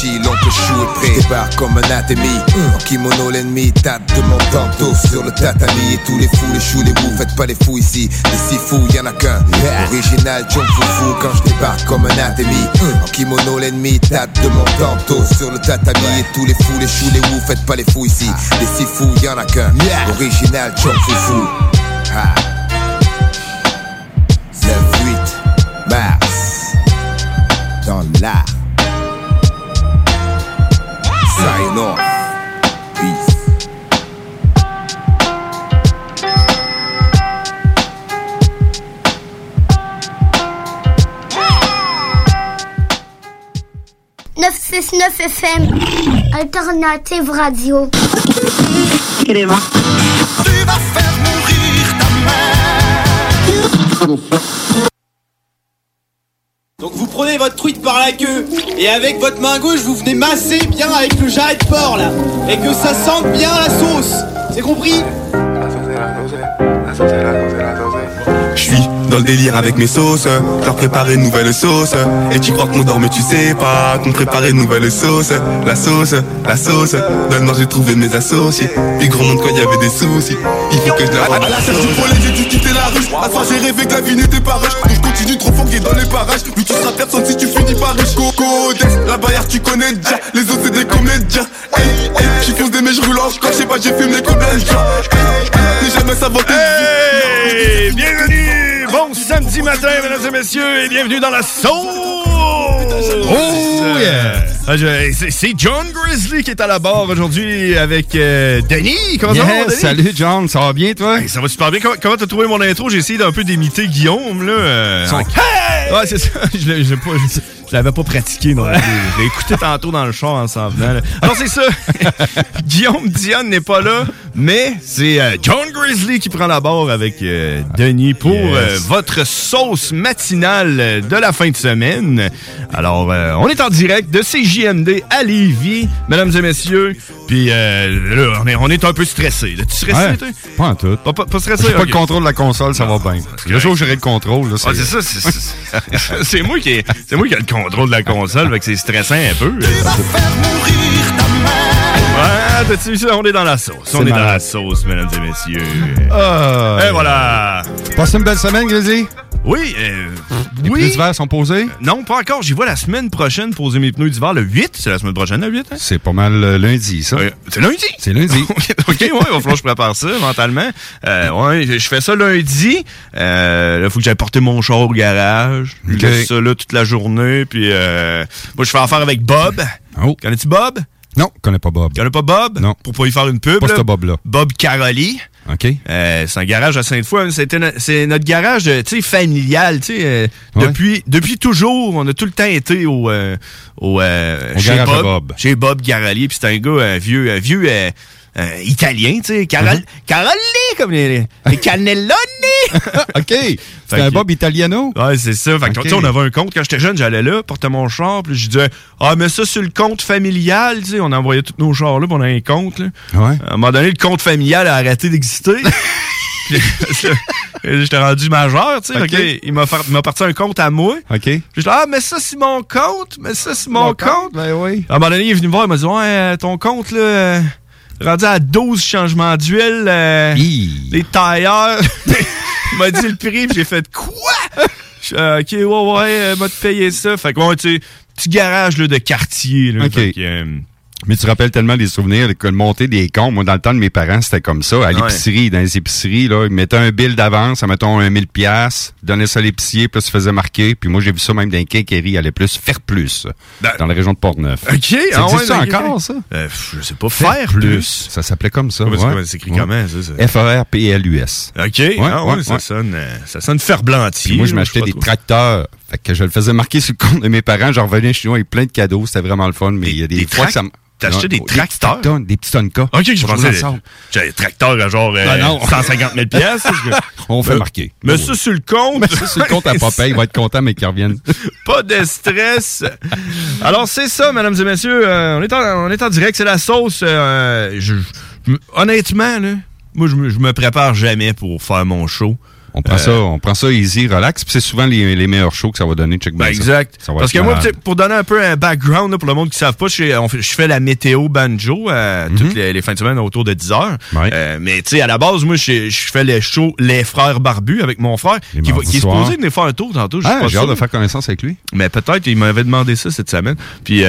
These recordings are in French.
Petit l'oncle chou est prêt. Débarque comme un anatémie En kimono l'ennemi tape de mon tantôt Sur le tatami. Et tous les fous, les choux, les bouts Faites pas les fous ici. Les six fous, y'en a qu'un. Original, John Foufou Quand je débarque comme un anatémie En kimono l'ennemi tape de mon tantôt Sur le tatami. Et tous les fous, les choux, les bouts Faites pas les fous ici. Les six fous, y'en a qu'un. Original, John Foufou Ah. 9-8 mars. Dans l'art Sign off. Peace. « 969 FM, Alternative Radio. Tu vas faire mourir ta mère. Donc vous prenez votre truite par la queue et avec votre main gauche vous venez masser bien avec le jarret de porc là. Et que ça sente bien la sauce. C'est compris? Je suis dans le délire avec mes sauces, leur préparer une nouvelle sauce. Et tu crois qu'on dort mais tu sais pas qu'on préparait une nouvelle sauce. La sauce, la sauce, dans le nord j'ai trouvé mes associés. Puis gros monde quand il y avait des soucis, il faut que je la À la cherche du j'ai dû quitter la ruche. À soir, j'ai rêvé que la vie n'était pas rush. Donc je continue trop fort dans les parages. Mais tu seras personne si tu finis par riche. Codex, la barrière, tu connais déjà. Les autres, c'est des comédiens. Hey, hey, j'y fonce des mais je roule encore. Je sais pas, j'ai filmé combien de gens. Hey, hey, n'ai jamais saboté. Hey, bienvenue, bon samedi matin, mesdames et messieurs, et bienvenue dans la sauce. Oh yeah! Ah, c'est- John Grizzly qui est à la barre aujourd'hui avec euh, Denis. Comment ça va, Denis? salut John, ça va bien toi? Hey, ça va super bien. Comment t'as trouvé mon intro? J'ai essayé d'un peu d'imiter Guillaume, là. euh, Son- en- Ouais, c'est ça. Je l'ai- je l'ai pas- je- l'avais pas pratiqué, non. plus. Je l'ai écouté tantôt dans le char en s'en venant. là. Alors, c'est ça. Guillaume Diane n'est pas là, mais c'est euh, John Grizzly qui prend la barre avec euh, Denis pour Yes. euh, votre sauce matinale de la fin de semaine. Alors, on est en direct de CJMD à Lévis, mesdames et messieurs. Puis là, on est, on est un peu stressé. Tu stressé, Ouais, toi? pas en tout. Pas, pas, pas stressé? J'ai pas le contrôle de la console, ça va bien. Le jour où j'aurai le contrôle, Ah, c'est ça, c'est- moi qui ai, c'est moi qui ai le contrôle de la console, fait que c'est stressant un peu. Ouais, t'as-tu vu ça? On est dans la sauce. On est dans la sauce, mesdames et messieurs. Ah, Et voilà. Passez une belle semaine, Grizzly? Oui, euh, Les oui. pneus d'hiver sont posés? Non, pas encore. J'y vois la semaine prochaine poser mes pneus d'hiver. Le 8, c'est la semaine prochaine, le 8? hein? C'est pas mal euh, lundi, ça. Ouais, C'est lundi? C'est lundi. OK, ouais, il va falloir que je prépare ça mentalement. Euh, ouais, je fais ça lundi. Euh, là, faut que j'aille porter mon char au garage. Je OK. laisse ça là toute la journée. Puis euh, moi, je fais affaire avec Bob. Oh. Connais-tu Bob? Non, je connais pas Bob. Connais pas Bob? Non. Pour pas y faire une pub. Pas là. ce Bob-là. Bob Caroli. OK. Euh, c'est un garage à Sainte-Foy. No- C'est notre garage, euh, familial, tu sais. euh, Ouais. Depuis, depuis toujours, on a tout le temps été au, euh, au, euh, Au chez Bob, Bob. Chez Bob Garali. Puis c'est un gars, un vieux, un vieux euh, italien, tu sais. Carol. Caroli, comme les, les, cannelloni. OK. C'est Fait un Bob Italiano? Ouais, c'est ça. Fait que, Ok. tu sais, on avait un compte. Quand j'étais jeune, j'allais là, portais mon char, puis je disais, ah, mais ça, sur le compte familial, tu sais, on envoyait tous nos chars là, puis on a un compte, là. Ouais. À un moment donné, le compte familial a arrêté d'exister. J'étais rendu majeur, tu sais. Il m'a parti un compte à moi. OK. Puis j'étais, ah, mais ça, c'est mon compte. Mais ça, c'est mon, compte. Ben oui. À un moment donné, il est venu me voir, il m'a dit, ouais, ton compte, là, euh, rendu à 12 changements d'huile, euh, les tailleurs. il m'a dit le prix, j'ai fait, quoi? Euh, ok, ouais, ouais, euh, m'a te payé ça. Fait que, ouais, tu sais, petit garage là, de quartier. Là, Ok. Fait que, euh, Mais tu rappelles tellement des souvenirs que le monter des comptes, moi, dans le temps de mes parents, c'était comme ça. À l'épicerie, dans les épiceries, là, ils mettaient un bill d'avance, mettons un 1000 pièces, donnaient ça à l'épicier, puis là, ça faisait marquer. Puis moi, j'ai vu ça même dans les quincailleries, allait plus, faire plus, dans la région de Portneuf. Ben, OK. Ça ah ouais, existe ça ok. encore, ça? Euh, je sais pas. Faire plus. Ça s'appelait comme ça. C'est- ouais. comment c'est écrit Ouais. comment, ça, ça? F-A-R-P-L-U-S. OK. Ouais, ah ouais, ouais, ça, ouais. Sonne, euh, ça sonne ferblantier. Puis moi, je m'achetais des trop. tracteurs. Fait que je le faisais marquer sur le compte de mes parents. Je revenais chez nous avec plein de cadeaux. C'était vraiment le fun. Mais il y a des, fois que ça acheté des tracteurs? petits tracteurs, Des petits Tonka. OK, je pensais des, j'avais des tracteurs à genre euh, Ah, non. 150 000 pièces. On fait Mais- marquer. Ça sur le compte. Ça, sur le compte à papa, il va être content, mais qu'il revienne. Pas de stress. Alors, c'est ça, mesdames et messieurs. euh, on, est en, on est en direct. C'est la sauce. euh, je- honnêtement, là, moi, je je me prépare jamais pour faire mon show. On prend, Euh, ça, on prend ça easy, relax. Puis c'est souvent les, les meilleurs shows que ça va donner. Check Ben, ça. exact. Ça Parce que moi, pour donner un peu un background là, pour le monde qui ne savent pas, je fais, on fait- je fais la météo banjo euh, toutes les, les fins de semaine autour de 10 heures. Mhm. Ouais. Euh, mais tu sais, à la base, moi, je, je fais les shows Les Frères Barbus avec mon frère, Les qui, va- qui est supposé venir faire un tour tantôt. Ah, j'ai hâte de faire connaissance avec lui. Mais peut-être, il m'avait demandé ça cette semaine. Puis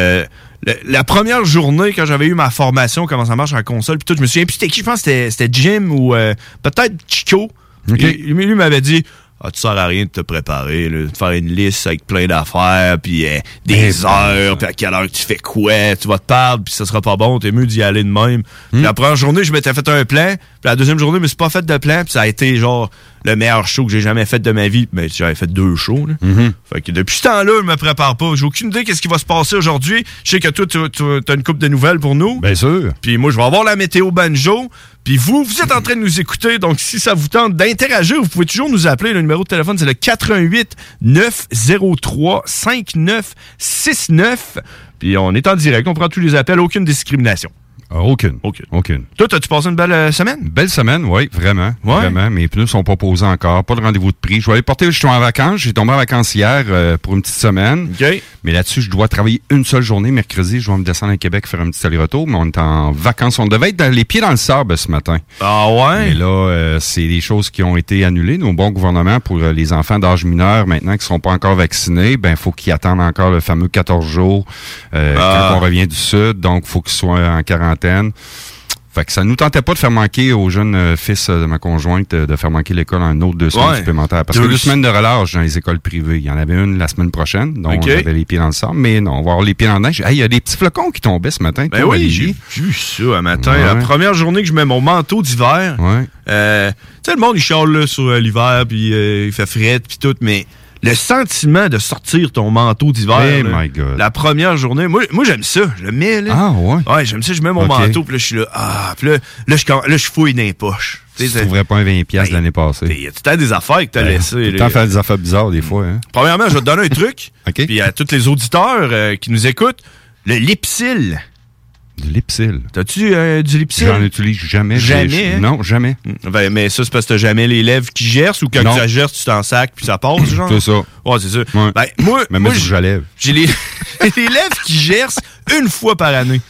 la première journée, quand j'avais eu ma formation, comment ça marche en console, puis tout, je me souviens plus c'était qui, je pense que c'était- c'était Jim ou euh, peut-être Chico. Ok. Lui, m'avait dit ah, tu sers à rien de te préparer, là, de faire une liste avec plein d'affaires, puis euh, des Eh, heures, puis à quelle heure tu fais quoi, tu vas te perdre, puis ça sera pas bon, t'es mieux d'y aller de même. Puis la première journée, je m'étais fait un plan, puis la deuxième journée, je me suis pas fait de plan, puis ça a été genre le meilleur show que j'ai jamais fait de ma vie, mais j'avais fait deux shows. Là. Fait que depuis ce temps-là, je me prépare pas. J'ai aucune idée qu'est-ce qui va se passer aujourd'hui. Je sais que toi, tu, as une coupe de nouvelles pour nous. Bien sûr. Puis moi, je vais avoir la météo banjo. Puis vous, vous êtes en train de nous écouter. Donc, si ça vous tente d'interagir, vous pouvez toujours nous appeler. Le numéro de téléphone, c'est le 88 903 5969. Puis on est en direct. On prend tous les appels. Aucune discrimination. Ah, aucune. Aucune. Aucune. Toi, as-tu passé une belle euh, semaine? Belle semaine, oui, vraiment. Ouais. Vraiment. Mes pneus sont pas posés encore. Pas de rendez-vous de prix. Je vais aller porter, je suis en vacances. J'ai tombé en vacances hier euh, pour une petite semaine. OK. Mais là-dessus, je dois travailler une seule journée. Mercredi, je vais me descendre à Québec faire un petit aller-retour. Mais on est en vacances. On devait être dans- les pieds dans le sable ce matin. Ah ouais? Mais là, euh, c'est des choses qui ont été annulées. Nos bons gouvernements pour euh, les enfants d'âge mineur maintenant qui sont pas encore vaccinés, ben faut qu'ils attendent encore le fameux 14 jours euh, Ah. quand on revient du sud. Donc, faut qu'ils soient en quarantaine. Fait que ça nous tentait pas de faire manquer au jeune euh, fils euh, de ma conjointe euh, de faire manquer l'école en autre deux semaines Ouais. supplémentaires. Parce Deux que deux semaines de relâche dans les écoles privées. Il y en avait une la semaine prochaine, donc Ok. on avait les pieds dans le sable. Mais non, on va avoir les pieds dans la neige. Hey, Il y a des petits flocons qui tombaient ce matin. Ben oui, j'ai vu ça un matin. Ouais. La première journée que je mets mon manteau d'hiver. Ouais. Euh, tu sais, le monde, il chiale là, sur euh, l'hiver, puis euh, il fait fret, puis tout, mais le sentiment de sortir ton manteau d'hiver, Eh là, my God. la première journée, moi, moi j'aime ça, je le mets, là. Ah, ouais? Ouais, j'aime ça, je mets mon manteau, puis là, je suis là, ah, puis là, là, je, là, je fouille dans les poches. Tu Tu sais, trouverais pas un 20$ piastres Ben, l'année passée. Il y a tout le temps des affaires que t'as Ben, laissées. Temps faire des affaires bizarres des fois. Hein? Premièrement, je vais te donner un truc, OK. puis à tous les auditeurs euh, qui nous écoutent, le Lipsil. Du Lipsil. T'as-tu euh, du Lipsil? J'en utilise jamais. Jamais, hein? Non, jamais. Ben, mais ça, c'est parce que t'as jamais les lèvres qui gercent ou quand Non. ça gerce, tu t'en sacs puis ça passe, genre? C'est ça. Ouais, c'est ça. Ouais. Ben, moi, Mais moi j'ai les, les lèvres qui gercent une fois par année.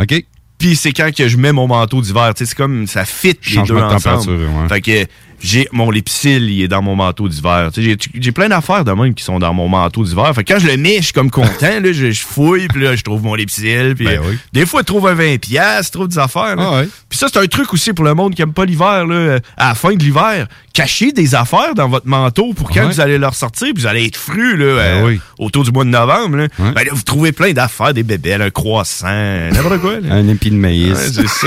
OK. Puis c'est quand que je mets mon manteau d'hiver. Tu c'est comme ça fit les deux de ensemble. température, ouais. Fait que j'ai mon lipsil, il est dans mon manteau d'hiver. J'ai- j'ai plein d'affaires de même qui sont dans mon manteau d'hiver. Fait que quand je le mets, je suis comme content. là, je, je fouille, puis là, je trouve mon lipsil. Puis Ben euh, oui. des fois, je trouve un 20$, piastres, je trouve des affaires. là. Ah. Puis ça, c'est un truc aussi pour le monde qui aime pas l'hiver. là, euh, À la fin de l'hiver, cachez des affaires dans votre manteau pour quand vous allez leur sortir, vous allez être fru là, Ben euh, autour du mois de novembre. Là. Ben là, vous trouvez plein d'affaires, des bébelles, un croissant, n'importe quoi. là. Un épi de maïs. Ouais, c'est ça.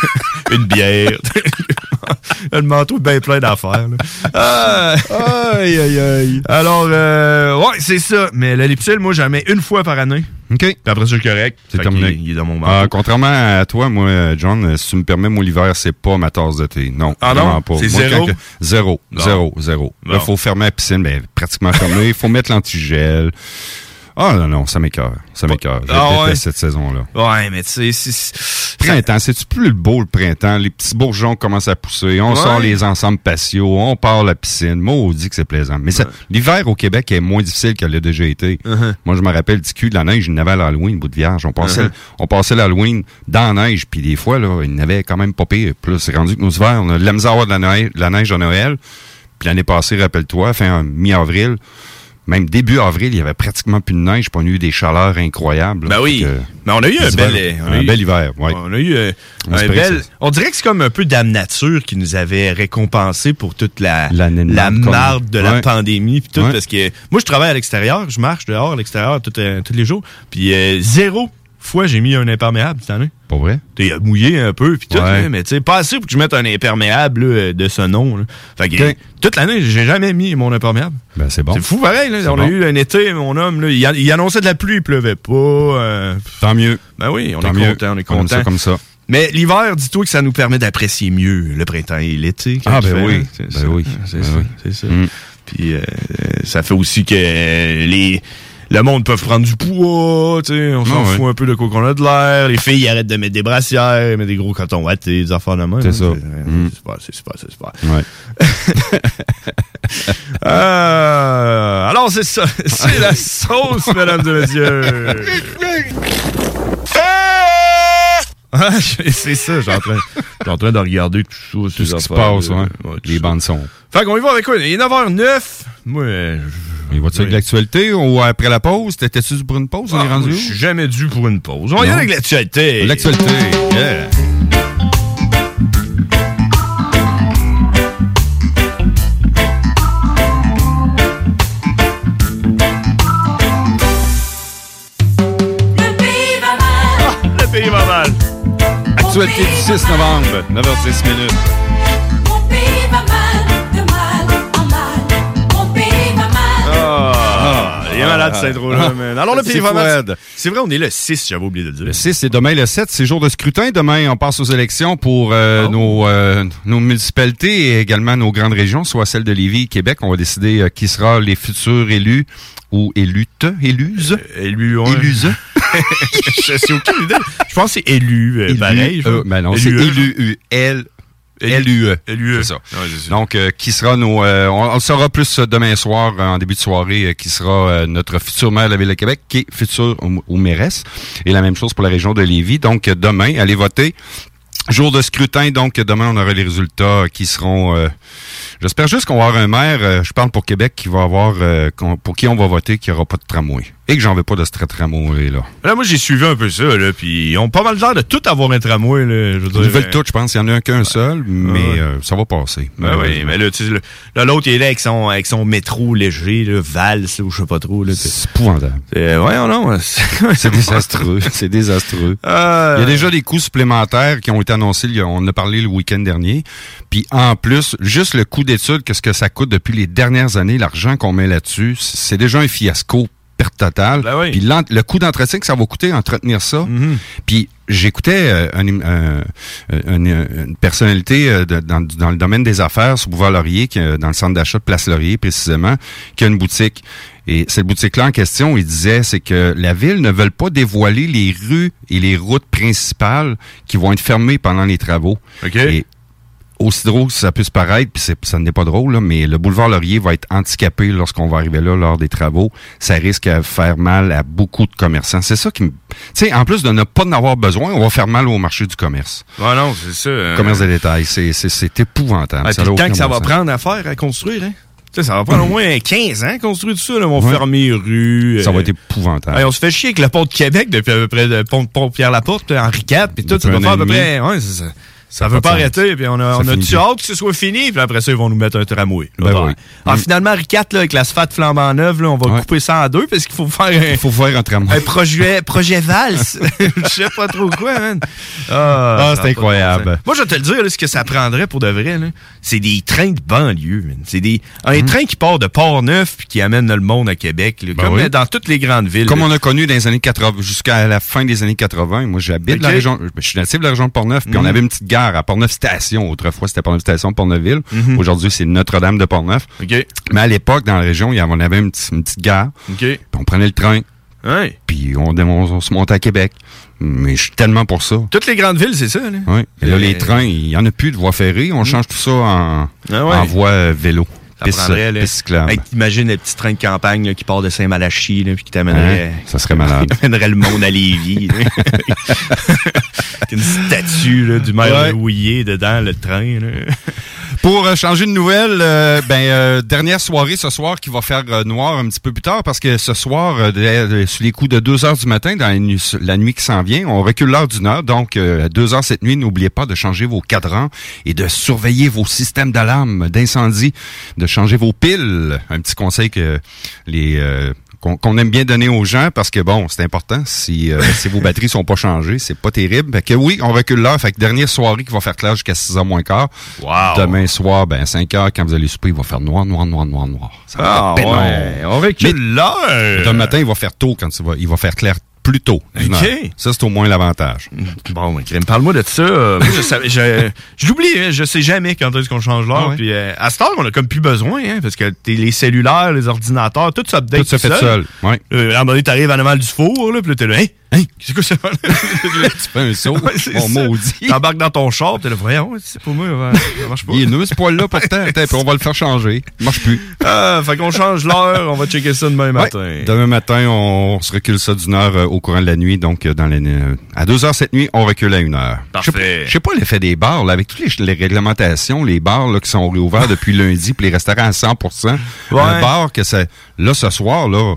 Une bière. Le manteau est bien plein d'affaires. Ah. aïe, aïe, aïe. Alors, euh, ouais, c'est ça. Mais le Lipsil, moi, j'en mets une fois par année. OK. Puis après ça, je correct. C'est terminé. Il, est dans mon Ah, manteau. contrairement à toi, moi, euh, John, euh, si tu me permets, moi, l'hiver, c'est pas ma tasse de thé. Non. Ah non? vraiment pas. C'est zéro? que- Zéro. Zéro. Zéro. Bon. Là, il faut fermer la piscine, ben, pratiquement fermée. Il faut mettre l'antigel. Ah, non, non, ça m'écœure. Ça m'écœure. Je Ah, déteste ouais? cette saison-là. Ouais, mais tu sais, Printemps, c'est-tu plus le beau le printemps? Les petits bourgeons commencent à pousser, on Ouais. sort les ensembles patios, on part la piscine. Maudit que c'est plaisant. Mais l'hiver au Québec est moins difficile qu'elle l'a déjà été. Uh-huh. Moi, je me rappelle du cul de la neige, il y avait à l'Halloween, bout de vierge. On passait, Uh-huh. on passait l'Halloween dans la neige, puis des fois, là, il n'avait quand même pas pire. Puis là, c'est rendu que nos hivers, on a de la misère à avoir de la neige, de la neige à Noël. Puis l'année passée, rappelle-toi, fin mi-avril, même début avril, il y avait pratiquement plus de neige, puis on a eu des chaleurs incroyables. Ben oui. Mais on a eu un bel, on a un bel hiver. Ouais. On a eu euh, On un bel. ça. On dirait que c'est comme un peu Dame Nature qui nous avait récompensé pour toute la, la marde de la pandémie. Puis tout, Ouais. parce que moi, je travaille à l'extérieur, je marche dehors à l'extérieur euh, tous les jours. Puis euh, zéro fois, j'ai mis un imperméable cette année. Pas vrai? T'es mouillé un peu, puis tout, Ouais. mais tu sais, pas assez pour que je mette un imperméable là, de ce nom. là. Fait que toute l'année, j'ai jamais mis mon imperméable. Ben, c'est bon. C'est fou pareil, là. On a eu un été, mon homme, là, il, a- il annonçait de la pluie, il pleuvait pas. euh, Tant mieux. ben oui, on Tant est mieux. content, on est On content. ça comme ça. Mais l'hiver, dis-toi que ça nous permet d'apprécier mieux le printemps et l'été. Ah, ben fait, oui. hein. Ben ça. oui. C'est Ben ça. oui. C'est ça. Mm. Puis euh, ça fait aussi que les le monde peut prendre du poids, tu sais, on s'en Ah, fout un peu de quoi qu'on a de l'air. Les filles arrêtent de mettre des brassières, mettre des gros cotons wattés, des affaires de même. C'est hein. ça. C'est Mm. c'est super, c'est super, c'est super. Ouais. Euh, alors c'est ça, c'est la sauce, mesdames et messieurs. Ah, je- c'est ça, je suis en train, je en train de regarder tout ça. Tout ce qui se passe, ouais. Les bandes son. Fait qu'on y va avec quoi? Il est 9h09. Moi, euh, Il va-tu avec l'actualité ou après la pause? T'étais-tu dû pour une pause? On est ah, rendu je suis jamais dû pour une pause. On va y aller avec l'actualité. L'actualité. Yeah. Le pays va mal. Actualité du 6 novembre, 9h10 minutes. Est malade, cette là man. Alors, le fouette. C'est vrai, on est le 6, j'avais oublié de le dire. Le 6, c'est demain le 7, c'est jour de scrutin. Demain, on passe aux élections pour euh, nos, euh, nos municipalités et également nos grandes régions, soit celle de Lévis et Québec. On va décider euh, qui sera les futurs élus ou élutes, élus, Élu, ouais. élus. Je sais aucune idée. Je pense que c'est élu, euh, Élu, pareil. euh, ben non, c'est Élu, élu, U, L, L-U-E. Élu, C'est ça. Ouais. Donc, euh, qui sera nos... euh, on, le saura plus euh, demain soir, en début de soirée, euh, qui sera notre futur maire de la Ville de Québec, qui est futur ou, ou mairesse. Et la même chose pour la région de Lévis. Donc, demain, allez voter. Jour de scrutin, donc demain, on aura les résultats qui seront... euh, J'espère juste qu'on va avoir un maire, euh, je parle pour Québec, qui va avoir... euh, pour qui on va voter, qui aura pas de tramway. Et que j'en veux pas de ce tra- tramway, là. Là, moi, j'ai suivi un peu ça, là, puis ils ont pas mal l'air de tout avoir un tramway, là, je veux dire. Ils veulent tout, je pense. Il y en a un qu'un seul, mais ça va passer. Ben oui, mais là, l'autre, il est là avec son, avec son métro léger, là, valse, ou je sais pas trop. C'est épouvantable. Ouais, non, C'est désastreux. C'est désastreux. Il y a déjà des coûts supplémentaires qui ont été annoncés. il y a- On a parlé le week-end dernier. Puis en plus, juste le coût d'étude, qu'est-ce que ça coûte depuis les dernières années, l'argent qu'on met là-dessus, c'est déjà un fiasco perte totale. Ben oui. Puis le coût d'entretien que ça va coûter entretenir ça. Mhm. Puis j'écoutais euh, un, un- un- une personnalité euh, de- dans, dans le domaine des affaires sur Boulevard Laurier, qui, est dans le centre d'achat de Place Laurier précisément, qui a une boutique. Et cette boutique-là en question, il disait, c'est que la ville ne veut pas dévoiler les rues et les routes principales qui vont être fermées pendant les travaux. OK. Et aussi drôle que ça puisse paraître, puis ça n'est pas drôle, là, mais le boulevard Laurier va être handicapé lorsqu'on va arriver là lors des travaux. Ça risque de faire mal à beaucoup de commerçants. C'est ça qui me... Tu sais, en plus de ne pas en avoir besoin, on va faire mal au marché du commerce. Ouais, non, c'est ça. euh, Commerce de détail, c'est épouvantable. ah, Ça le temps que ça va sens. prendre à faire, à construire, hein? Tu sais, ça va prendre au moins 15 ans à construire tout ça, là. On va Ouais. fermer rues. Ça euh, va être épouvantable. On se fait chier avec le pont de Québec depuis à peu près le pont, pont Pierre-Laporte, puis Henri IV, puis tout, ça un faire à peu près. Ouais, c'est ça. Ça veut pas arrêter, puis on a, on a hâte que ce soit fini, puis après ça, ils vont nous mettre un tramway. là. Ben Ouais. oui. Alors, Mm. finalement, IV, là, avec l'asphalte flambant neuve, là, on va Ouais. couper ça en deux, parce qu'il faut faire un, Il faut faire un tramway. un projet, projet valse. Je sais pas trop quoi, man. Ah, Ah, c'est incroyable. bon. Moi, je vais te le dire, là, ce que ça prendrait pour de vrai, c'est des trains de banlieue. C'est des, un train qui part de Port-Neuf puis qui amène le monde à Québec. Ben comme oui. dans toutes les grandes villes. Comme on a connu dans les années 80, jusqu'à la fin des années 80. Moi, j'habite la région, je suis natif de la région de Portneuf, puis on Mhm. avait une petite gare à Portneuf Station. Autrefois, c'était Portneuf Station, Portneufville. Mhm. Aujourd'hui, c'est Notre-Dame de Portneuf. OK. Mais à l'époque, dans la région, il y avait- on avait une, petite- une petite gare, puis on prenait le train, puis on, on, on se montait à Québec. Mais je suis tellement pour ça. Toutes les grandes villes, c'est ça, là. Oui. Et là, Euh, les trains, il y en a plus de voie ferrée. On change tout ça en, Ah ouais. en voie euh, vélo. Ça Piste- prendrait, piste cyclable. Hey, Imagine le petit train de campagne là, qui part de Saint-Malachie, puis qui t'amènerait. Hein? Ça serait malade. amènerait le monde à Lévis. une statue là, du maire Ouais. Louillet dedans, le train. là. Pour euh, changer de nouvelle, euh, ben euh, dernière soirée ce soir qui va faire noir un petit peu plus tard parce que ce soir, sur les coups de 2 heures du matin, dans la nuit, la nuit qui s'en vient, on recule l'heure d'une heure. Donc, à 2 heures cette nuit, n'oubliez pas de changer vos cadrans et de surveiller vos systèmes d'alarme, d'incendie, de changer vos piles. Un petit conseil que les euh, qu'on aime bien donner aux gens parce que bon, c'est important. Si, euh, si vos batteries sont pas changées, c'est pas terrible. Fait que oui, on recule l'heure. Fait que dernière soirée qui va faire clair jusqu'à 6h moins quart. Wow. Demain soir, ben 5 heures, quand vous allez souper, il va faire noir, noir, noir, noir, noir. Ça va Ah, ouais. On recule l'heure. Demain matin, il va faire tôt quand il va, il va faire clair plus tôt. Ça, c'est au moins l'avantage. Bon, parle-moi de ça. Euh, moi, je, l'oublie, hein, je sais jamais quand est-ce qu'on change l'heure. Ah ouais. Puis euh, à cette heure, on a comme plus besoin, hein, parce que t'es- les cellulaires, les ordinateurs, tout s'update Tout se fait seul. seul. Ouais. Euh, à un moment donné, t'arrives à l'avant du four, là, puis là, t'es là, hein, hein, qu'est-ce que c'est ça? tu fais un saut, Ouais, ça. maudit. T'embarques dans ton char, t'es là, voyons, c'est pas moi, ça marche pas. Il est nœud, ce poil-là, pourtant. Attends, puis on va le faire changer. Il marche plus. Ah, fait qu'on change l'heure, on va checker ça demain matin. Demain matin, on se recule ça d'une heure euh, au courant de la nuit. Donc, euh, dans la, euh, à deux heures cette nuit, on recule à une heure. Parfait. Je sais pas- Je sais pas l'effet des bars, là, avec toutes les, les réglementations, les bars là, qui sont réouverts depuis lundi, puis les restaurants à 100 Ouais. Un bar que ça... Là, ce soir, là...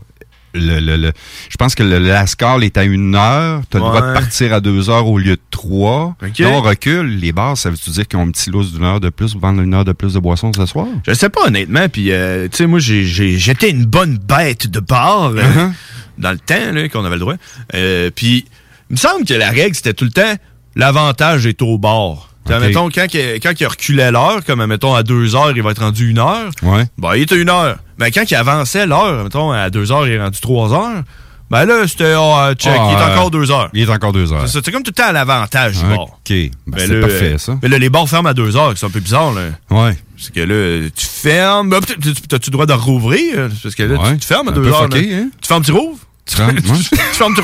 Le, le, le- je pense que le Lascar est à une heure. Tu as le droit de partir à deux heures au lieu de trois. Ok. Là, on recule. Les bars, ça veut-tu dire qu'ils ont un petit lousse d'une heure de plus, vendre une heure de plus de boissons ce soir? Je sais pas honnêtement, puis euh, tu sais moi j'étais une bonne bête de bar Uh-huh. Dans le temps là, qu'on avait le droit. Euh, puis il me semble que la règle c'était tout le temps l'avantage est au bar. Tu sais, Ok. Mettons, quand, il- quand il reculait l'heure, comme mettons à deux heures, il va être rendu une heure, Ouais. ben il était une heure. Mais quand il avançait l'heure, mettons à deux heures, il est rendu trois heures, ben là c'était ah, check, Ah, il est euh, encore deux heures. Il est encore deux heures. C'est comme tout le temps à l'avantage du bar. OK. Ben, Mais c'est parfait, euh, ça. Mais là, les bars ferment à deux heures, c'est un peu bizarre, là. Ouais. Parce que là, tu fermes. Ben, T'as-tu le droit de rouvrir? Parce que là, Ouais. tu te fermes à deux heures. fucké, hein? Tu fermes, tu rouvres? Tu rentres, ouais. tu fermes,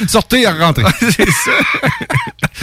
un- Sortez à rentrer. C'est ça.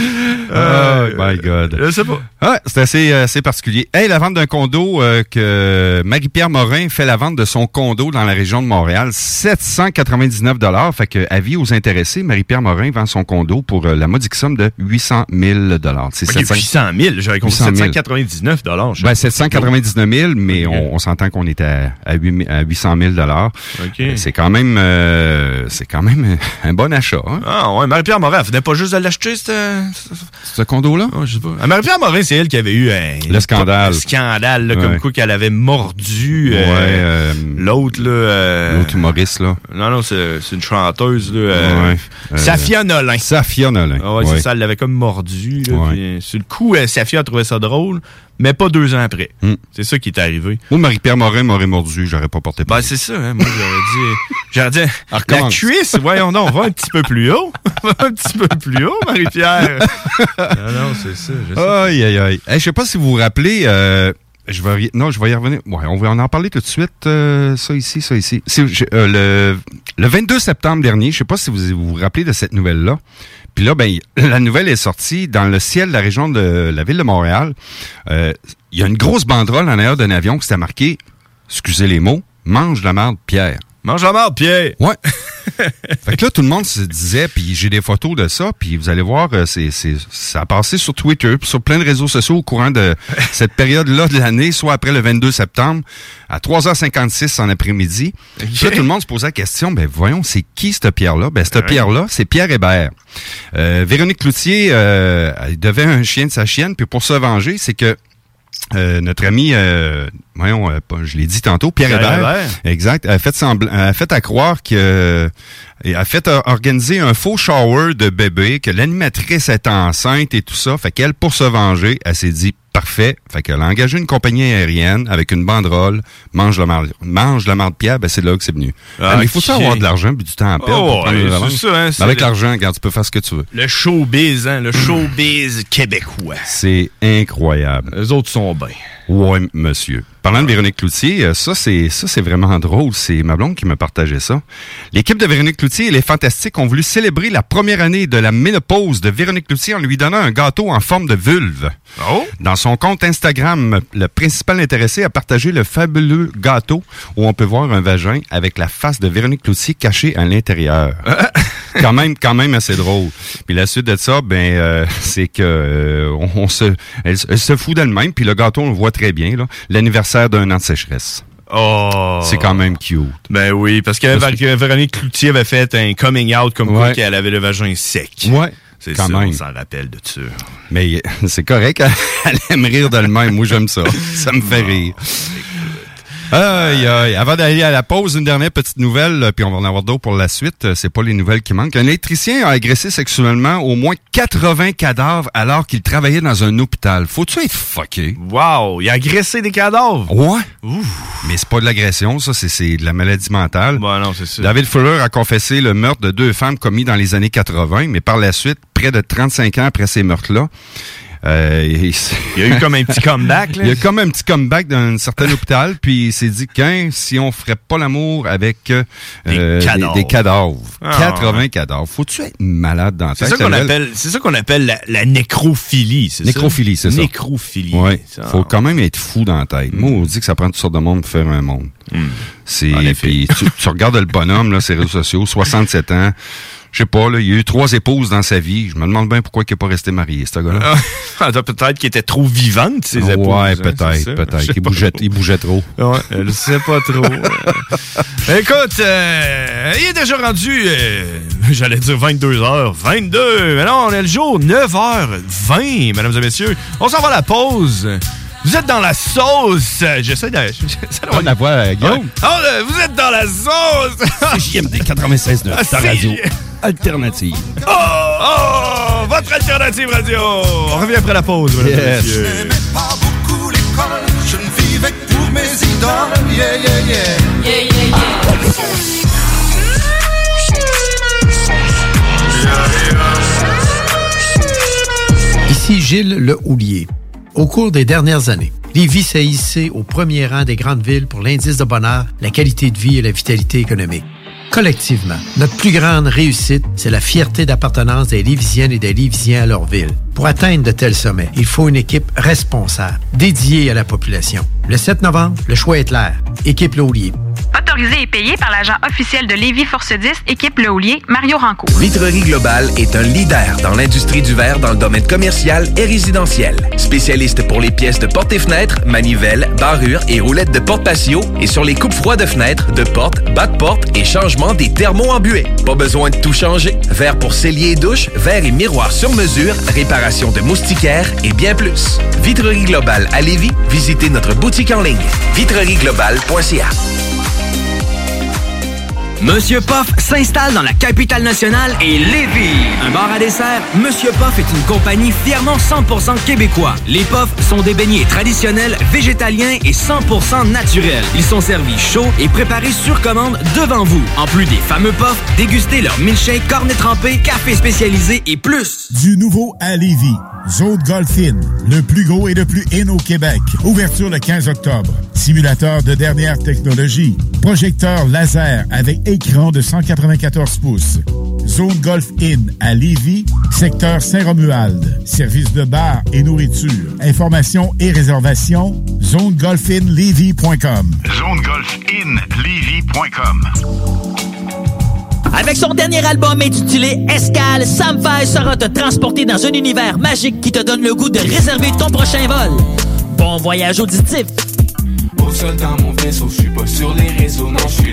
oh my God. Je sais pas. C'est assez, euh, assez particulier. Hey, la vente d'un condo euh, que Marie-Pierre Morin fait la vente de son condo dans la région de Montréal, 799 dollars. Fait que avis aux intéressés, Marie-Pierre Morin vend son condo pour euh, la modique somme de 800 000 dollars. C'est Ok, 700 800 000. J'avais compris 800 000. 799 dollars. Ben, 799 000, mais on, on s'entend qu'on est à, à, 8 à 800 000 dollars. OK. C'est quand même, euh, c'est quand même un bon achat. Hein, Ah ouais, Marie-Pierre Morin, elle venait pas juste de l'acheter, ce condo-là? Oh, je sais pas. Ah, Marie-Pierre Morin, c'est elle qui avait eu un... Le scandale. Le scandale, là, comme quoi qu'elle avait mordu euh, Ouais, euh, l'autre, là... L'autre humoriste, là. Non, non, c'est une chanteuse, là. Ouais. Safia Nolin. Safia Nolin. Ah ouais, c'est ça, elle l'avait comme mordu. Là, sur le coup, Safia a trouvé ça drôle, mais pas deux ans après. Hmm. C'est ça qui est arrivé. Moi, Marie-Pierre Morin m'aurait mordu, j'aurais pas porté Ben, plainte. c'est ça, hein. Moi, j'aurais dit. J'aurais dit. La cuisse, voyons donc, va un petit peu plus haut. Va un petit peu plus haut, Marie-Pierre. non, non, c'est ça. Je sais. Aïe, aïe, aïe. Hey, je sais pas si vous vous rappelez, euh, je vais, non, je vais y revenir. Ouais, on va en parler tout de suite. euh, ça ici, ça ici. Euh, le, le 22 septembre dernier, je sais pas si vous vous, vous rappelez de cette nouvelle-là. Puis là, ben, la nouvelle est sortie dans le ciel de la région de la ville de Montréal. Euh, Il y a une grosse banderole en arrière d'un avion qui s'était marqué, excusez les mots, mange la marde, Pierre. Mange la marde, Pierre. Ouais. fait que là, tout le monde se disait, puis j'ai des photos de ça, puis vous allez voir, euh, c'est, c'est, ça a passé sur Twitter, puis sur plein de réseaux sociaux au courant de cette période-là de l'année, soit après le 22 septembre, à 3h56 en après-midi. Là, tout le monde se posait la question, ben voyons, c'est qui cette Pierre-là? Ben, cette Pierre-là, c'est Pierre Hébert. Euh, Véronique Cloutier, euh, elle devait un chien de sa chienne, puis pour se venger, c'est que euh, notre ami, euh, voyons, euh, je l'ai dit tantôt, Pierre, Pierre Hébert, Hébert. exact, a fait semblant, a fait à croire que, euh, a fait organiser un faux shower de bébé, que l'animatrice est enceinte et tout ça, fait qu'elle, pour se venger, elle s'est dit parfait, fait qu'elle a engagé une compagnie aérienne avec une banderole, mange la marde, mange la marde Pierre, ben c'est là que c'est venu. Ah, Mais il faut ok. ça avoir de l'argent puis du temps à perdre Oh, ouais, c'est ça, hein, Mais c'est avec l'argent, regarde, tu peux faire ce que tu veux. Le showbiz, hein, le showbiz québécois. C'est incroyable. Les autres sont bien. Oui, monsieur. Parlant de Véronique Cloutier, euh, ça c'est ça c'est vraiment drôle. C'est ma blonde qui me partageait ça. L'équipe de Véronique Cloutier et les Fantastiques ont voulu célébrer la première année de la ménopause de Véronique Cloutier en lui donnant un gâteau en forme de vulve. Oh. Dans son compte Instagram, le principal intéressé a partagé le fabuleux gâteau où on peut voir un vagin avec la face de Véronique Cloutier cachée à l'intérieur. quand même, quand même assez drôle. Puis la suite de ça, ben, euh, c'est que euh, on, on se, elle, elle se fout d'elle-même. Puis le gâteau, on le voit très bien là. L'anniversaire d'un an de sécheresse. Oh. C'est quand même cute. Ben oui, parce que Parce Vé- Véronique Cloutier avait fait un coming out comme quoi qu'elle avait le vagin sec. Ouais. C'est quand ça, même. on s'en rappelle de ça. Mais c'est correct. Elle aime rire d'elle-même. Moi, j'aime ça. Ça me fait rire. Aïe, aïe. Avant d'aller à la pause, une dernière petite nouvelle, euh, puis on va en avoir d'autres pour la suite. Euh, C'est pas les nouvelles qui manquent. Un électricien a agressé sexuellement au moins 80 cadavres alors qu'il travaillait dans un hôpital. Faut-tu être fucké? Wow! Il a agressé des cadavres! Ouais. Mais c'est pas de l'agression, ça, c'est- de la maladie mentale. Bon, non, c'est ça. David Fuller a confessé le meurtre de deux femmes commis dans les années 80, mais par la suite, près de 35 ans après ces meurtres-là, euh, il, Il y a eu comme un petit comeback, là. Il y a comme un petit comeback d'un certain hôpital, puis il s'est dit qu'un, si on ferait pas l'amour avec euh, Des euh, cadavres. des cadavres, Ah, 80 cadavres, faut-tu être malade dans C'est tête? ça qu'on appelle, c'est ça qu'on appelle la, la nécrophilie, c'est ça? Nécrophilie, c'est ça. Nécrophilie. Ouais. Ça. Faut quand même être fou dans la tête. Moi, on dit que ça prend toutes sortes de monde pour faire un monde. C'est, effet. puis tu, tu regardes le bonhomme, là, ses réseaux sociaux, 67 ans. Je sais pas, là, il a eu trois épouses dans sa vie. Je me demande bien pourquoi il n'est pas resté marié, ce gars-là. Ah, peut-être qu'il était trop vivante, ses épouses. ouais, hein, peut-être, peut-être. Il bougeait, trop. il bougeait trop. Ouais, je sais pas trop. Écoute, euh, il est déjà rendu, euh, j'allais dire 22h, 22, mais non, on est le jour 9h20, mesdames et messieurs. On s'en va à la pause. Vous êtes dans la sauce. J'essaie de... j'essaie de- Ah, la voix, euh, Guillaume. Ah, euh, vous êtes dans la sauce. JMD 96 Ah, ta si. radio alternative. Oh, oh, votre alternative radio. On revient après la pause, mesdames et Yes. messieurs. pas beaucoup l'école, je ne vivais que pour mes idoles. Yeah, yeah, yeah. Ici Gilles Le Houlier. Au cours des dernières années, Lévis s'est hissé au premier rang des grandes villes pour l'indice de bonheur, la qualité de vie et la vitalité économique. Collectivement, notre plus grande réussite, c'est la fierté d'appartenance des Lévisiennes et des Lévisiens à leur ville. Pour atteindre de tels sommets, il faut une équipe responsable, dédiée à la population. Le 7 novembre, le choix est clair. Équipe Le Houlier. Autorisé et payé par l'agent officiel de Lévis Force 10, équipe Le Houlier, Mario Ranco. Vitrerie Globale est un leader dans l'industrie du verre dans le domaine commercial et résidentiel. Spécialiste pour les pièces de portes et fenêtres, manivelles, barrures et roulettes de porte patio et sur les coupes froides de fenêtres, de portes, bas de porte et changement des thermos embués. Pas besoin de tout changer. Verre pour cellier et douche, verre et miroir sur mesure, réparation de moustiquaires et bien plus. Vitrerie Globale à Lévis, visitez notre boutique en ligne vitrerieglobale.ca. Monsieur Poff s'installe dans la capitale nationale et Lévis. Un bar à dessert, Monsieur Poff est une compagnie fièrement 100% québécois. Les Poffs sont des beignets traditionnels, végétaliens et 100% naturels. Ils sont servis chauds et préparés sur commande devant vous. En plus des fameux Poffs, dégustez leur milkshake, cornet trempé, café spécialisé et plus. Du nouveau à Lévis. Zone Golf In, le plus gros et le plus in au Québec. Ouverture le 15 octobre. Simulateur de dernière technologie. Projecteur laser avec écran de 194 pouces. Zone Golf In à Lévis, secteur Saint-Romuald. Service de bar et nourriture. Informations et réservations, zonegolfinlevy.com. ZoneGolfInLevy.com Avec son dernier album intitulé Escale, Sam Fay sera te transporter dans un univers magique qui te donne le goût de réserver ton prochain vol. Bon voyage auditif! Au sol mon vaisseau, je pas sur les réseaux, non, je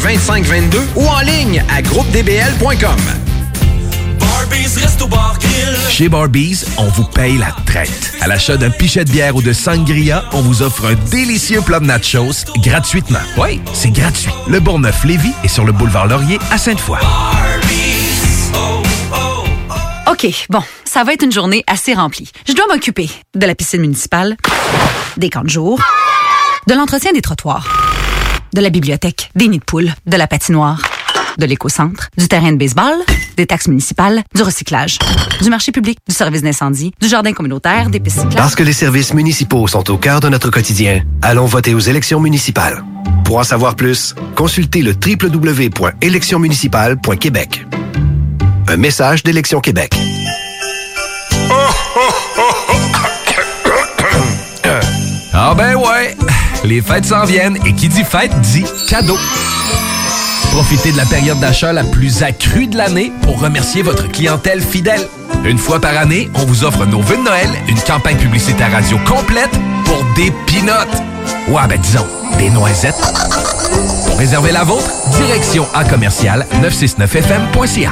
2522 ou en ligne à groupedbl.com. Chez Barbies, on vous paye la traite. À l'achat d'un pichet de bière ou de sangria, on vous offre un délicieux plat de nachos gratuitement. Oui, c'est gratuit. Le Bourgneuf-Lévis est sur le boulevard Laurier à Sainte-Foy. OK, bon, ça va être une journée assez remplie. Je dois m'occuper de la piscine municipale, des camps de jour, de l'entretien des trottoirs, de la bibliothèque, des nids de poules, de la patinoire, de l'éco-centre, du terrain de baseball, des taxes municipales, du recyclage, du marché public, du service d'incendie, du jardin communautaire, des pistes cyclables. Parce que les services municipaux sont au cœur de notre quotidien, allons voter aux élections municipales. Pour en savoir plus, consultez le www.électionsmunicipales.québec. Un message d'Élection Québec. Ah ben ouais, les fêtes s'en viennent et qui dit fête dit cadeau. Profitez de la période d'achat la plus accrue de l'année pour remercier votre clientèle fidèle. Une fois par année, on vous offre nos vœux de Noël, une campagne publicitaire radio complète pour des pinottes. Ouais, ben disons, des noisettes. Pour réserver la vôtre, direction à commercial 969fm.ca.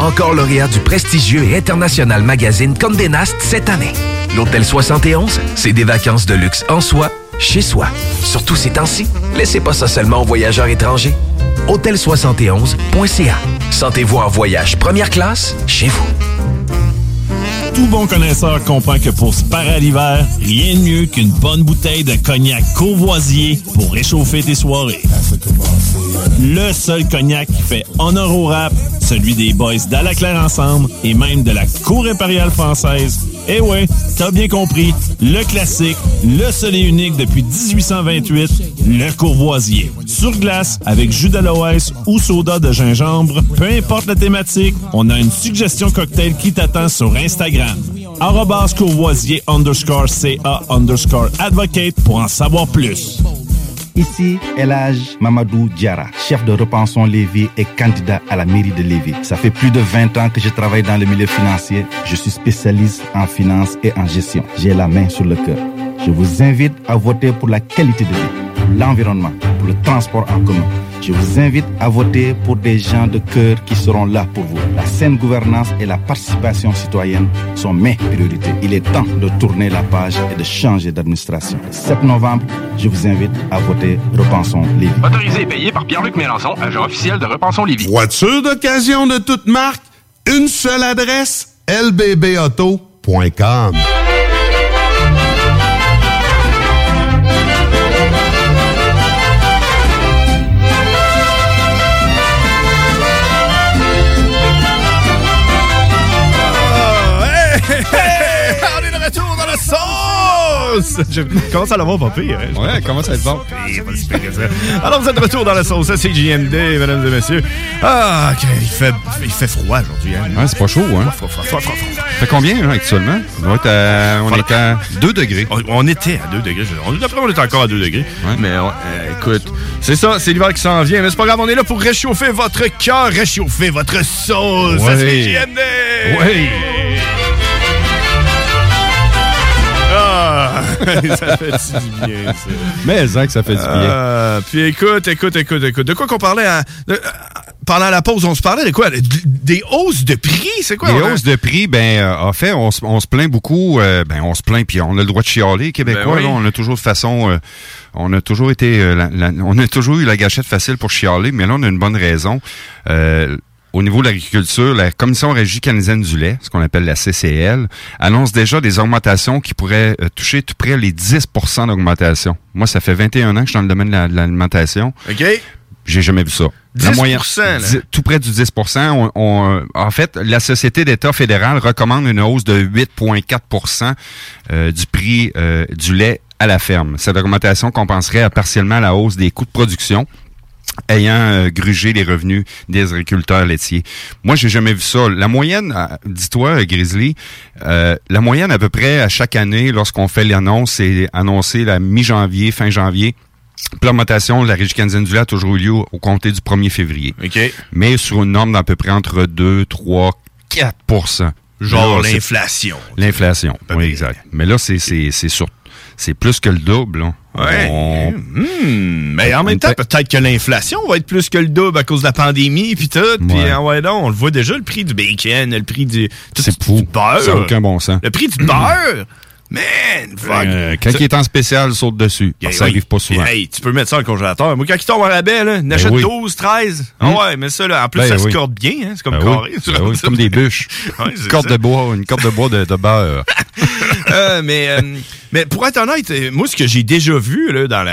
Encore lauréat du prestigieux et international magazine Condé Nast cette année. L'Hôtel 71, c'est des vacances de luxe en soi, chez soi. Surtout ces temps-ci, laissez pas ça seulement aux voyageurs étrangers. Hôtel71.ca. Sentez-vous en voyage première classe chez vous. Tout bon connaisseur comprend que pour se parer à l'hiver, rien de mieux qu'une bonne bouteille de cognac Courvoisier pour réchauffer tes soirées. Le seul cognac qui fait honneur au rap, celui des boys d'Alaclaire Ensemble et même de la Cour impériale française. Eh ouais, t'as bien compris, le classique, le seul et unique depuis 1828, le Courvoisier. Sur glace, avec jus d'aloès ou soda de gingembre, peu importe la thématique, on a une suggestion cocktail qui t'attend sur Instagram. Arrobas Courvoisier underscore CA underscore advocate pour en savoir plus. Ici, Elage Mamadou Diara, chef de Repensons Lévis et candidat à la mairie de Lévis. Ça fait plus de 20 ans que je travaille dans le milieu financier. Je suis spécialiste en finance et en gestion. J'ai la main sur le cœur. Je vous invite à voter pour la qualité de vie, l'environnement, pour le transport en commun. Je vous invite à voter pour des gens de cœur qui seront là pour vous. La saine gouvernance et la participation citoyenne sont mes priorités. Il est temps de tourner la page et de changer d'administration. Le 7 novembre, je vous invite à voter Repensons Lévis. Autorisé et payé par Pierre-Luc Mélenchon, agent officiel de Repensons Lévis. Voiture d'occasion de toute marque, une seule adresse, lbbauto.com. sauce! Je commence à l'avoir pas pire. Hein? Ouais, commence à être bon? Pire, pas si pire que ça. Alors, vous êtes de retour dans la sauce. C'est JMD, mesdames et messieurs. Ah, ok, il fait, il fait froid aujourd'hui. Hein? Ouais, c'est pas chaud, hein? Froid, froid, froid, froid, froid. Fait combien, là, actuellement? On, être à, on est à 2 degrés. On, on était à 2 degrés. On, d'après, on est encore à 2 degrés. Mais euh, écoute, c'est ça, c'est l'hiver qui s'en vient. Mais c'est pas grave, on est là pour réchauffer votre cœur, réchauffer votre sauce. Ouais. c'est JMD! Oui. ça fait du bien, ça. Mais, Zach, ça fait du bien. Euh, puis écoute, écoute, écoute, écoute. De quoi qu'on parlait à- de- euh, pendant la pause? On se parlait de quoi? De- Des hausses de prix? C'est quoi? A- hausses de prix, ben, euh, en fait, on, se- plaint beaucoup. euh, ben, on se plaint, puis on a le droit de chialer, Québécois. Ben oui. là, on a toujours de façon, euh, on a toujours été, euh, la- la- on a toujours eu la gâchette facile pour chialer, mais là, on a une bonne raison. Euh, au niveau de l'agriculture, la Commission régie canadienne du lait, ce qu'on appelle la CCL, annonce déjà des augmentations qui pourraient euh, toucher tout près les 10% d'augmentation. Moi, ça fait 21 ans que je suis dans le domaine de la- l'alimentation. OK? J'ai jamais vu ça. 10 là. dix- tout près du 10 on, on, euh, En fait, la Société d'État fédéral recommande une hausse de 8,4% euh, du prix euh, du lait à la ferme. Cette augmentation compenserait partiellement la hausse des coûts de production. Ayant euh, grugé les revenus des agriculteurs laitiers. Moi, j'ai jamais vu ça. La moyenne, euh, dis-toi, Grizzly, euh, la moyenne à peu près à chaque année, lorsqu'on fait l'annonce, c'est annoncé la mi-janvier, fin janvier. Puis L'augmentation de la Régie canadienne du a toujours eu lieu au compté du 1er février. Mais sur une norme d'à peu près entre 2, 3, 4% Genre l'inflation. L'inflation, oui, exact. Mais là, c'est c'est c'est sur c'est plus que le double. là. Ouais. On- Hmm, mais en même temps, peut-être que l'inflation va être plus que le double à cause de la pandémie puis tout. Puis Ouais. ah ouais, non, on le voit déjà, le prix du bacon, le prix du, tout- C'est fou. du beurre. Ça aucun bon sens. Le prix du beurre? Man, fuck. Euh, quand il est en spécial, saute dessus. Parce que ça oui. arrive pas souvent. Hey, tu peux mettre ça le congélateur. Moi, quand il tombe en rabais, là, n'achète oui. 12, 13. Ah Hmm? ouais, mais ça, là, en plus, Ben ça se corde bien. Hein, c'est comme Ben carré. Ben c'est comme des bûches. Ouais, une corde ça. de bois, une corde de bois de, de beurre. Euh, mais, euh, mais pour être honnête, euh, moi, ce que j'ai déjà vu là, dans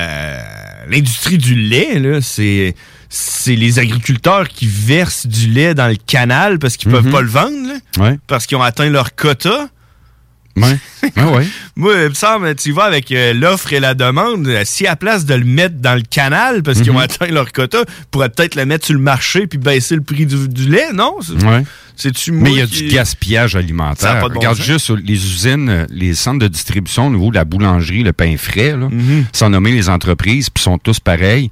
l'industrie du lait, c'est c'est les agriculteurs qui versent du lait dans le canal parce qu'ils peuvent Mhm. pas le vendre, là, Ouais. parce qu'ils ont atteint leur quota. Ouais. Ouais, ouais. Moi, il me semble, tu vas avec euh, l'offre et la demande, si à place de le mettre dans le canal parce qu'ils ont Mhm. atteint leur quota, pourrait peut-être le mettre sur le marché puis baisser le prix du, du lait, non? Ouais. C'est-tu Mais il y a qui- du gaspillage alimentaire. bon Regarde sens. juste les usines, euh, les centres de distribution au niveau de la boulangerie, le pain frais, là, Mhm. sans nommer les entreprises, puis sont tous pareils.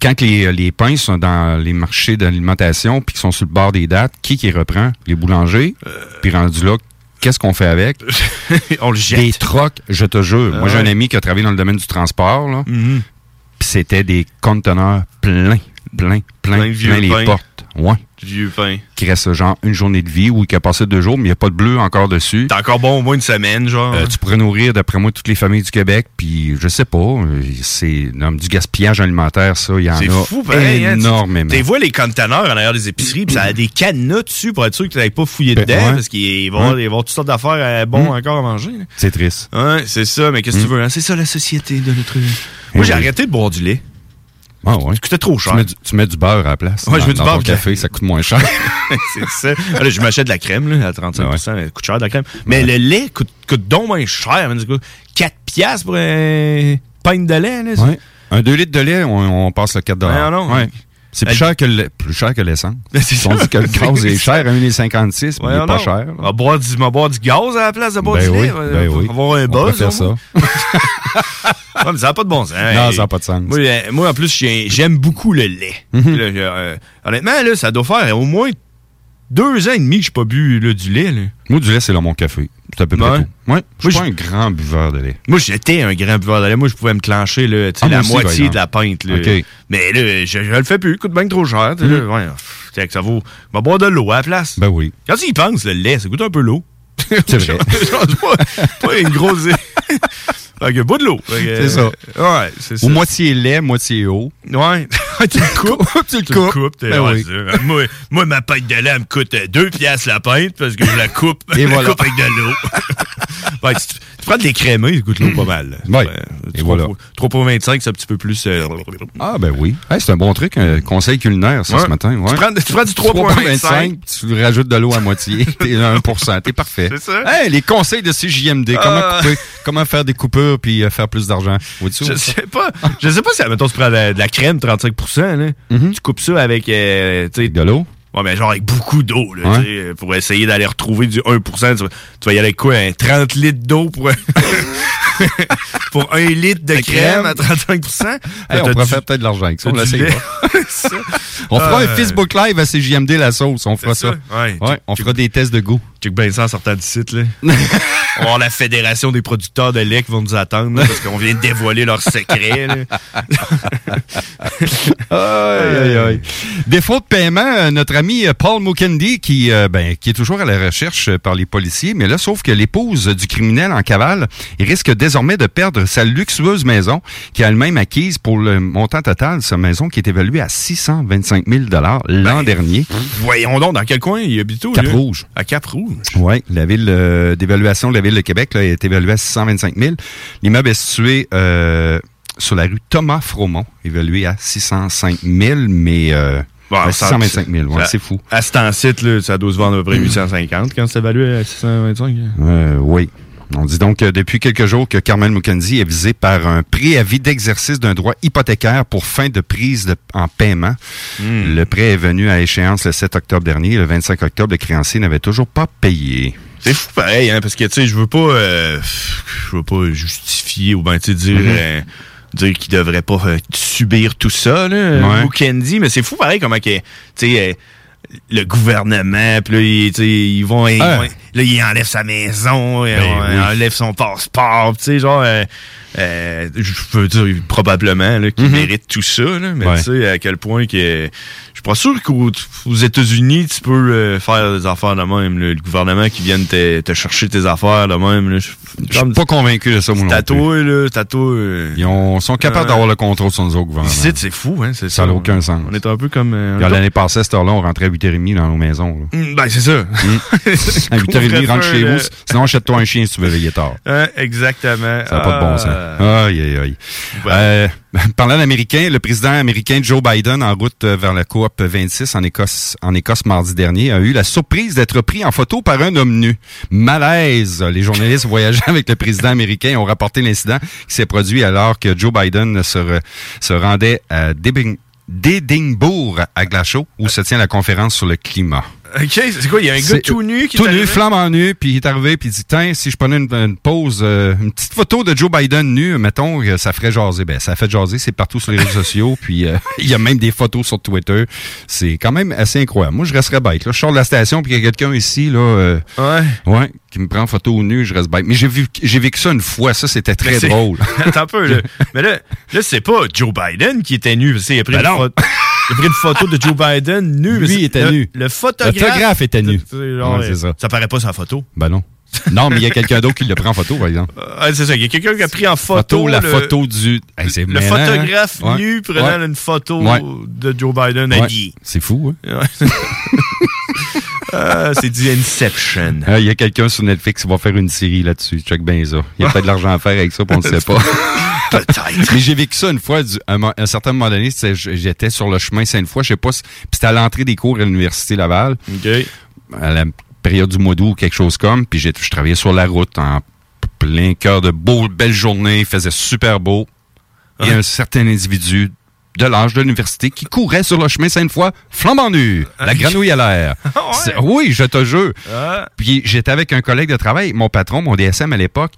Quand les, les pains sont dans les marchés d'alimentation puis qu'ils sont sur le bord des dates, qui qui reprend? Les boulangers? Euh. Puis rendu là, qu'est-ce qu'on fait avec? On le jette. Des trocs, je te jure. Ah Moi, j'ai un ouais. ami qui a travaillé dans le domaine du transport, là. Mhm. Puis c'était des conteneurs pleins, pleins, Plein de vieux plein les portes. Ouais. Vieux pain. Qui reste genre une journée de vie ou qui a passé deux jours, mais il n'y a pas de bleu encore dessus. T'es encore bon au moins une semaine, genre. Euh, tu pourrais nourrir, d'après moi, toutes les familles du Québec, puis je sais pas, euh, c'est du gaspillage alimentaire, ça, il y en a fou, pareil. hein. Tu- énormément. Tu vois les conteneurs en arrière des épiceries, puis ça a des cadenas dessus pour être sûr que tu n'avais pas fouillé Ben, dedans, ouais. parce qu'ils vont, Ouais. ils vont avoir toutes sortes d'affaires euh, bons Mm. encore à manger. C'est triste. Ouais, c'est ça, mais qu'est-ce que tu Mm. veux? hein? C'est ça la société de notre. Moi, j'ai arrêté de boire du lait. Ah ouais. Ça coûtait trop cher. Tu mets, du, tu mets du beurre à la place. Ouais, je mets du dans beurre ton café, ça coûte moins cher. c'est ça. Ah, je m'achète de la crème là, à 35 elle coûte cher de la crème. Mais le lait coûte, coûte donc moins cher. man. Ça coûte 4 piastres pour un pinte de lait. Là. Ouais. Un 2 litres de lait, on, on passe le 4 Ouais, non. Ouais. C'est plus cher que le- plus cher que l'essence. Ben, On ça. dit que le gaz est cher à 1,56, mais il Ouais, est pas cher. On va boire du, on va boire du gaz à la place de boire Ben du oui, lait. ben on va oui. avoir un On buzz. peut faire. Ouais, mais ça n'a pas de bon sens. Non, ça n'a pas de sens. Moi, euh, moi, en plus, j'ai- j'aime beaucoup le lait. Mhm. Là, euh, honnêtement, là, ça doit faire au moins deux ans et demi que je n'ai pas bu là, du lait. là. Moi, du lait, c'est là mon café. C'est à peu près Ouais. tout. Ouais. Je suis pas un grand buveur de lait. Moi, j'étais un grand buveur de lait. Moi, je pouvais me clencher là, Ah, la aussi, moitié de la pinte. là. Mais là, je, je le fais plus. Il coûte bien trop cher. là. Mhm. Ouais, pff, que ça vaut. On va boire de l'eau à la place. Ben oui. Quand tu y penses, le lait, ça goûte un peu l'eau. C'est vrai. Pas, pas une grosse. fait que bois de l'eau. C'est ça. Ouais, c'est ça. Ou moitié lait, moitié eau. Ouais. tu le coupes. tu le coupes. t'es- Ben ouais, oui. moi, moi, ma pinte de lait, elle me coûte 2 piastres la pinte parce que je la coupe. Et je la voilà. coupe avec de l'eau. Prends de l'écrémé, il goûte l'eau pas mal. Ouais. Et voilà. 3 pour 25, c'est un petit peu plus. euh, Ah, ben oui. C'est un bon truc, un conseil culinaire, ça, ce matin. Tu prends- du 3,25, tu rajoutes de l'eau à moitié, t'es à 1 T'es parfait. C'est ça. Les conseils de CJMD, comment, Ah. couper, comment faire des coupures puis euh, faire plus d'argent. Vois-tu? Je sais pas. Je sais pas si, mettons, tu prends de, la crème 35%, là. Tu coupes ça avec, euh, De l'eau? Ouais, mais genre avec beaucoup d'eau, là, Ouais. tu sais, pour essayer d'aller retrouver du 1%. Tu, tu vas y aller avec quoi? Un 30 litres d'eau pour, pour 1 litre de, De crème, crème. à 35%? Hey, T'as on pourrait faire peut-être de l'argent avec ça. On. Ça. On fera Euh, un Facebook Live à CJMD la sauce. On fera ça. ça, ouais. Ouais, on fera des tests de goût. Check bien ça en sortant du site, là. Avoir la Fédération des producteurs de lait qui vont nous attendre, là, parce qu'on vient de dévoiler leurs secrets, là. Aïe, aïe, aïe. Défaut de paiement, euh, notre ami euh, Paul Mukendi, qui, euh, ben, qui est toujours à la recherche euh, par les policiers, mais là, sauf que l'épouse du criminel en cavale, il risque désormais de perdre sa luxueuse maison, qui a elle-même acquise pour le montant total, sa maison qui est évaluée à 625 000 l'an dernier. Voyons donc, dans quel coin il habite? Cap-Rouge. À Cap-Rouge. Oui, la ville euh, d'évaluation de la ville de Québec là, est évaluée à 625 000. L'immeuble est situé euh, sur la rue Thomas Fromont, évalué à 605 000, mais euh, Bon, à ça- 625 000, ouais, ça- c'est fou. À site, là, ça doit se vendre à peu près 850 quand c'est évalué à 625. Euh, oui. On dit donc euh, depuis quelques jours que Carmel Mukendi est visé par un préavis d'exercice d'un droit hypothécaire pour fin de prise de- en paiement. Hmm. Le prêt est venu à échéance le 7 octobre dernier. Le 25 octobre, le créancier n'avait toujours pas payé. C'est fou pareil, hein, parce que tu sais, je veux pas euh, je veux pas justifier ou ben tu dire Mhm. euh, dire qu'il devrait pas euh, subir tout ça là, Ouais. Mukendi, mais c'est fou pareil comment que tu sais le gouvernement, puis là, ils, ils vont, ils vont- là, il enlève sa maison, il Ben oui. enlève son passeport, tu sais, genre, euh, euh, je peux dire probablement là, qu'il Mhm. mérite tout ça, là, mais Ouais. tu sais, à quel point que je suis pas sûr qu'aux aux États-Unis, tu peux euh, faire des affaires de même. là. Le gouvernement qui vient te, te chercher tes affaires de même. là. Je Je suis pas convaincu de ça, plus. toi, là. Toi. euh. Ils ont- sont capables Ouais. d'avoir le contrôle sur nous autres gouvernements. C'est fou, hein. C'est Ça ça. n'a aucun sens. On est un peu comme. euh, L'année passée, cette heure-là, on rentrait à 8h30 dans nos maisons. là. Hum, Ben, c'est ça. À 8h30, rentre chez vous. Sinon, achète-toi un chien si tu veux veiller tard. Hein, exactement. Ça n'a pas de bon sens. Ah. Aïe, aïe, aïe. Parlant d'Américains, le président américain Joe Biden, en route euh, vers la coop 26 en Écosse, en Écosse mardi dernier, a eu la surprise d'être pris en photo par un homme nu. Malaise. Les journalistes voyageant avec le président américain ont rapporté l'incident qui s'est produit alors que Joe Biden se, re- se rendait à d'Édimbourg à Glasgow, où se tient la conférence sur le climat. Ok, c'est quoi? Il y a un gars tout nu qui Tout est nu, arrivé? flamant nu, puis il est arrivé, puis il dit, tiens, si je prenais une, une pause, euh, une petite photo de Joe Biden nu, mettons, que ça ferait jaser. Ben, ça fait jaser, c'est partout sur les réseaux sociaux, puis euh, il y a même des photos sur Twitter. C'est quand même assez incroyable. Moi, je resterais bête. Là. Je sors de la station, puis il y a quelqu'un ici, là, euh, ouais. ouais, qui me prend en photo nu, je reste bête. Mais j'ai vu, j'ai vécu ça une fois, ça, c'était très drôle. Attends un peu, là. Mais là, là c'est pas Joe Biden qui était nu. parce qu'il a pris Ben une non. photo. Il a pris une photo de Joe Biden nu. Lui, il était le- nu. Le photographe. Le photographe était nu. Genre, Ouais, ça. Ça paraît pas la photo. Ben non. Non, mais il y a quelqu'un d'autre qui le prend en photo, par exemple. Ah, c'est ça. Il y a quelqu'un qui a pris en photo. Photo, la le- photo du. Hey, Le hein? photographe Ouais. nu prenant Ouais. une photo Ouais. de Joe Biden habillé. C'est fou, hein? Ouais. Ah, c'est du Inception. Ah, Il y a quelqu'un sur Netflix qui va faire une série là-dessus. Check bien ça. Il y a peut-être de l'argent à faire avec ça, on ne sait pas. Peut-être. Mais j'ai vécu ça une fois, du- à un, certain moment donné, j'étais sur le chemin Sainte-Foy, je sais pas, si- puis c'était à l'entrée des cours à l'Université Laval, à la période du mois d'août ou quelque chose comme, puis je travaillais sur la route en plein cœur de beaux, belles journées, il faisait super beau, et un certain individu de l'âge de l'université qui courait sur le chemin Sainte-Foy, flambant nu, la grenouille à l'air. C'est- Oui, je te jure. Ah. Puis j'étais avec un collègue de travail, mon patron, mon DSM à l'époque.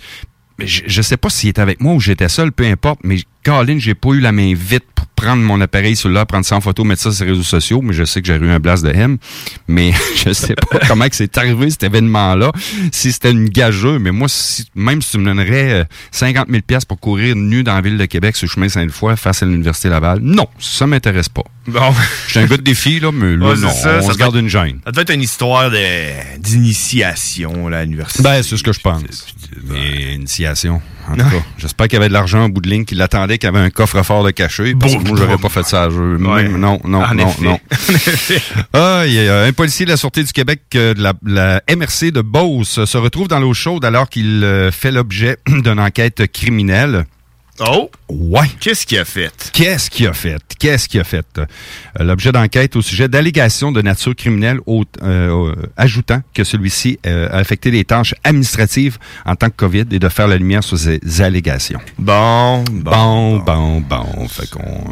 Je, je sais pas s'il était avec moi ou j'étais seul, peu importe. Mais Colin, j'ai pas eu la main vite pour prendre mon appareil sur là, prendre ça en photo, mettre ça sur les réseaux sociaux. Mais je sais que j'ai eu un blast de M. Mais je sais pas comment c'est arrivé cet événement-là. Si c'était une gageuse, mais moi, si, même si tu me donnerais euh, 50 000 pièces pour courir nu dans la ville de Québec sur le chemin Sainte-Foy face à l'université Laval, non, ça m'intéresse pas. Bon. J'étais un gars de défi là, mais là, Ouais, c'est non, ça, on ça se garde une gêne. Ça devait être une histoire d'initiation là, à l'université. Ben, c'est ce que je pense. Initiation. En tout cas, j'espère qu'il y avait de l'argent au bout de ligne, qu'il attendait qu'il y avait un coffre-fort de caché, parce que moi, j'aurais pas fait ça à jeu. Ouais. Même- non, non, En non, effet. non. Ah, il y a un policier de la Sûreté du Québec euh, de la, la MRC de Beauce se retrouve dans l'eau chaude alors qu'il euh, fait l'objet d'une enquête criminelle. Oh! Ouais. Qu'est-ce qu'il a fait? Qu'est-ce qu'il a fait? Qu'est-ce qu'il a fait? Euh, L'objet d'enquête au sujet d'allégations de nature criminelle, au- euh, ajoutant que celui-ci euh, a affecté les tâches administratives en tant que COVID et de faire la lumière sur ces allégations. Bon, bon, bon, bon. Fait qu'on...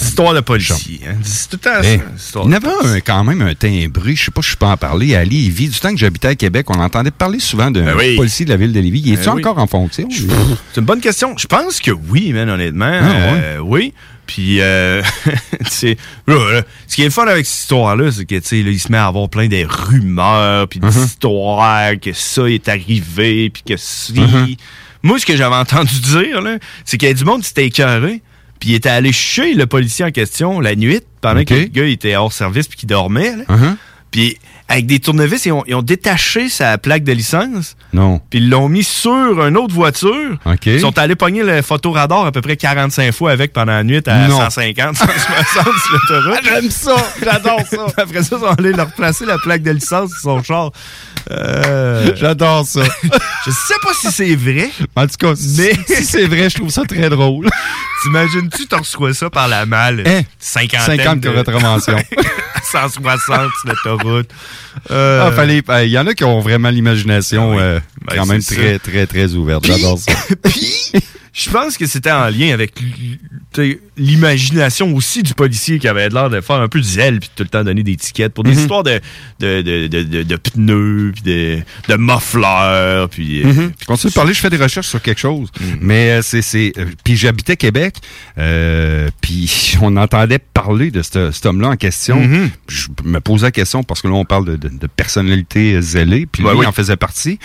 Histoire de policier. Hein? C'est tout le temps Eh, histoire il y avait un- quand même un timbré, je sais pas si je peux en parler, à Lévis. Du temps que j'habitais à Québec, on entendait parler souvent d'un Ben oui. policier de la ville de Lévis. Il est-tu Ben oui. encore en fonction? C'est une bonne question. Je pense que oui, man, honnêtement. Ah, ouais? Euh, oui. Puis, euh, ce qui est le fun avec cette histoire-là, c'est que, tu sais, il se met à avoir plein de rumeurs, puis Uh-huh. d'histoires, que ça est arrivé, puis que si... Uh-huh. Moi, ce que j'avais entendu dire, là, c'est qu'il y a du monde qui s'était écœuré, puis il était allé chez le policier en question la nuit, pendant que le gars il était hors service puis qu'il dormait, là. Uh-huh. Puis, avec des tournevis, ils ont, ils ont détaché sa plaque de licence, Non. puis ils l'ont mis sur une autre voiture. OK. Ils sont allés pogner le photoradar à peu près 45 fois avec pendant la nuit à Non. 150, 160 sur l'autoroute. J'aime ça, j'adore ça. Après ça, ils sont allés leur placer la plaque de licence sur son char. Euh, J'adore ça. je sais pas si c'est vrai. En tout cas, Mais- si c'est vrai, je trouve ça très drôle. T'imagines-tu, t'en reçois ça par la malle? Hein? 50 50 contraventions. 160 sur l'autoroute. Euh, Ah, fallait- euh, Il y en a qui ont vraiment l'imagination. euh, quand Ben, même c'est très, très, très ouverte. J'adore ça. Je pense que c'était en lien avec l'imagination aussi du policier qui avait l'air de faire un peu de zèle puis tout le temps donner des tickets pour des Mhm. histoires de, de, de, de, de- de pneus puis de, de muffleurs puis... Mhm. Je continue de parler, je fais des recherches sur quelque chose. Mais euh, c'est. c'est euh, puis j'habitais Québec, euh, puis on entendait parler de ce- cet homme-là en question. Mhm. Je me posais la question parce que là, on parle de, personnalité zélée, puis Ouais, lui oui. en faisait partie.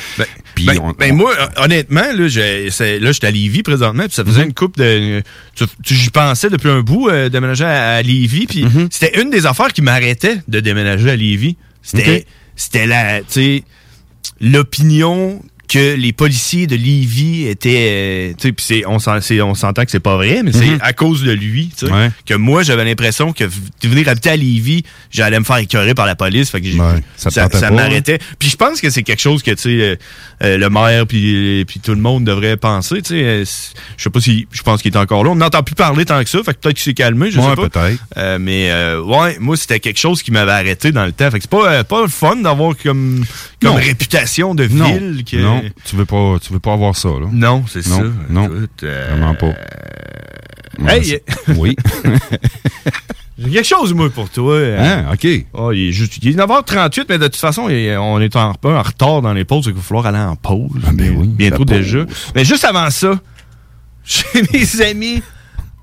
puis Ben, on- ben moi, hon- honnêtement, là, c'est- là, j'étais à Lévis présentement, puis ça faisait Mhm. une coupe de. tu- tu- J'y pensais depuis un bout, euh, déménager à, à Lévis, puis Mhm. c'était une des affaires qui m'arrêtait de déménager à Lévis. C'était la, tu sais, l'opinion que les policiers de Lévis étaient, euh, tu sais, puis c'est- on s'entend que c'est pas vrai, mais c'est Mhm. à cause de lui, tu sais, Ouais. que moi j'avais l'impression que de venir habiter à Lévis, j'allais me faire écœurer par la police, fait que Ouais, ça m'arrêtait. Puis je pense que c'est quelque chose que tu sais euh, euh, le maire puis puis tout le monde devrait penser, tu sais, euh, je sais pas si je pense qu'il est encore là, on n'entend plus parler tant que ça, fait que peut-être qu'il s'est calmé, je Ouais, sais pas. peut-être. Euh, mais euh, ouais, moi c'était quelque chose qui m'avait arrêté dans le temps, fait que c'est pas pas fun d'avoir comme comme Non. réputation de non, ville que non, tu veux pas, tu veux pas avoir ça là. Non, c'est ça. Non, Écoute, euh, vraiment pas. Hey, Ouais, c'est- oui. J'ai quelque chose, moi, pour toi. Hein, OK. Oh, il est juste. Il est 9h38, mais de toute façon, il- on est en, un peu en retard dans les pauses, donc il va falloir aller en pause. bientôt la pause. déjà. Mais juste avant ça, j'ai mes amis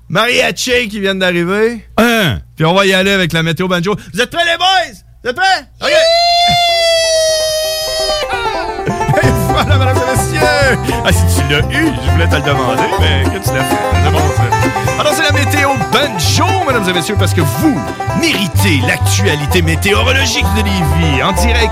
Mariachi qui viennent d'arriver. Hein? Puis on va y aller avec la météo banjo. Vous êtes prêts, les boys? Vous êtes prêts? OK! Et Ah, si tu l'as eu, je voulais te le demander, mais que tu l'as fait. C'est bon. Alors, c'est la météo banjo, mesdames et messieurs, parce que vous méritez l'actualité météorologique de Lévis en direct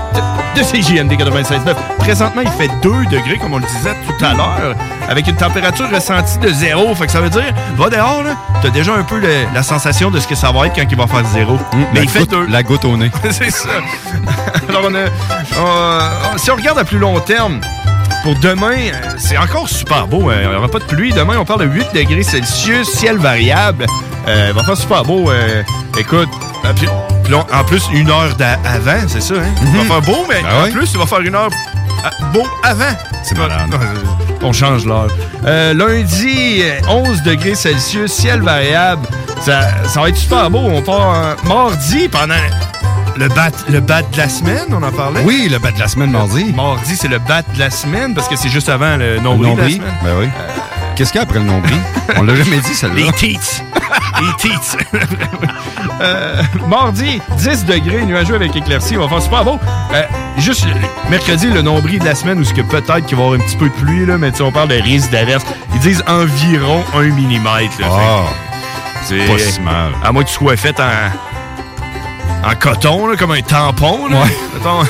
de CJMD 96.9. Présentement, il fait 2 degrés, comme on le disait tout à l'heure, avec une température ressentie de zéro. Fait que ça veut dire, va dehors, là, t'as déjà un peu le- la sensation de ce que ça va être quand il va faire zéro. mais la il fait goutte- 2. La goutte au nez. c'est ça. Alors, on a, si on regarde à plus long terme, pour demain, euh, c'est encore super beau. hein. Il n'y aura pas de pluie. Demain, on parle de 8 degrés Celsius, ciel variable. Euh, il va faire super beau. euh, écoute, euh, puis- puis là, en plus, une heure avant, c'est ça. Hein? Il va faire beau, mais Ah en ouais? plus, il va faire une heure beau avant. C'est malade. Non, euh, On change l'heure. Euh, lundi, euh, 11 degrés Celsius, ciel variable. Ça, ça va être super beau. On part euh, mardi pendant le bat, le bat de la semaine, on en parlait? Oui, le bat de la semaine mardi. Mardi, c'est le bat de la semaine parce que c'est juste avant le Le nombril, de la nombril. semaine. Ben oui. Qu'est-ce qu'il y a après le nombril? On l'a jamais dit, celle-là. Les teats. Les teats. Euh, mardi, 10 degrés, nuageux avec éclaircie. On va faire super beau. Euh, juste mercredi, le nombril de la semaine où ce que peut-être qu'il va y avoir un petit peu de pluie, là, mais on parle de risque d'averse. Ils disent environ 1 mm. Là, Ah, c'est pas si mal. À moins que tu sois fait en, en coton, là, comme un tampon. Là. Mettons,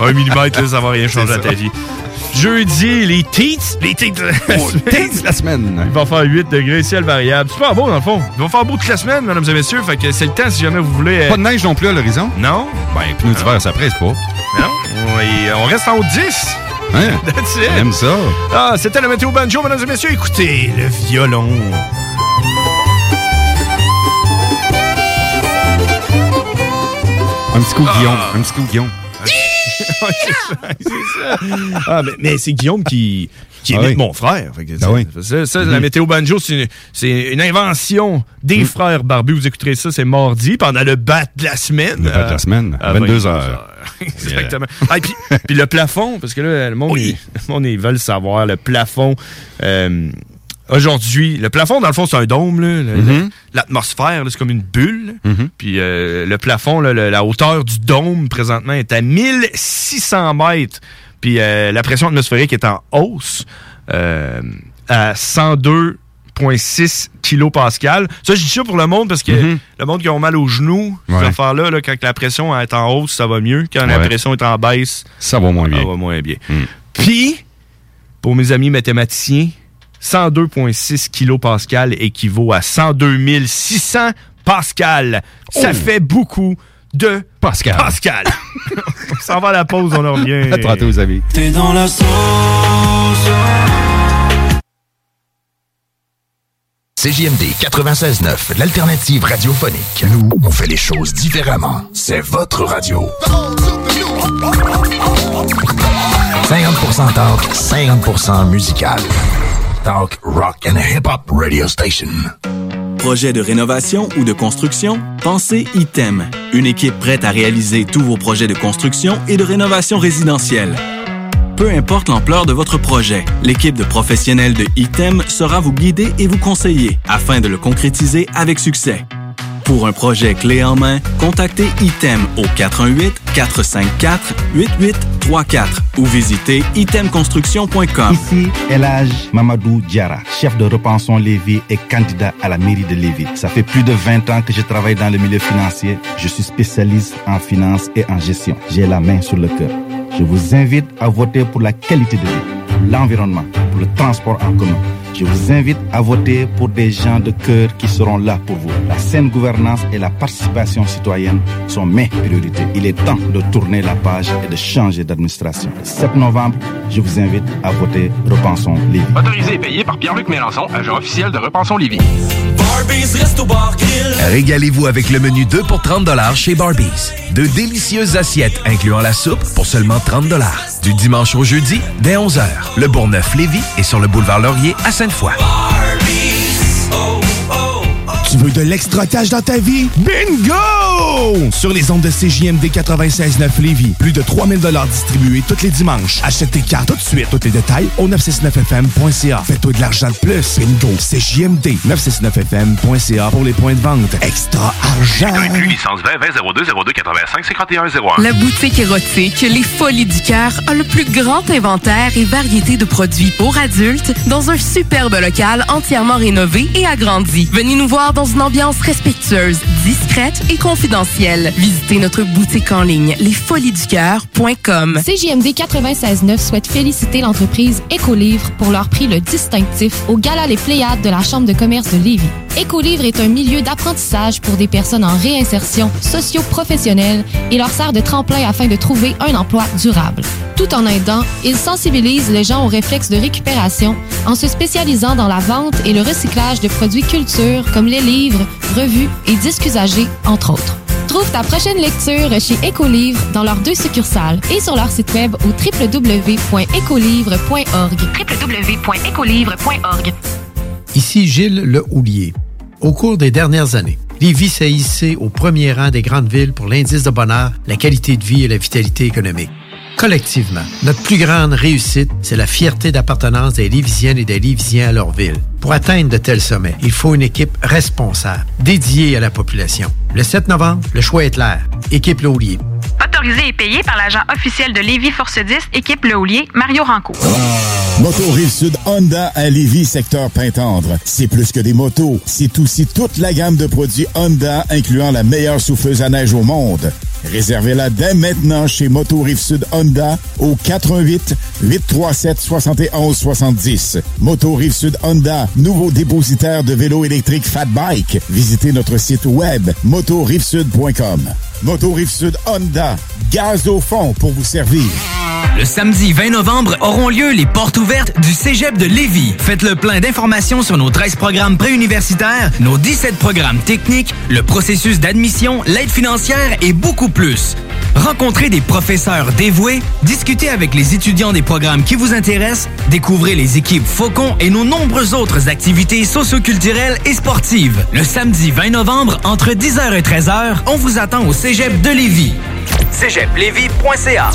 1 mm, là, ça va rien changer à ta vie. Jeudi, les teats. Les teats de la. Teats la semaine. Il va faire 8 degrés, ciel variable. Super beau, dans le fond. Il va faire beau toute la semaine, mesdames et messieurs. Fait que c'est le temps si jamais vous voulez. euh, Pas de neige non plus à l'horizon? Non? Ben, pneus d'hiver, ça presse pas. Non? Oui, on reste en haut de 10. Hein? That's it. J'aime ça. Ah, c'était la météo banjo, mesdames et messieurs. Écoutez, le violon. Petit coup de Guillaume. Un petit coup Guillaume. Ah, mais, mais c'est Guillaume qui, qui Ah imite oui. mon frère. Fait que, Ah oui. ça, ça. La météo banjo, c'est une, c'est une invention des frères Barbus. Vous écouterez ça, c'est mardi, pendant le bat de la semaine. Le bat de la semaine, à 22 heures. Exactement. Ah, et puis, puis le plafond, parce que là, le monde, il- le monde ils veulent savoir, le plafond. euh, Aujourd'hui, le plafond, dans le fond, c'est un dôme. Mhm. L'atmosphère, c'est comme une bulle. Mhm. Puis euh, le plafond, là, le- la hauteur du dôme présentement est à 1600 mètres. Puis euh, la pression atmosphérique est en hausse euh, à 102,6 kilopascal. Ça, je dis ça pour le monde parce que Mhm. le monde qui a mal aux genoux, ces affaires-là, là, quand la pression est en hausse, ça va mieux. Quand la pression est en baisse, Ça va moins bien. ça va moins bien. Puis, pour mes amis mathématiciens, 102,6 kilopascal équivaut à 102 600 pascal. Ça Oh. fait beaucoup de Pascal. Pascal. on s'en va à la pause, on en revient. À tantôt, vous avez. T'es dans la sauce. CJMD 96.9, l'alternative radiophonique. Nous, on fait les choses différemment. C'est votre radio. 50% talk, 50% musical. Talk, rock and hip-hop radio station. Projet de rénovation ou de construction? Pensez ITEM. Une équipe prête à réaliser tous vos projets de construction et de rénovation résidentielle. Peu importe l'ampleur de votre projet, l'équipe de professionnels de ITEM sera vous guider et vous conseiller afin de le concrétiser avec succès. Pour un projet clé en main, contactez ITEM au 418-454-8834 ou visitez itemconstruction.com. Ici, Elage Mamadou Diara, chef de Repensons Lévis et candidat à la mairie de Lévis. Ça fait plus de 20 ans que je travaille dans le milieu financier. Je suis spécialiste en finance et en gestion. J'ai la main sur le cœur. Je vous invite à voter pour la qualité de vie, l'environnement, pour le transport en commun. Je vous invite à voter pour des gens de cœur qui seront là pour vous. La saine gouvernance et la participation citoyenne sont mes priorités. Il est temps de tourner la page et de changer d'administration. Le 7 novembre, je vous invite à voter Repensons Lévis. Autorisé et payé par Pierre-Luc Mélenchon, agent officiel de Repensons Lévis. Régalez-vous avec le menu 2 pour 30 chez Barbies. De délicieuses assiettes incluant la soupe pour seulement 30 Du dimanche au jeudi, dès 11h. Le Bourgneuf-Lévis est sur le boulevard Laurier à Sainte-Foy. Tu veux de l'extra cash dans ta vie? Bingo! Sur les ondes de CJMD 96.9 Lévis, plus de 3000 distribués tous les dimanches. Achète tes cartes tout de suite. Tous les détails au 969FM.ca. Fais-toi de l'argent de plus. Bingo! CJMD 969FM.ca pour les points de vente. Extra argent! Inclus licence 20 20 02 02 85 51 01. La boutique érotique Les Folies du Cœur a le plus grand inventaire et variété de produits pour adultes dans un superbe local entièrement rénové et agrandi. Venez nous voir dans une ambiance respectueuse, discrète et confidentielle. Visitez notre boutique en ligne lesfoliesducoeur.com. CJMD 96.9 souhaite féliciter l'entreprise Écolivre pour leur prix le distinctif au Gala Les Pléiades de la Chambre de commerce de Lévis. Écolivre est un milieu d'apprentissage pour des personnes en réinsertion socio-professionnelle et leur sert de tremplin afin de trouver un emploi durable. Tout en aidant, ils sensibilisent les gens aux réflexes de récupération en se spécialisant dans la vente et le recyclage de produits culture comme les livres, revues et disques usagés, entre autres. Trouve ta prochaine lecture chez Écolivre dans leurs deux succursales et sur leur site web au www.écolivre.org. Ici Gilles Le Houlier. Au cours des dernières années, Lévis s'est hissé au premier rang des grandes villes pour l'indice de bonheur, la qualité de vie et la vitalité économique. Collectivement, notre plus grande réussite, c'est la fierté d'appartenance des Lévisiennes et des Lévisiens à leur ville. Pour atteindre de tels sommets, il faut une équipe responsable, dédiée à la population. Le 7 novembre, le choix est clair. Équipe Laulier. Autorisé et payé par l'agent officiel de Lévis Force 10, équipe Le Houlier, Mario Ranco. Moto Rive-Sud Honda à Lévis, secteur Pintendre. C'est plus que des motos, c'est aussi toute la gamme de produits Honda, incluant la meilleure souffleuse à neige au monde. Réservez-la dès maintenant chez Moto Rive-Sud Honda au 88 837 71 70. Moto Rive-Sud Honda, nouveau dépositaire de vélos électriques Fat Bike. Visitez notre site web motorivesud.com. Moto Rive-Sud Honda, gaz au fond pour vous servir. Le samedi 20 novembre auront lieu les portes ouvertes du Cégep de Lévis. Faites le plein d'informations sur nos 13 programmes préuniversitaires, nos 17 programmes techniques, le processus d'admission, l'aide financière et beaucoup plus. Rencontrez des professeurs dévoués, discutez avec les étudiants des programmes qui vous intéressent, découvrez les équipes Faucon et nos nombreuses autres activités socioculturelles et sportives. Le samedi 20 novembre, entre 10h et 13h, on vous attend au Cégep de Lévis. cégeplévis.ca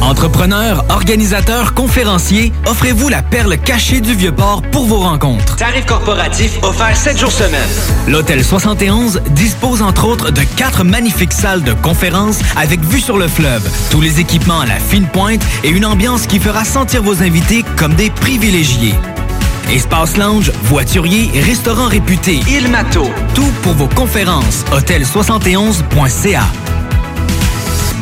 Entrepreneurs, organisateurs, conférenciers, offrez-vous la perle cachée du Vieux-Port pour vos rencontres. Tarif corporatif offert 7 jours semaine. L'Hôtel 71 dispose entre autres de quatre magnifiques salles de conférences avec vue sur le fleuve, tous les équipements à la fine pointe et une ambiance qui fera sentir vos invités comme des privilégiés. Espace lounge, voiturier, restaurant réputé, Il Mato. Tout pour vos conférences. Hôtel71.ca.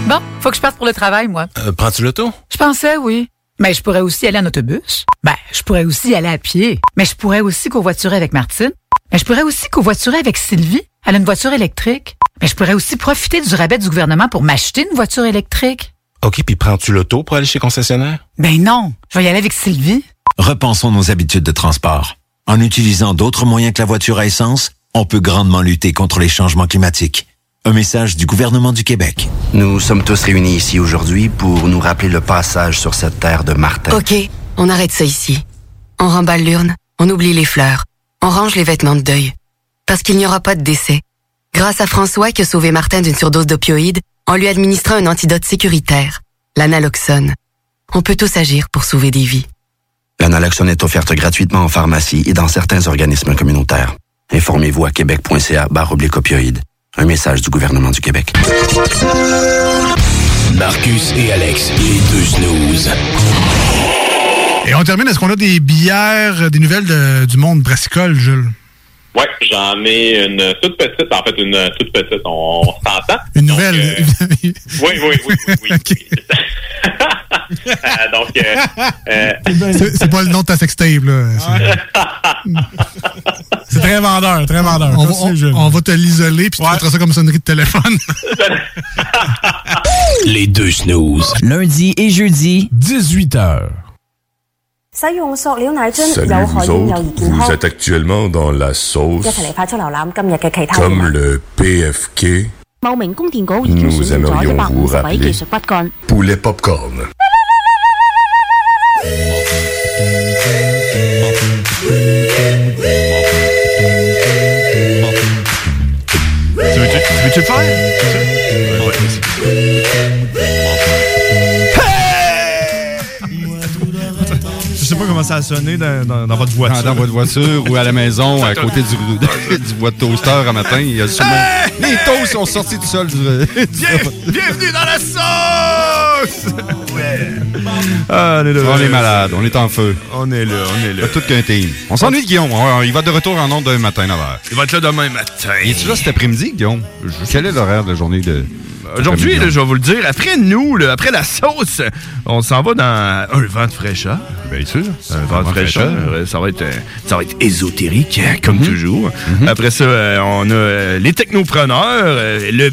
Bon, faut que je parte pour le travail, moi. Euh, Prends-tu l'auto? Je pensais, oui. Mais je pourrais aussi aller en autobus. Ben, je pourrais aussi aller à pied. Mais je pourrais aussi covoiturer avec Martine. Mais je pourrais aussi covoiturer avec Sylvie. Elle a une voiture électrique. Mais je pourrais aussi profiter du rabais du gouvernement pour m'acheter une voiture électrique. OK, puis prends-tu l'auto pour aller chez concessionnaire? Ben non, je vais y aller avec Sylvie. Repensons nos habitudes de transport. En utilisant d'autres moyens que la voiture à essence, on peut grandement lutter contre les changements climatiques. Un message du gouvernement du Québec. Nous sommes tous réunis ici aujourd'hui pour nous rappeler le passage sur cette terre de Martin. OK, on arrête ça ici. On remballe l'urne, on oublie les fleurs, on range les vêtements de deuil. Parce qu'il n'y aura pas de décès. Grâce à François qui a sauvé Martin d'une surdose d'opioïdes en lui administrant un antidote sécuritaire, l'analoxone. On peut tous agir pour sauver des vies. L'analoxone est offerte gratuitement en pharmacie et dans certains organismes communautaires. Informez-vous à québec.ca barre opioïdes. Un message du gouvernement du Québec. Marcus et Alex, les deux snooze. Et on termine, est-ce qu'on a des bières, des nouvelles de- du monde brassicole, Jules? Ouais, j'en ai une toute petite, en fait, une toute petite, on, on s'entend. Une nouvelle? Oui, oui, oui, oui, oui. Euh, donc, euh, euh, c'est pas le nom de ta sextape. C'est très vendeur, très vendeur. On, va, te l'isoler, puis ouais. tu mettras ça comme sonnerie de téléphone. Les deux snooze. Lundi et jeudi, 18h. Salut, vous, vous êtes actuellement dans la sauce. Comme le PFK. Nous aimerions vous rappeler Poulet Popcorn. Tu veux-tu tu veux-tu le faire? Ouais, Je sais pas comment ça a sonné dans, dans- dans votre voiture. Dans, dans votre voiture ou à la maison, à côté du, du bois de toaster un matin, il y a sûrement... Les toasts sont sortis du sol. Du, Bien- bienvenue dans la sauce! Ouais. Ah, on est là. on est malade, on est en feu. On est là, on est là. Tout qu'un team. On s'ennuie de Guillaume. Il va de retour en ondes demain matin 9h. Il va être là demain matin. Es-tu là cet après-midi, Guillaume? Quel est l'horaire de la journée de... Aujourd'hui, je vais vous le dire, après nous, là, après la sauce, on s'en va dans un vent de fraîcheur. Bien sûr. Un vent de fraîcheur. Ça va être, euh, ça va être ésotérique, hein, comme Mhm. toujours. Après ça, euh, on a euh, les technopreneurs. le...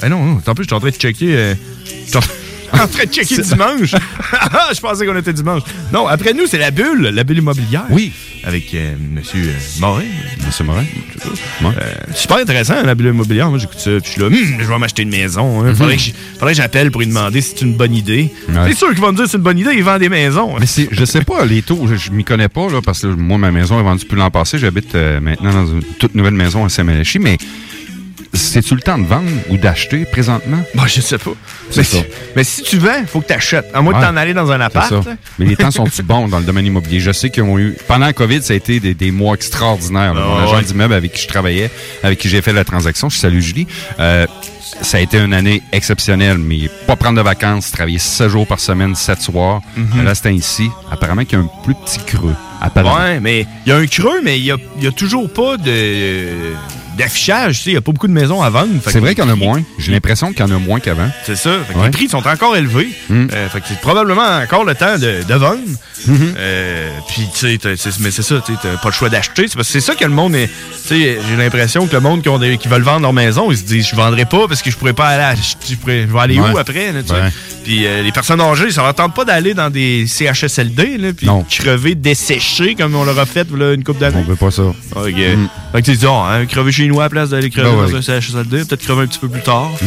Ah non, non, en plus, je suis en train de checker. je en- train de checker dimanche. Ah, je pensais qu'on était dimanche. Non, après nous, c'est la bulle, la bulle immobilière. Oui. Avec euh, Monsieur euh, Morin. Monsieur Morin. Euh, super intéressant, la bulle immobilière. Moi, j'écoute ça, puis je suis là, Hum, je vais m'acheter une maison. hein. Faudrait que j'- faudrait que j'appelle pour lui demander si c'est une bonne idée. Ouais. C'est sûr qu'il va me dire que c'est une bonne idée, il vend des maisons. Mais c'est, je sais pas, les taux, je, je m'y connais pas, là, parce que moi, ma maison est vendue plus l'an passé. J'habite euh, maintenant dans une toute nouvelle maison à Saint-Malachie, mais c'est-tu le temps de vendre ou d'acheter présentement? Moi, je sais pas. C'est Mais, si- mais si tu vends, faut que tu achètes. À moins de t'en aller dans un appart. C'est ça. Mais les temps sont-ils bons dans le domaine immobilier? Je sais qu'ils ont eu. Pendant la COVID, ça a été des, des mois extraordinaires. là. Ah, Mon agent ouais. d'immeuble avec qui je travaillais, avec qui j'ai fait la transaction, je salue Julie. euh, ça a été une année exceptionnelle, mais pas prendre de vacances, travailler 7 jours par semaine, 7 soirs. Mhm. Là, c'était ici. Apparemment qu'il y a un plus petit creux. Apparemment. Ouais, mais il y a un creux, mais il y a, il y a toujours pas de d'affichage. Il y a pas beaucoup de maisons à vendre. C'est vrai qu'il y en a moins. J'ai l'impression qu'il y en a moins qu'avant. C'est ça. Fait que Ouais. Les prix sont encore élevés. Euh, fait que c'est probablement encore le temps de, de vendre. Euh, Puis, tu sais, mais c'est ça, tu t'as pas le choix d'acheter. C'est parce que c'est ça que le monde est. Tu sais, j'ai l'impression que le monde qui, ont des- qui veulent vendre leur maison, ils se disent, je vendrai pas parce que je pourrais pas aller acheter. Je, pourrais, je vais aller Ouais. où après? là? Ouais. Puis euh, les personnes âgées, ça leur tente pas d'aller dans des CHSLD, là, puis crever desséchés comme on leur a fait là, une couple d'années. On veut pas ça. OK. Fait que tu dis, oh, hein, crever chez à la place d'aller crever Ben ouais. dans un CHSLD, peut-être crever un petit peu plus tard.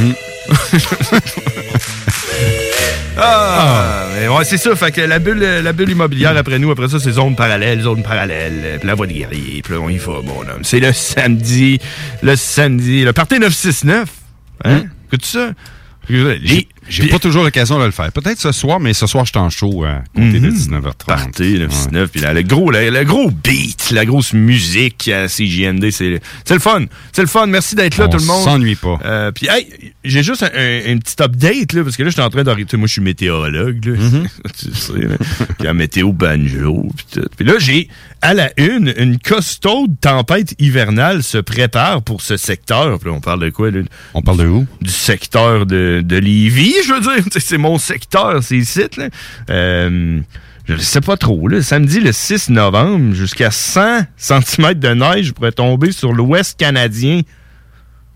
Ah, mais ouais, c'est ça. Fait que la bulle, la bulle immobilière après nous, après ça, c'est zone parallèle, zone parallèle, puis la voie de guerrier, puis là, on y va, bon homme. C'est le samedi, le samedi, le party 969. Hein? Écoute ça? Les- J'ai pas toujours l'occasion de le faire. Peut-être ce soir, mais ce soir, je suis en show à côté de 19h30. Party 969, puis là, le gros, le, le gros beat, la grosse musique à CJND, c'est c'est le fun. C'est le fun. Merci d'être là, On tout le monde. s'ennuie pas. Euh, puis, hey, j'ai juste un, un- une petite update, là, parce que là, je suis en train d'arrêter. Moi, je suis météorologue, là. Mm-hmm. tu sais, là. Puis la météo banjo, puis tout. Puis là, j'ai, à la une, une costaude tempête hivernale se prépare pour ce secteur. Puis là, on parle de quoi, là? On parle de où? Du secteur de, de Lévis, je veux dire. C'est mon secteur, c'est ici, là. Euh, je ne sais pas trop. Samedi, le 6 novembre, jusqu'à 100 cm de neige pourrait tomber sur l'ouest canadien.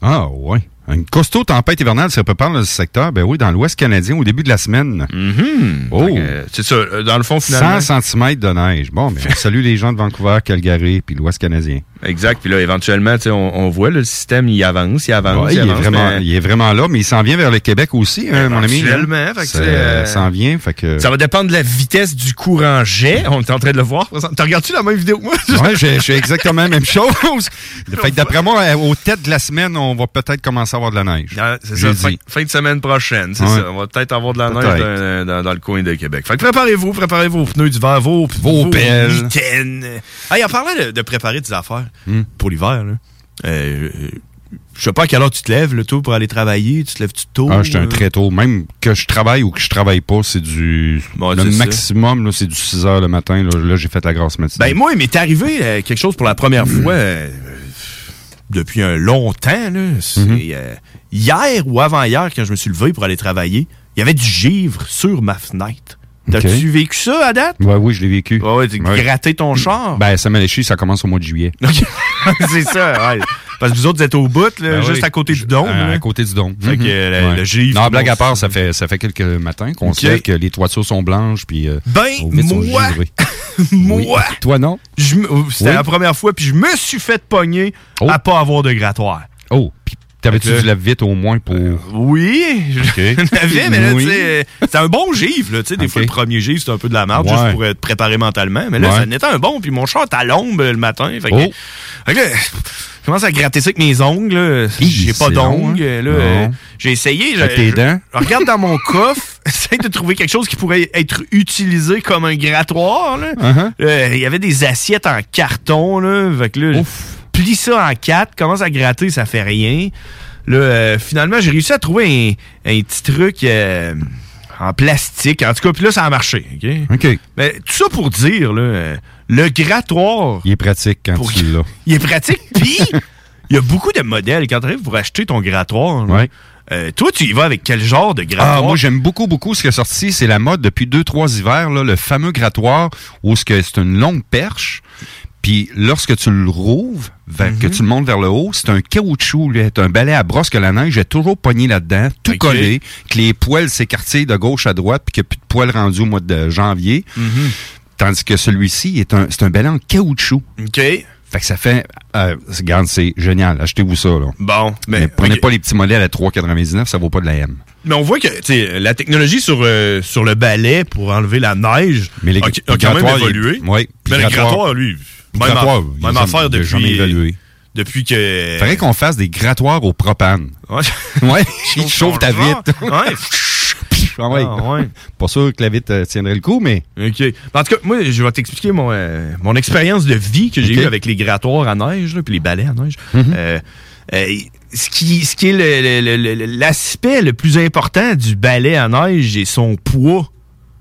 Ah, ouais. Une costaud tempête hivernale se prépare dans le secteur, ben oui, dans l'ouest canadien au début de la semaine. Mhm. Oh! Que, C'est ça, euh, dans le fond, finalement. 100 cm de neige. Bon, mais salut les gens de Vancouver, Calgary, puis l'ouest canadien. Exact. Puis là, éventuellement, on, on voit là, le système, il avance, il avance, Ouais, il il, est avance. vraiment, mais- il est vraiment là, mais il s'en vient vers le Québec aussi, hein, mon ami. Éventuellement, c'est, euh, s'en vient, fait que... Ça va dépendre de la vitesse du courant jet. On est en train de le voir. Tu regardes-tu la même vidéo que moi? Ouais, j'ai exactement la même chose. Fait que d'après moi, euh, aux têtes de la semaine, on va peut-être commencer avoir de la neige. Ah, C'est ça, Jeudi. fin, fin de semaine prochaine, c'est Ouais. ça. On va peut-être avoir de la neige dans, dans- dans le coin de Québec. Fait que préparez-vous, préparez vos pneus d'hiver, vos, Vos pelles. week-ends. Hey, en parlant de, de préparer des affaires Hmm. pour l'hiver, là, euh, je sais pas à quelle heure tu te lèves, le tout, pour aller travailler. Tu te lèves-tu tôt? Ah, j'étais un euh? très tôt. Même que je travaille ou que je travaille pas, c'est du. Le maximum, là, c'est du 6 heures le matin. Là, Là, j'ai fait la grosse matinée. Ben moi, il m'est arrivé euh, quelque chose pour la première fois euh, depuis un long temps. là. C'est, Mhm. euh, hier ou avant-hier, quand je me suis levé pour aller travailler, il y avait du givre sur ma fenêtre. T'as-tu vécu ça à date? Ouais, oui, je l'ai vécu. Ouais, ouais, gratté ton char? Ben, ça m'a léché, ça commence au mois de juillet. c'est ça, ouais. Parce que vous autres, vous êtes au bout, là, Ben juste oui. à côté du dôme. À, à côté du dôme. Fait que, Mhm. euh, le- givre, Non, blague à part, ça fait, ça fait quelques matins qu'on sait que les toitures sont blanches. Puis, euh, Ben, moi-. Moi, Toi, non? je me- c'était Oui. la première fois, puis je me suis fait pogner à pas avoir de grattoir. Oh, puis t'avais-tu du lave-vite au moins pour. Oui, j'en avais, mais là, Oui. tu sais, euh, c'était un bon givre, là. Tu sais, des fois, le premier givre, c'est un peu de la merde, Ouais. juste pour être préparé mentalement. Mais là, Ouais. ça n'était un bon, puis mon chat est à l'ombre le matin. Fait que, Oh. fait que là, je commence à gratter ça avec mes ongles. J'ai pas d'ongles, hein? euh, J'ai essayé. Je- tes dents? je regarde dans mon coffre, essaye de trouver quelque chose qui pourrait être utilisé comme un grattoir. Uh-huh. Euh, Il y avait des assiettes en carton, là. Fait que là, je plie ça en quatre, commence à gratter, ça fait rien. Là, euh, finalement, j'ai réussi à trouver un, un petit truc euh, en plastique. En tout cas, puis là, ça a marché. OK? OK. Mais tout ça pour dire, là, le grattoir, Il est pratique quand Pour- tu l'as. il est pratique. Puis, il y a beaucoup de modèles. Quand tu arrives pour acheter ton grattoir, Ouais. euh, toi, tu y vas avec quel genre de grattoir? Ah, moi, j'aime beaucoup, beaucoup ce qui est sorti. C'est la mode depuis deux, trois hivers, là, le fameux grattoir où ce que c'est une longue perche. Puis lorsque tu le rouvres, vers- Mhm. que tu le montes vers le haut, c'est un caoutchouc, c'est un balai à brosse que la neige est toujours pogné là-dedans, tout collé, que les poils s'écartillent de gauche à droite, puis qu'il n'y a plus de poils rendus au mois de janvier. Mhm. Tandis que celui-ci est un, c'est un balai en caoutchouc. OK. Fait que ça fait, euh, regarde, c'est génial. Achetez-vous ça, là. Bon, mais, Mais prenez pas les petits modèles à 3,99, ça vaut pas de la M. Mais on voit que la technologie sur, euh, sur le balai pour enlever la neige Mais les, a, a quand même évolué. il- oui. Mais le grattoir, lui, même, grattoir, même affaire jamais- jamais depuis, évalué. depuis que... Faudrait qu'on fasse des grattoirs au propane. Ouais. Ouais, il chauffe ta ton vitre. Ouais. Ah. Ah, ouais. Pas sûr que la euh, tiendrait le coup, mais. OK. En tout cas, moi, je vais t'expliquer mon, euh, mon expérience de vie que j'ai eue avec les grattoirs à neige, puis les balais à neige. Mhm. Euh, euh, ce qui, ce qui est le- le- le- le- l'aspect le, plus important du balai à neige, c'est son poids.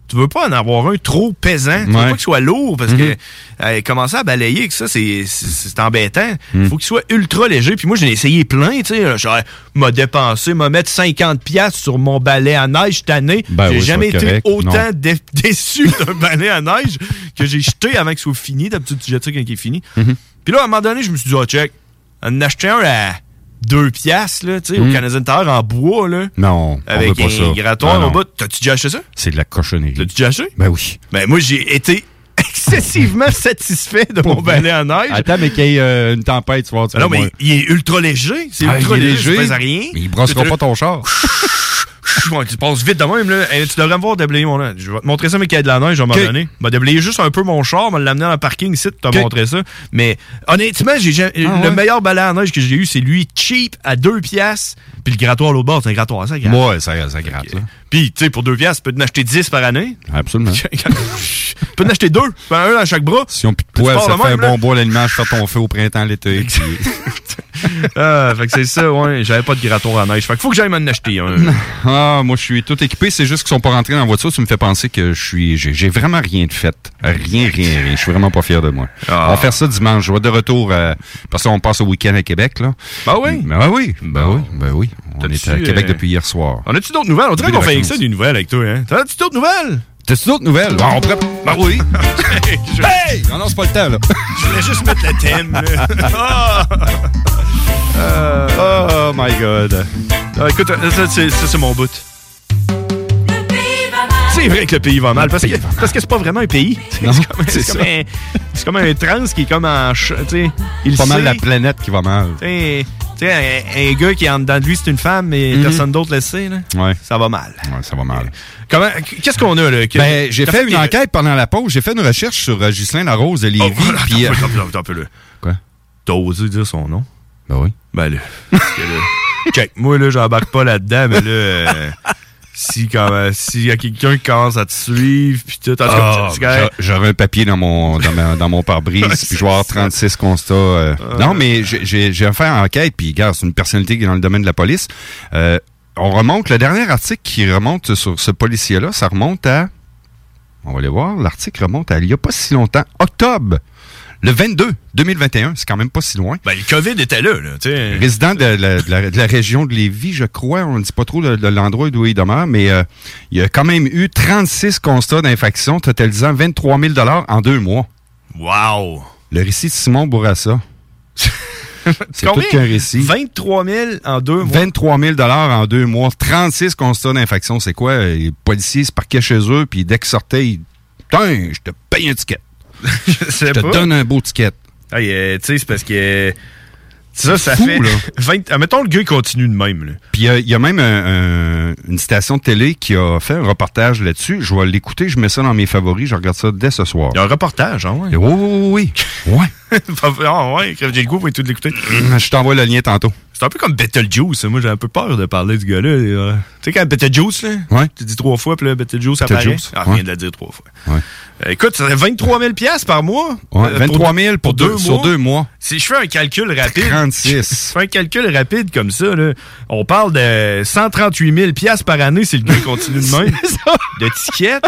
Tu veux pas en avoir un trop pesant. Tu veux Ouais. pas qu'il soit lourd parce Mhm. que euh, commencer à balayer avec ça, c'est, c'est embêtant. Mhm. faut qu'il soit ultra léger. Puis moi, j'en ai essayé plein. Tu sais, m'a dépensé, m'a mettre 50$ piastres sur mon balai à neige cette année. Ben j'ai oui, jamais été correct. autant dé- déçu d'un balai à neige que j'ai jeté avant qu'il soit fini. D'habitude, tu jettes ça quand il est fini. Mhm. Puis là, à un moment donné, je me suis dit, oh, check, en acheter un à 2 piastres, là, tu sais, au Mhm. Canadien Tire en bois, là. Non, on Avec veut pas un ça. grattoir Ah, au bout. T'as-tu déjà acheté ça? C'est de la cochonnerie. T'as-tu déjà acheté? Ben oui. Ben, moi, j'ai été excessivement satisfait de mon balai à neige. Attends, mais qu'il y ait euh, une tempête, tu vois. tu Ah non, mais il est ultra léger. C'est Ah, ultra il est léger, léger. ça pèse rien. Mais il brossera pas ton char. Tu passes vite de même, là. Hey, tu devrais me voir déblayer mon. Je vais te montrer ça, mais qu'il y a de la neige, je vais m'en donner. Je vais déblayer juste un peu mon char, je vais l'amener dans le parking ici, te Ok. montrer ça. Mais honnêtement, j'ai Ah, le ouais? meilleur balai à neige que j'ai eu, c'est lui cheap à 2 piastres. Puis le grattoir à l'autre bord, c'est un grattoir, ça, gratte. Ouais, ça, ça gratte, là. Puis, tu sais, pour 2 piastres, tu peux en acheter 10 par année. Absolument. tu peux en acheter 2. Tu fais un dans chaque bras. Si on plus de poils, ça fait un bon bois à l'allumage, faire ton feu au printemps, l'été. puis- Ah, fait que c'est ça, ouais. J'avais pas de grattoir à neige. Fait que faut que j'aille m'en acheter un. Ah, moi, je suis tout équipé. C'est juste qu'ils sont pas rentrés dans la voiture. Tu me fais penser que je suis, j'ai, j'ai vraiment rien de fait. Rien, rien, rien. Je suis vraiment pas fier de moi. Ah. On va faire ça dimanche. Je vais de retour, euh, parce qu'on passe au week-end à Québec, là. Ben oui? Ben oui. Ben oui. Ben oui. On est à Québec euh, depuis hier soir. On a-tu d'autres nouvelles? On dirait qu'on fait avec ça des nouvelles avec toi, hein? T'en as-tu d'autres nouvelles? T'as-tu d'autres nouvelles? Bon, on pourrait... Ben oui! hey! Non, non, c'est pas le temps, là. Je voulais juste mettre le thème. Ah! oh my God. Ah, écoute, ça, c'est ça, c'est mon bout. C'est vrai que le pays va mal, parce que parce que c'est pas vraiment un pays. C'est comme, c'est c'est un, c'est comme un trans qui est comme en... il pas mal la planète qui va mal. Tu sais, tu sais, un, un gars qui est en dedans de lui, c'est une femme, mais Mhm. personne d'autre le sait. Là. Ouais. Ça va mal. Ouais, ça va mal. Comment, qu'est-ce qu'on a là? Que- Ben, j'ai fait une enquête pendant la pause. J'ai fait une recherche sur euh, Ghislain Larose de Lévis. puis, euh, Attends attends là. Quoi? T'as osé dire son nom? Ben oui. Ben là, parce que là, check, moi là, j'embarque pas là-dedans, mais là, euh, si quand s'il y a quelqu'un qui commence à te suivre, puis tout, en Ah, J'aurais un papier dans mon dans, ma- dans mon pare-brise, puis je vais avoir 36 constats. euh. Non, mais j'ai- j'ai fait une enquête, puis regarde, c'est une personnalité qui est dans le domaine de la police. Euh, on remonte, le dernier article qui remonte sur ce policier-là, ça remonte à... On va aller voir, l'article remonte à il y a pas si longtemps, octobre, le 22, 2021, c'est quand même pas si loin. Ben, le COVID était là, là, tu sais. Résident de la, de la- de la région de Lévis, je crois, on ne dit pas trop de, de l'endroit d'où il demeure, mais euh, il y a quand même eu 36 constats d'infraction totalisant 23 000 en deux mois. Wow! Le récit de Simon Bourassa. C'est tout qu'un récit. 23 000 en deux mois? 23 000 en deux mois, 36 constats d'infraction. C'est quoi? Les policiers se parquaient chez eux, puis dès qu'ils sortaient, ils... Putain, je te paye un ticket. Je sais Je te pas. donne un beau ticket. Euh, tu sais, c'est parce que. Ça, ça fou, fait. là. 20 ah, mettons, le gars, il continue de même, là. Puis euh, il y a même un- un- une station de télé qui a fait un reportage là-dessus. Je vais l'écouter, je mets ça dans mes favoris, je regarde ça dès ce soir. Il y a un reportage, hein, ouais. Oui, oui, oui. Ouais. ah, ouais, j'ai le goût pour tout l'écouter. je t'envoie le lien tantôt. C'est un peu comme Betelgeuse. Moi, j'ai un peu peur de parler du gars-là. Euh, Tu sais, quand Betelgeuse, là, ouais. tu dis trois fois, puis là, Betelgeuse apparaît. Betelgeuse, Ah, ouais. de le dire trois fois. Ouais. Euh, écoute, ça fait 23 000 piastres par mois. Ouais, Euh, 23 000 pour deux- sur deux mois. Si je fais un calcul rapide. 36. Je fais un calcul rapide comme ça, là, on parle de 138 000 piastres par année si le gars continue de même. de tickets.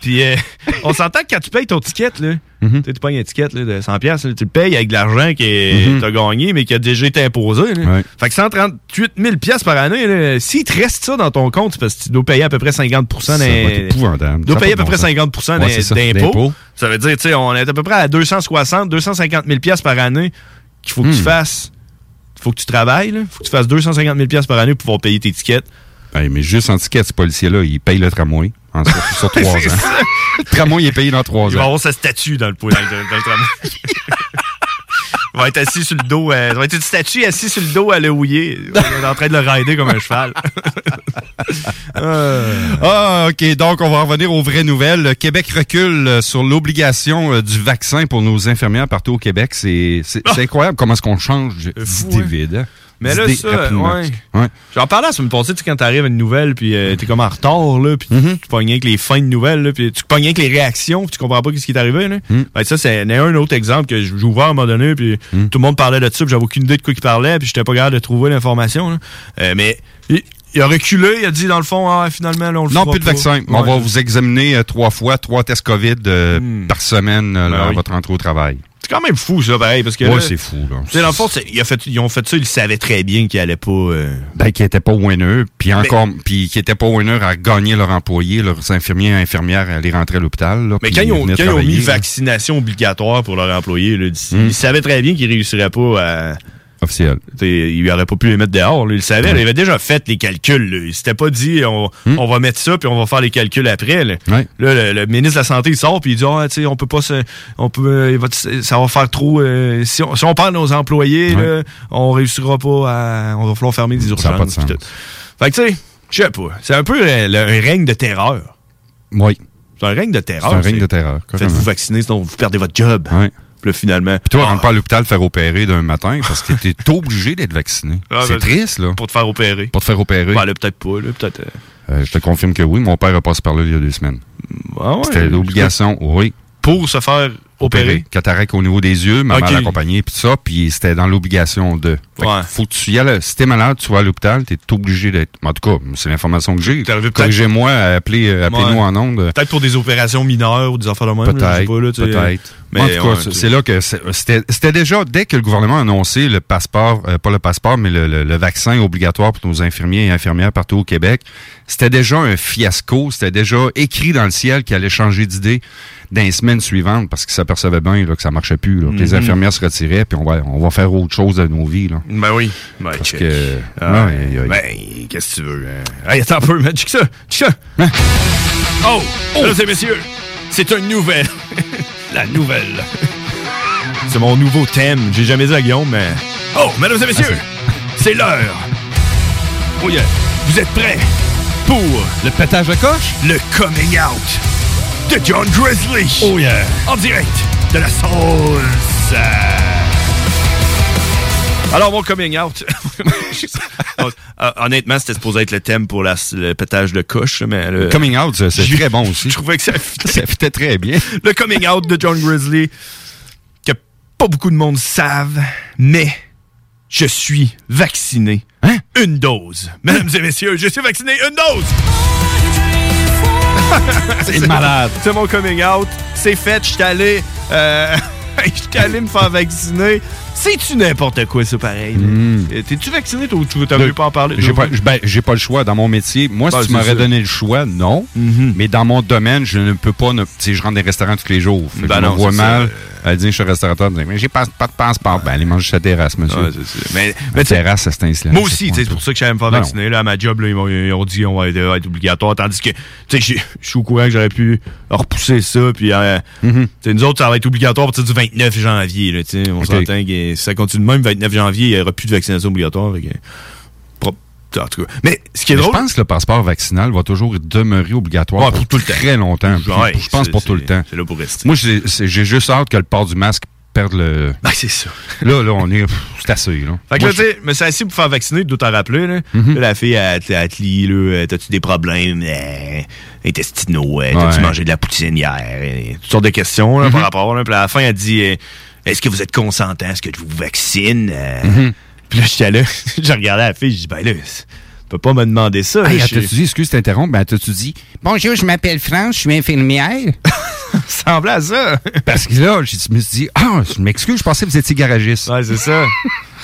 Puis euh, on s'entend que quand tu payes ton ticket, là, Mm-hmm. tu payes un ticket là, de 100 piastres, là, tu le payes avec de l'argent que Mhm. tu as gagné, mais qui a déjà été imposé. là. Ouais. Fait que 138 000 piastres par année, s'il te reste ça dans ton compte, parce que tu dois payer à peu près 50 Ça va d'im- être épouvantable. tu dois payer à peu près sens. 50 Ouais, c'est ça, d'impôts. d'impôts. Ça veut dire, tu sais, on est à peu près à 260, 250 000 piastres par année qu'il faut que tu Hmm. fasses. faut que tu travailles, là. faut que tu fasses 250 000 piastres par année pour pouvoir payer tes tickets. Mais juste en ticket, ce policier-là, il paye le tramway en, sur, sur trois ans. ça. Le tramway, il est payé dans trois Il va ans. avoir sa statue dans le, dans, le- dans le tramway. Il va être assis sur le dos. euh, il va être une statue assis sur le dos à le houiller. En train de le rider comme un cheval. Ah, OK. Donc, on va revenir aux vraies nouvelles. Le Québec recule euh, sur l'obligation euh, du vaccin pour nos infirmières partout au Québec. C'est c'est incroyable comment est-ce qu'on change d'idée vide. hein? Mais là, ça, rapidement. ouais. Ouais. J'en parlais la semaine passée, tu sais, quand t'arrives à une nouvelle, puis euh, t'es comme en retard, là, puis Mm-hmm. tu pognes avec les fins de nouvelles, là, puis tu pognes avec les réactions, puis tu comprends pas ce qui est arrivé, là. Mm. Ben, ça, c'est un autre exemple que j'ai ouvert à un moment donné, puis Mm. tout le monde parlait de ça, puis j'avais aucune idée de quoi il parlait, puis j'étais pas capable de trouver l'information, là. Euh, mais il, il a reculé, il a dit, dans le fond, ah, finalement, là, on le Non, plus de vaccin. On Ouais. va vous examiner euh, trois fois, trois tests COVID euh, par semaine euh, Ben lors de oui. votre entrée au travail. C'est quand même fou, ça, pareil, parce que. Ouais, c'est fou, là. Dans le fond, c'est- il a fait, ils ont fait ça, ils savaient très bien qu'il allait pas. euh, Ben, qui n'étaient pas winner, puis encore, puis qui n'étaient pas winner à gagner leurs employés, leurs infirmiers et infirmières à aller rentrer à l'hôpital. là, Mais quand ils ont, venaient quand ils ont mis là. vaccination obligatoire pour leurs employés, là, d'ici, Mm. ils savaient très bien qu'ils réussiraient pas à. Officiel. T'sais, Ils n'auraient pas pu les mettre dehors. là. Le savaient. là. Ils avaient déjà fait les calculs. Là. Ils s'étaient pas dit on, on va mettre ça puis on va faire les calculs après. Là. Ouais. Là, le, le ministre de la Santé il sort puis il dit sais, on peut pas se, on peut, il ça va faire trop. euh, si, on, si on perd nos employés, Ouais. on réussira pas à. On va falloir fermer des urgences. Pas de sens. Fait que tu sais, je sais pas. C'est un peu euh, le- un règne de terreur. Oui. C'est un règne de terreur. C'est un règne de terreur. Faites-vous vacciner, sinon vous perdez votre job. Puis finalement. Puis toi, rentre pas à l'hôpital faire opérer d'un matin parce que t'es obligé d'être vacciné. Ah, c'est ben, triste, là. Pour te faire opérer. Pour te faire opérer. Ben, là, peut-être pas. Là, peut-être. euh, Euh, je te confirme que oui. Mon père a passé par là il y a deux semaines. Ah ouais? C'était l'obligation, oui. Pour se faire opérer. Cataracte au niveau des yeux, ma Ok. mère l'accompagnait, puis ça, puis c'était dans l'obligation de. Fait que faut que tu y ailles. Si t'es malade, tu vas à l'hôpital, t'es obligé d'être. En tout cas, c'est l'information que j'ai. Corrigez-moi, appelez, euh, appelez-nous Ouais. en ondes. Peut-être pour des opérations mineures ou des affaires de même. Peut-être, peut-être. Mais en tout cas, ouais, c'est- là que c'était c'était déjà, dès que le gouvernement a annoncé le passeport, euh, pas le passeport, mais le, le- le vaccin obligatoire pour nos infirmiers et infirmières partout au Québec, c'était déjà un fiasco, c'était déjà écrit dans le ciel qu'il allait changer d'idée dans les semaines suivantes parce qu'ils s'apercevaient bien là, que ça marchait plus, là, que les Mhm. infirmières se retiraient, puis on va, on va faire autre chose de nos vies. Là. Ben oui. Ben, Parce que... Ah, ouais. Ben, qu'est-ce que tu veux? Hein? Hey, attends un peu, man. Check ça. Check ça. Oh, mesdames et messieurs, c'est une nouvelle. La nouvelle. C'est mon nouveau thème. J'ai jamais dit à Guillaume, mais... Oh, mesdames et messieurs, c'est l'heure. Oh yeah. Vous êtes prêts pour... Le pétage de coche? Le coming out de John Grizzly. Oh yeah. En direct de la sauce. Alors, mon coming out. Euh, Honnêtement, c'était supposé être le thème pour la- le pétage de couche, mais le, coming out, c'est- très bon aussi. Je trouvais que ça fitait, Ça fitait très bien. Le coming out de John Grizzly, que pas beaucoup de monde savent, mais je suis vacciné. Hein? Une dose. Mesdames et messieurs, je suis vacciné une dose! C'est malade. C'est mon coming out. C'est fait, je suis allé. Euh, je suis allé me faire vacciner. C'est-tu n'importe quoi, ça, pareil? là? Euh, T'es-tu vacciné, toi, ou tu veux pas en parler? Hmm. J'ai pas, ben, j'ai pas le choix dans mon métier. Moi, Ah, si tu m'aurais donné le choix, non. Mais dans mon domaine, je ne peux pas. ne- Tu sais, je rentre des restaurants tous les jours. Fait Ben je me vois mal à dire que je suis restaurateur. Mais j'ai pas, pas de passeport. Ben, allez manger la terrasse, monsieur. Ouais. Mais, terrasse, c'est un silence. Moi aussi, tu sais, c'est pour ça que me faire Non, vacciner. Là, à ma job, là, ils, m'ont, ont dit qu'on va être, va être obligatoire. Tandis que, tu sais, je je suis au courant que j'aurais pu repousser ça. Puis, euh, sais, nous autres, ça va être obligatoire à partir du 29 janvier. Là, tu sais. on s'entend que ça continue de même, 29 janvier, il n'y aura plus de vaccination obligatoire. fait que- pas- en tout cas. Mais ce qui est Mais drôle. Je pense que le passeport vaccinal va toujours demeurer obligatoire Ouais, pour, pour tout le temps. très longtemps. Puis Ouais, je pense pour tout le temps. c'est là pour rester. Moi, j'ai juste hâte que le port du masque perde le. Ben, c'est ça. Là, là, on est. C'est assez, là. Fait que Moi, là, tu sais, me suis assis pour faire vacciner, dois t'en rappeler, là. Mhm. Là, la fille, elle, elle te lit, là, euh, t'as-tu des problèmes euh, intestinaux, euh, t'as-tu Ouais. mangé de la poutine hier, euh, toutes sortes de questions, là, par Mhm. rapport, là. Puis à la fin, elle dit, est-ce que vous êtes consentant, est-ce que je vous vaccine? Euh, Mhm. Puis là, j'étais là, je regardais la fille, je dis, ben là, tu peux pas me demander ça. Elle je- t'a-tu dit, excuse, t'interromps, ben, t'as-tu dit, bonjour, je m'appelle France, je suis infirmière? ça ressemblait à ça. Parce que là, je me suis dit, ah, je m'excuse, je pensais que vous étiez garagiste. Ouais, c'est ça.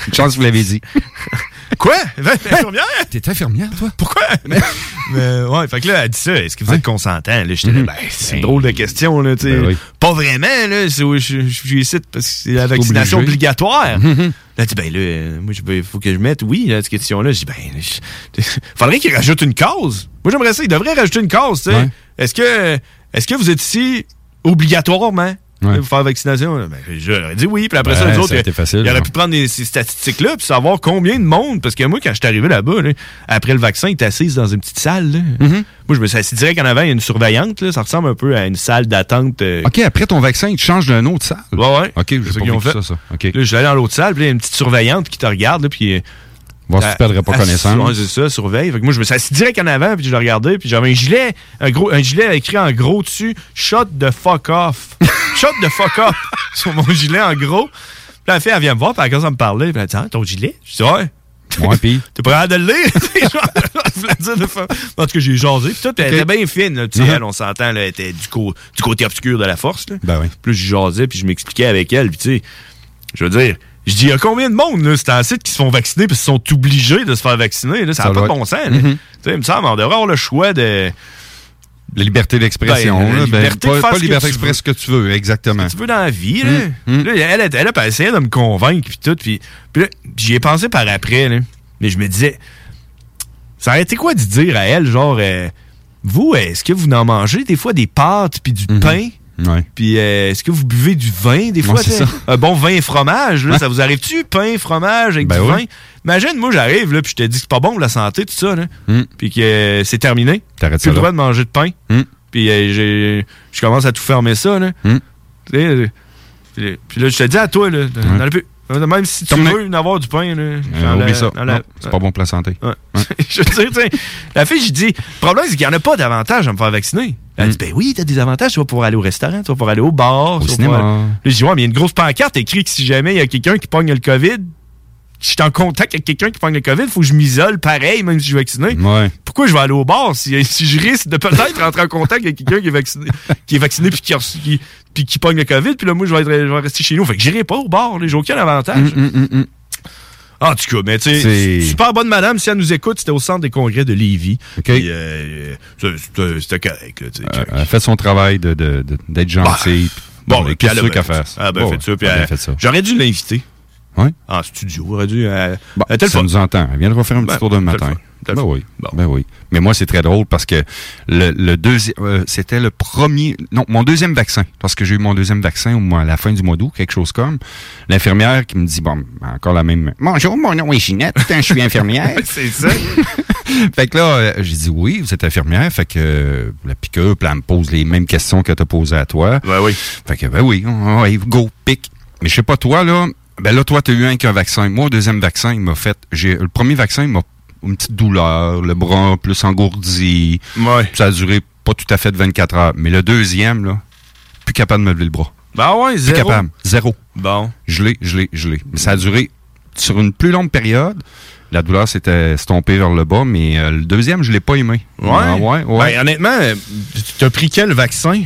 Une chance que vous l'avez dit. Quoi? Infirmière? T'es infirmière, toi? Pourquoi? mais, mais, ouais, fait que là, elle dit ça. Est-ce que vous êtes consentant? Là, j'étais là, ben, c'est une drôle de question, là, tu sais. Ben oui. Pas vraiment, là. C'est où je, suis ici parce que c'est la vaccination obligé. obligatoire. Mhm. Là, dit, ben là, euh, moi, il faut que je mette oui, là, cette question-là. Je dis, ben, je- faudrait qu'il rajoute une cause. Moi, j'aimerais ça. Il devrait rajouter une cause, tu sais. Ouais. Est-ce que, est-ce que vous êtes ici obligatoirement? Ouais. Faire vaccination, ben, j'aurais dit oui, puis après ça, les autres, il- aurait pu prendre des- ces statistiques-là, puis savoir combien de monde, parce que moi, quand je suis arrivé là-bas, là, après le vaccin, il assise dans une petite salle. là. Mm-hmm. Moi, je me suis assis direct en avant, il y a une surveillante, là, ça ressemble un peu à une salle d'attente. euh, OK, après ton vaccin, il te change d'un autre salle. Ouais, ouais. OK, C'est ça pas qu'ils ont vécu fait. ça, ça. OK. Là, je suis allé dans l'autre salle, puis il y a une petite surveillante qui te regarde, puis. Voir si tu perdrais pas connaissance. C'est ça, surveille. Fait que moi, je me suis assis direct en avant, puis je le regardais, puis j'avais un gilet, un, gros, un gilet écrit en gros dessus, shot de fuck off. shot de fuck off sur mon gilet en gros. Puis la fille, elle vient me voir, puis elle commence à me parler, puis elle dit, ah, ton gilet? Je dis, ouais. Ouais, puis? T'es pas capable de le lire? Je voulais dire de faire- En tout cas, j'ai jasé. Puis tout, elle était bien fine. là. Tu sais, Mhm. elle, on s'entend, là, elle était du, côté obscur de la force. Là. Ben oui. Puis j'ai jasé, puis je m'expliquais avec elle. Puis tu sais, je veux dire, je dis, il y a combien de monde, là, c'est un site qui se font vacciner puis qui sont obligés de se faire vacciner. Là, ça n'a pas de bon sens. Mhm. Tu sais, il me semble, on devrait avoir le choix de... La liberté d'expression. Ben, ben, liberté de pas pas ce que liberté tu d'expresser ce que tu veux, exactement. tu veux dans la vie, là. Mm, Là, elle, elle, elle, elle essayait de me convaincre, puis tout. Puis, puis là, j'y ai pensé par après, là. Mais je me disais, ça aurait été quoi de dire à elle, genre, euh, vous, est-ce que vous en mangez des fois des pâtes puis du pain? Ouais. Puis euh, est-ce que vous buvez du vin des fois? Ouais, ça. Un bon vin et fromage, là, Ouais. ça vous arrive-tu? Pain, fromage avec Ben du vin? Imagine, moi, j'arrive, là, puis je te dis que c'est pas bon pour la santé, tout ça, là. Mm. Puis que euh, c'est terminé. T'arrêtes le droit de manger de pain. Mm. Puis euh, je commence à tout fermer ça, là. Mm. Euh, Puis, là, je te dis à toi, là, dans- dans le même si tu Terminé. veux en avoir du pain, là, Euh, la- oublie ça. la- c'est pas bon pour la santé. Ouais. je veux dire, la fille, j'ai dit, le problème, c'est qu'il n'y en a pas d'avantage à me faire vacciner. Elle dit, ben oui, t'as des avantages, tu vas pouvoir aller au restaurant, tu vas pouvoir aller au bar, Au cinéma. pouvoir- Là, je dis, ouais, mais il y a une grosse pancarte écrite que si jamais il y a quelqu'un qui pogne le COVID, je suis en contact avec quelqu'un qui prend le COVID, faut que je m'isole pareil, même si je suis vacciné. Ouais. Pourquoi je vais aller au bar si, si je risque de peut-être rentrer en contact avec quelqu'un qui est vacciné, qui est vacciné puis qui, qui, puis qui pogne le COVID, puis là, moi, je vais, être- je vais rester chez nous. Fait que j'irai pas au bar, j'ai aucun avantage. Mm, En tout cas, mais tu sais, super bonne madame, si elle nous écoute, c'était au centre des congrès de Lévis. Puis, euh, c'était correct, là. Euh, Elle fait son travail de- de- de- d'être gentille. Bon, Bon, puis qu'est-ce a faire? fait ça. Ah, ben, Bon, fait ça. J'aurais dû l'inviter. Oui. En studio, j'aurais dû. euh, Bon, le ça nous entend. Elle viendra faire un petit Ben, tour de matin. Ben oui. Ben oui. Mais moi, c'est très drôle parce que le, le deuxième, euh, c'était le premier, non, mon deuxième vaccin. Parce que j'ai eu mon deuxième vaccin au mois, à la fin du mois d'août, quelque chose comme. L'infirmière qui me dit, bon, encore la même. Bonjour, mon nom est Ginette, putain, je suis infirmière. c'est ça. fait que là, euh, j'ai dit oui, vous êtes infirmière. Fait que euh, la piqûre, elle me pose les mêmes questions que t'as posées à toi. Ben oui. Fait que, ben oui, go, pique. Mais je sais pas, toi, là, ben là, toi, t'as eu un qu'un vaccin. Moi, le deuxième vaccin, il m'a fait, j'ai, le premier vaccin, il m'a une petite douleur, le bras plus engourdi. Ça a duré pas tout à fait de 24 heures. Mais le deuxième, là, plus capable de me lever le bras. Ben ouais, Plus zéro. capable. Zéro. Bon. Je l'ai, je l'ai, je l'ai. Mais ça a duré sur une plus longue période. La douleur s'était estompée vers le bas, mais euh, le deuxième, je l'ai pas aimé. Ouais. Ah, ouais, ouais. Ben, honnêtement, euh, t'as pris quel vaccin?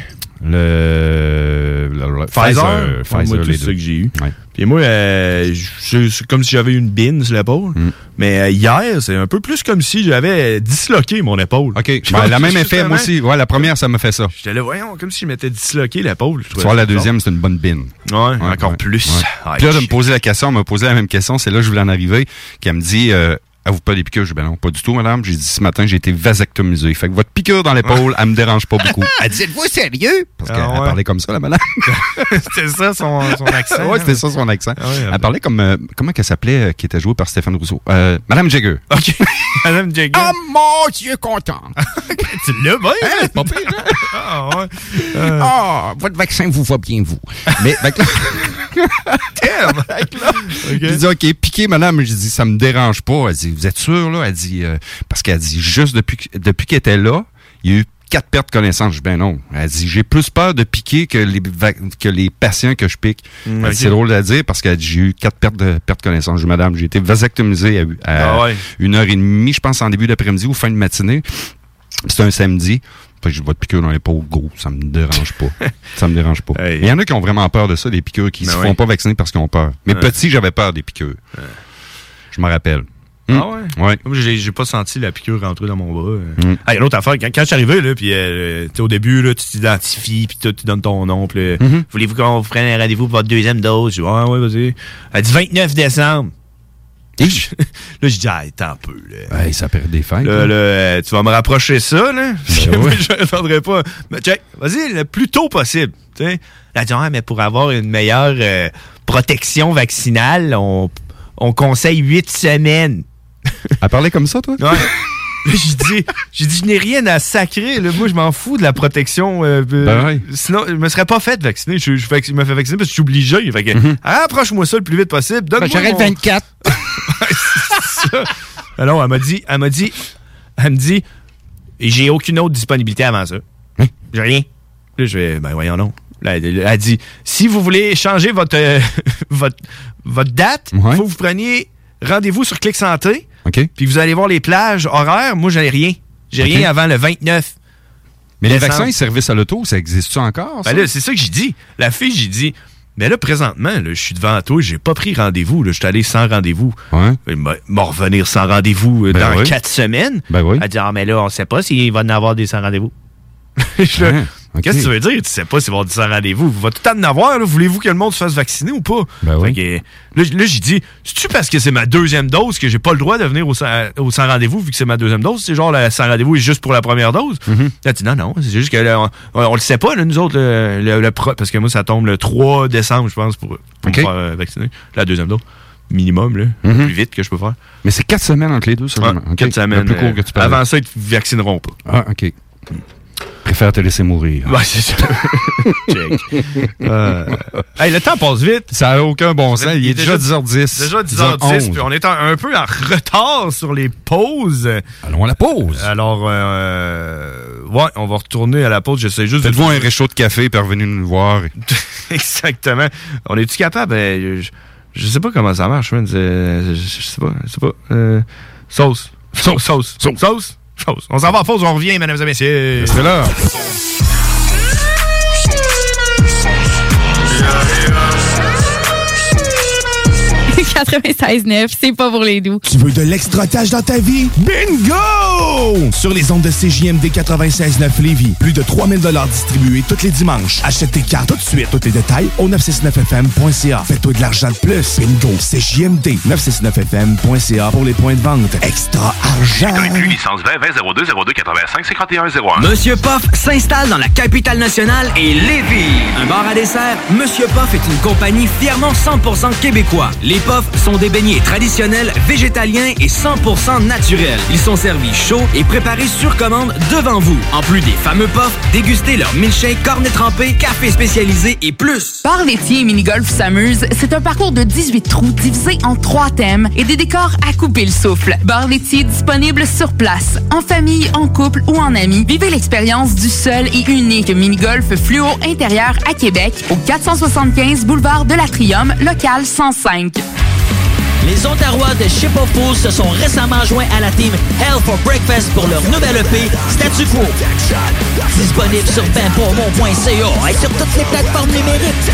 Le, le- le- Pfizer. Pfizer, c'est ça que j'ai eu. Ouais. Puis moi, euh, c'est comme si j'avais une bine sur l'épaule. Mm. Mais euh, hier, c'est un peu plus comme si j'avais disloqué mon épaule. OK. Ben, la même effet, moi aussi. Ouais, la première, ça m'a fait ça. J'étais là, voyons, comme si je m'étais disloqué l'épaule. Ça la deuxième, c'est une bonne bine. Ouais, encore plus. Ouais. Ouais, Puis là, de me poser la question, elle m'a posé la même question, c'est là que je voulais en arriver, qu'elle me dit, euh, avez-vous pas des piqûres? Je dis, ben non, pas du tout, madame. J'ai dit, ce matin, j'ai été vasectomisé. Fait que votre piqûre dans l'épaule, elle me dérange pas beaucoup. Elle dit, êtes-vous sérieux? Parce qu'elle Ah ouais. parlait comme ça, la madame. C'était ça son, son accent. ouais, c'était ça son accent. Ah ouais, elle parlait comme, euh, comment qu'elle s'appelait, euh, qui était jouée par Stéphane Rousseau? Euh, madame Jagger. OK. Madame Jagger. Ah, mon Dieu, content. tu l'as bien, hein? hein? Pas pire, hein? Ah, ouais. Ah, votre vaccin vous va bien, vous. Mais, que là- J'ai dit, OK, piqué, madame. J'ai dit, ça me dérange pas. Elle dit, vous êtes sûr, là? Elle dit, euh, parce qu'elle dit, juste depuis, que- depuis qu'elle était là, il y a eu quatre pertes de connaissance. Je dis, ben non. Elle dit, j'ai plus peur de piquer que les, que les patients que je pique. Mm, ok. C'est drôle à dire parce qu'elle dit, j'ai eu quatre pertes de, pertes de connaissance. Je dis, madame, j'ai été vasectomisé à, à Ah ouais. une heure et demie, je pense, en début d'après-midi ou fin de matinée. C'était un samedi. Fait que j'ai votre piqûre dans l'épaule, go, ça me dérange pas. ça me dérange pas. Hey. Il y en a qui ont vraiment peur de ça, des piqûres, qui Ben se font pas vacciner parce qu'ils ont peur. Mais Ouais. petit, j'avais peur des piqûres. Je me rappelle. Ah Hmm. ouais? Ouais. J'ai, pas senti la piqûre rentrer dans mon bras. euh. Mm. Ah, il y a l'autre affaire. Quand, quand je suis arrivé, là, puis euh, au début, là, tu t'identifies, puis tu tu donnes ton nom, puis là, Mhm. voulez-vous qu'on vous prenne un rendez-vous pour votre deuxième dose? Je dis, ouais, ouais, vas-y. Elle dit 29 décembre. là, je dis, ah, attends un peu, là. Hey, ça perd des fêtes. Là, hein. là, euh, tu vas me rapprocher ça, là. Parce que Ben ouais. je n'attendrai pas. Mais check, vas-y, le plus tôt possible. Tu sais. Elle dit, ah, mais pour avoir une meilleure euh, protection vaccinale, on, on conseille huit semaines. Elle parlait comme ça, toi? Ouais. Là, j'ai dit, j'ai dit, je n'ai rien à sacrer. Là. Moi, je m'en fous de la protection. euh, euh, Ben ouais. Sinon, je me serais pas fait vacciner. Je, je, je me fais vacciner parce que je suis obligé. Fait que, Mhm. approche-moi ça le plus vite possible. J'aurais le mon- 24. Alors, elle m'a dit, elle m'a dit, elle me dit, et j'ai aucune autre disponibilité avant ça. Hein? J'ai rien. Là, je vais, ben voyons non. Là, elle, elle a dit, si vous voulez changer votre, euh, votre, votre date, il faut que vous preniez rendez-vous sur Clic Santé. OK. Puis vous allez voir les plages horaires. Moi, j'ai rien. J'ai rien avant le 29. Mais les vaccins, les services à l'auto, ça existe-tu encore? ça? Ben là, c'est ça que j'ai dit. La fille, j'ai dit, mais là, présentement, là, je suis devant toi, j'ai pas pris rendez-vous. là. Je suis allé sans rendez-vous. Ouais. Il m'a m'a revenir sans rendez-vous euh, Ben dans oui. quatre semaines. Ben oui. Elle dit, ah, mais là, on sait pas s'il va en avoir des sans rendez-vous. Je là. Qu'est-ce que tu veux dire? Tu sais pas s'il va y avoir rendez-vous. Va tout le temps en avoir. là. Voulez-vous que le monde se fasse vacciner ou pas? Ben oui. Que, là, là, j'ai dit, c'est-tu parce que c'est ma deuxième dose que j'ai pas le droit de venir au au sans rendez-vous vu que c'est ma deuxième dose? C'est genre, le sans rendez-vous est juste pour la première dose? Mm-hmm. Elle dit, non, non, c'est juste que là, on, on le sait pas, là, nous autres, le, le- parce que moi, ça tombe le 3 décembre, je pense, pour, pour me faire euh, vacciner. La deuxième dose. Minimum, là. Mhm. Plus vite que je peux faire. Mais c'est quatre semaines entre les deux, seulement. OK. quatre semaines. Le plus court que tu euh, parles. avant ça, ils te vaccineront pas. Ah, OK. Préfère te laisser mourir. Ouais, c'est ça. Check. Euh, hey, le temps passe vite. Ça n'a aucun bon sens. Il est déjà 10h10. Déjà 10h10, puis on est un, un peu en retard sur les pauses. Allons à la pause. Alors, euh, ouais, on va retourner à la pause. J'essaie juste Faites-vous un réchaud de café, puis revenez nous voir. Exactement. On est-tu capable? Ben, je, Je sais pas comment ça marche, man. Je sais pas. Je sais pas. Euh, sauce. Sauce. Sauce. Sauce. Sauce? On s'en va à fausse, on revient, mesdames et messieurs. C'est là. 96.9, c'est pas pour les doux. Tu veux de l'extra-cash dans ta vie? Bingo! Sur les ondes de CJMD 96.9 Lévis, plus de 3000 distribués tous les dimanches. Achète tes cartes tout de suite. Tous les détails au 969FM.ca. Fais-toi de l'argent de plus. Bingo! CJMD 969FM.ca pour les points de vente. Extra argent! Plus licence 20 20 02 02 85 51 01. Monsieur Poff s'installe dans la capitale nationale et Lévis. Un bar à dessert, Monsieur Poff est une compagnie fièrement 100% québécois. Les Sont des beignets traditionnels, végétaliens et 100% naturels. Ils sont servis chauds et préparés sur commande devant vous. En plus des fameux Poffs, dégustez leur milkshake, cornet trempé, café spécialisé et plus. Bar laitier et mini-golf s'amuse, c'est un parcours de 18 trous divisé en trois thèmes et des décors à couper le souffle. Bar laitier disponible sur place, en famille, en couple ou en amis. Vivez l'expérience du seul et unique mini-golf fluo intérieur à Québec au 475 boulevard de l'Atrium, local 105. Yeah. Les Ontarois de Ship of Fools se sont récemment joints à la team Hell for Breakfast pour leur nouvelle EP Statu Quo. Disponible sur benpourmont.ca et sur toutes les plateformes numériques.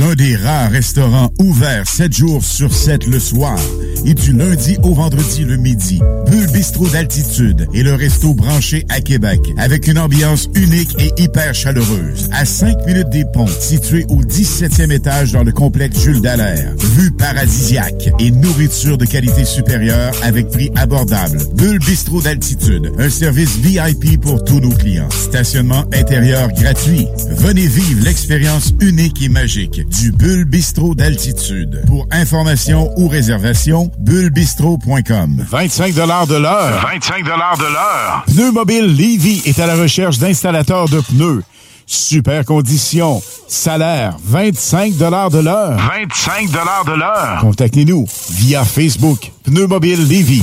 L'un des rares restaurants ouverts 7 jours sur 7 le soir et du lundi au vendredi le midi. Bulle Bistrot d'altitude et le resto branché à Québec avec une ambiance unique et hyper chaleureuse. À 5 minutes des ponts, situé au 17e étage dans le complexe Jules Dallaire. Vue paradisiaque et nourriture de qualité supérieure avec prix abordable. Bulle Bistrot d'altitude, un service VIP pour tous nos clients. Stationnement intérieur gratuit. Venez vivre l'expérience unique et magique du Bulle Bistrot d'altitude. Pour information ou réservation, bullebistro.com. 25 de l'heure. 25 de l'heure. Pneu Mobile Levy est à la recherche d'installateurs de pneus. Super conditions. Salaire 25 de l'heure. 25 de l'heure. Contactez-nous via Facebook. Pneu Mobile Levy.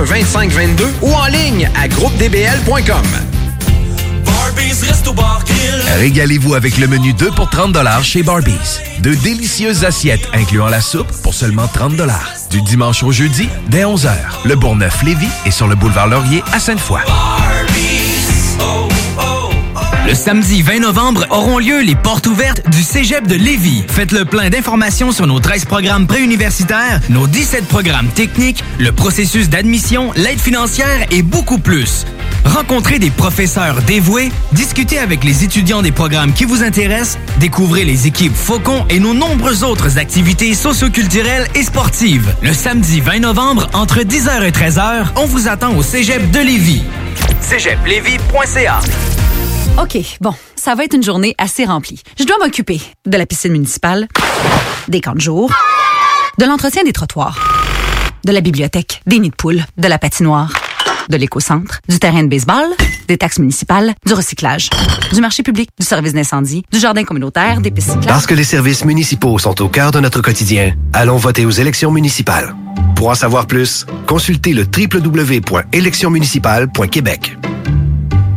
2522 ou en ligne à groupedbl.com. Régalez-vous avec le menu 2 pour 30 chez Barbies. De délicieuses assiettes incluant la soupe pour seulement 30 Du dimanche au jeudi, dès 11h. Le Bourgneuf-Lévis est sur le boulevard Laurier à Sainte-Foy. Le samedi 20 novembre auront lieu les portes ouvertes du Cégep de Lévis. Faites le plein d'informations sur nos 13 programmes préuniversitaires, nos 17 programmes techniques, le processus d'admission, l'aide financière et beaucoup plus. Rencontrez des professeurs dévoués, discutez avec les étudiants des programmes qui vous intéressent, découvrez les équipes Faucon et nos nombreuses autres activités socioculturelles et sportives. Le samedi 20 novembre, entre 10h et 13h, on vous attend au Cégep de Lévis. cégeplévis.ca OK, bon, ça va être une journée assez remplie. Je dois m'occuper de la piscine municipale, des camps de jour, de l'entretien des trottoirs, de la bibliothèque, des nids de poules, de la patinoire, de l'éco-centre, du terrain de baseball, des taxes municipales, du recyclage, du marché public, du service d'incendie, du jardin communautaire, des pistes cyclables. Parce que les services municipaux sont au cœur de notre quotidien, allons voter aux élections municipales. Pour en savoir plus, consultez le www.électionsmunicipales.québec.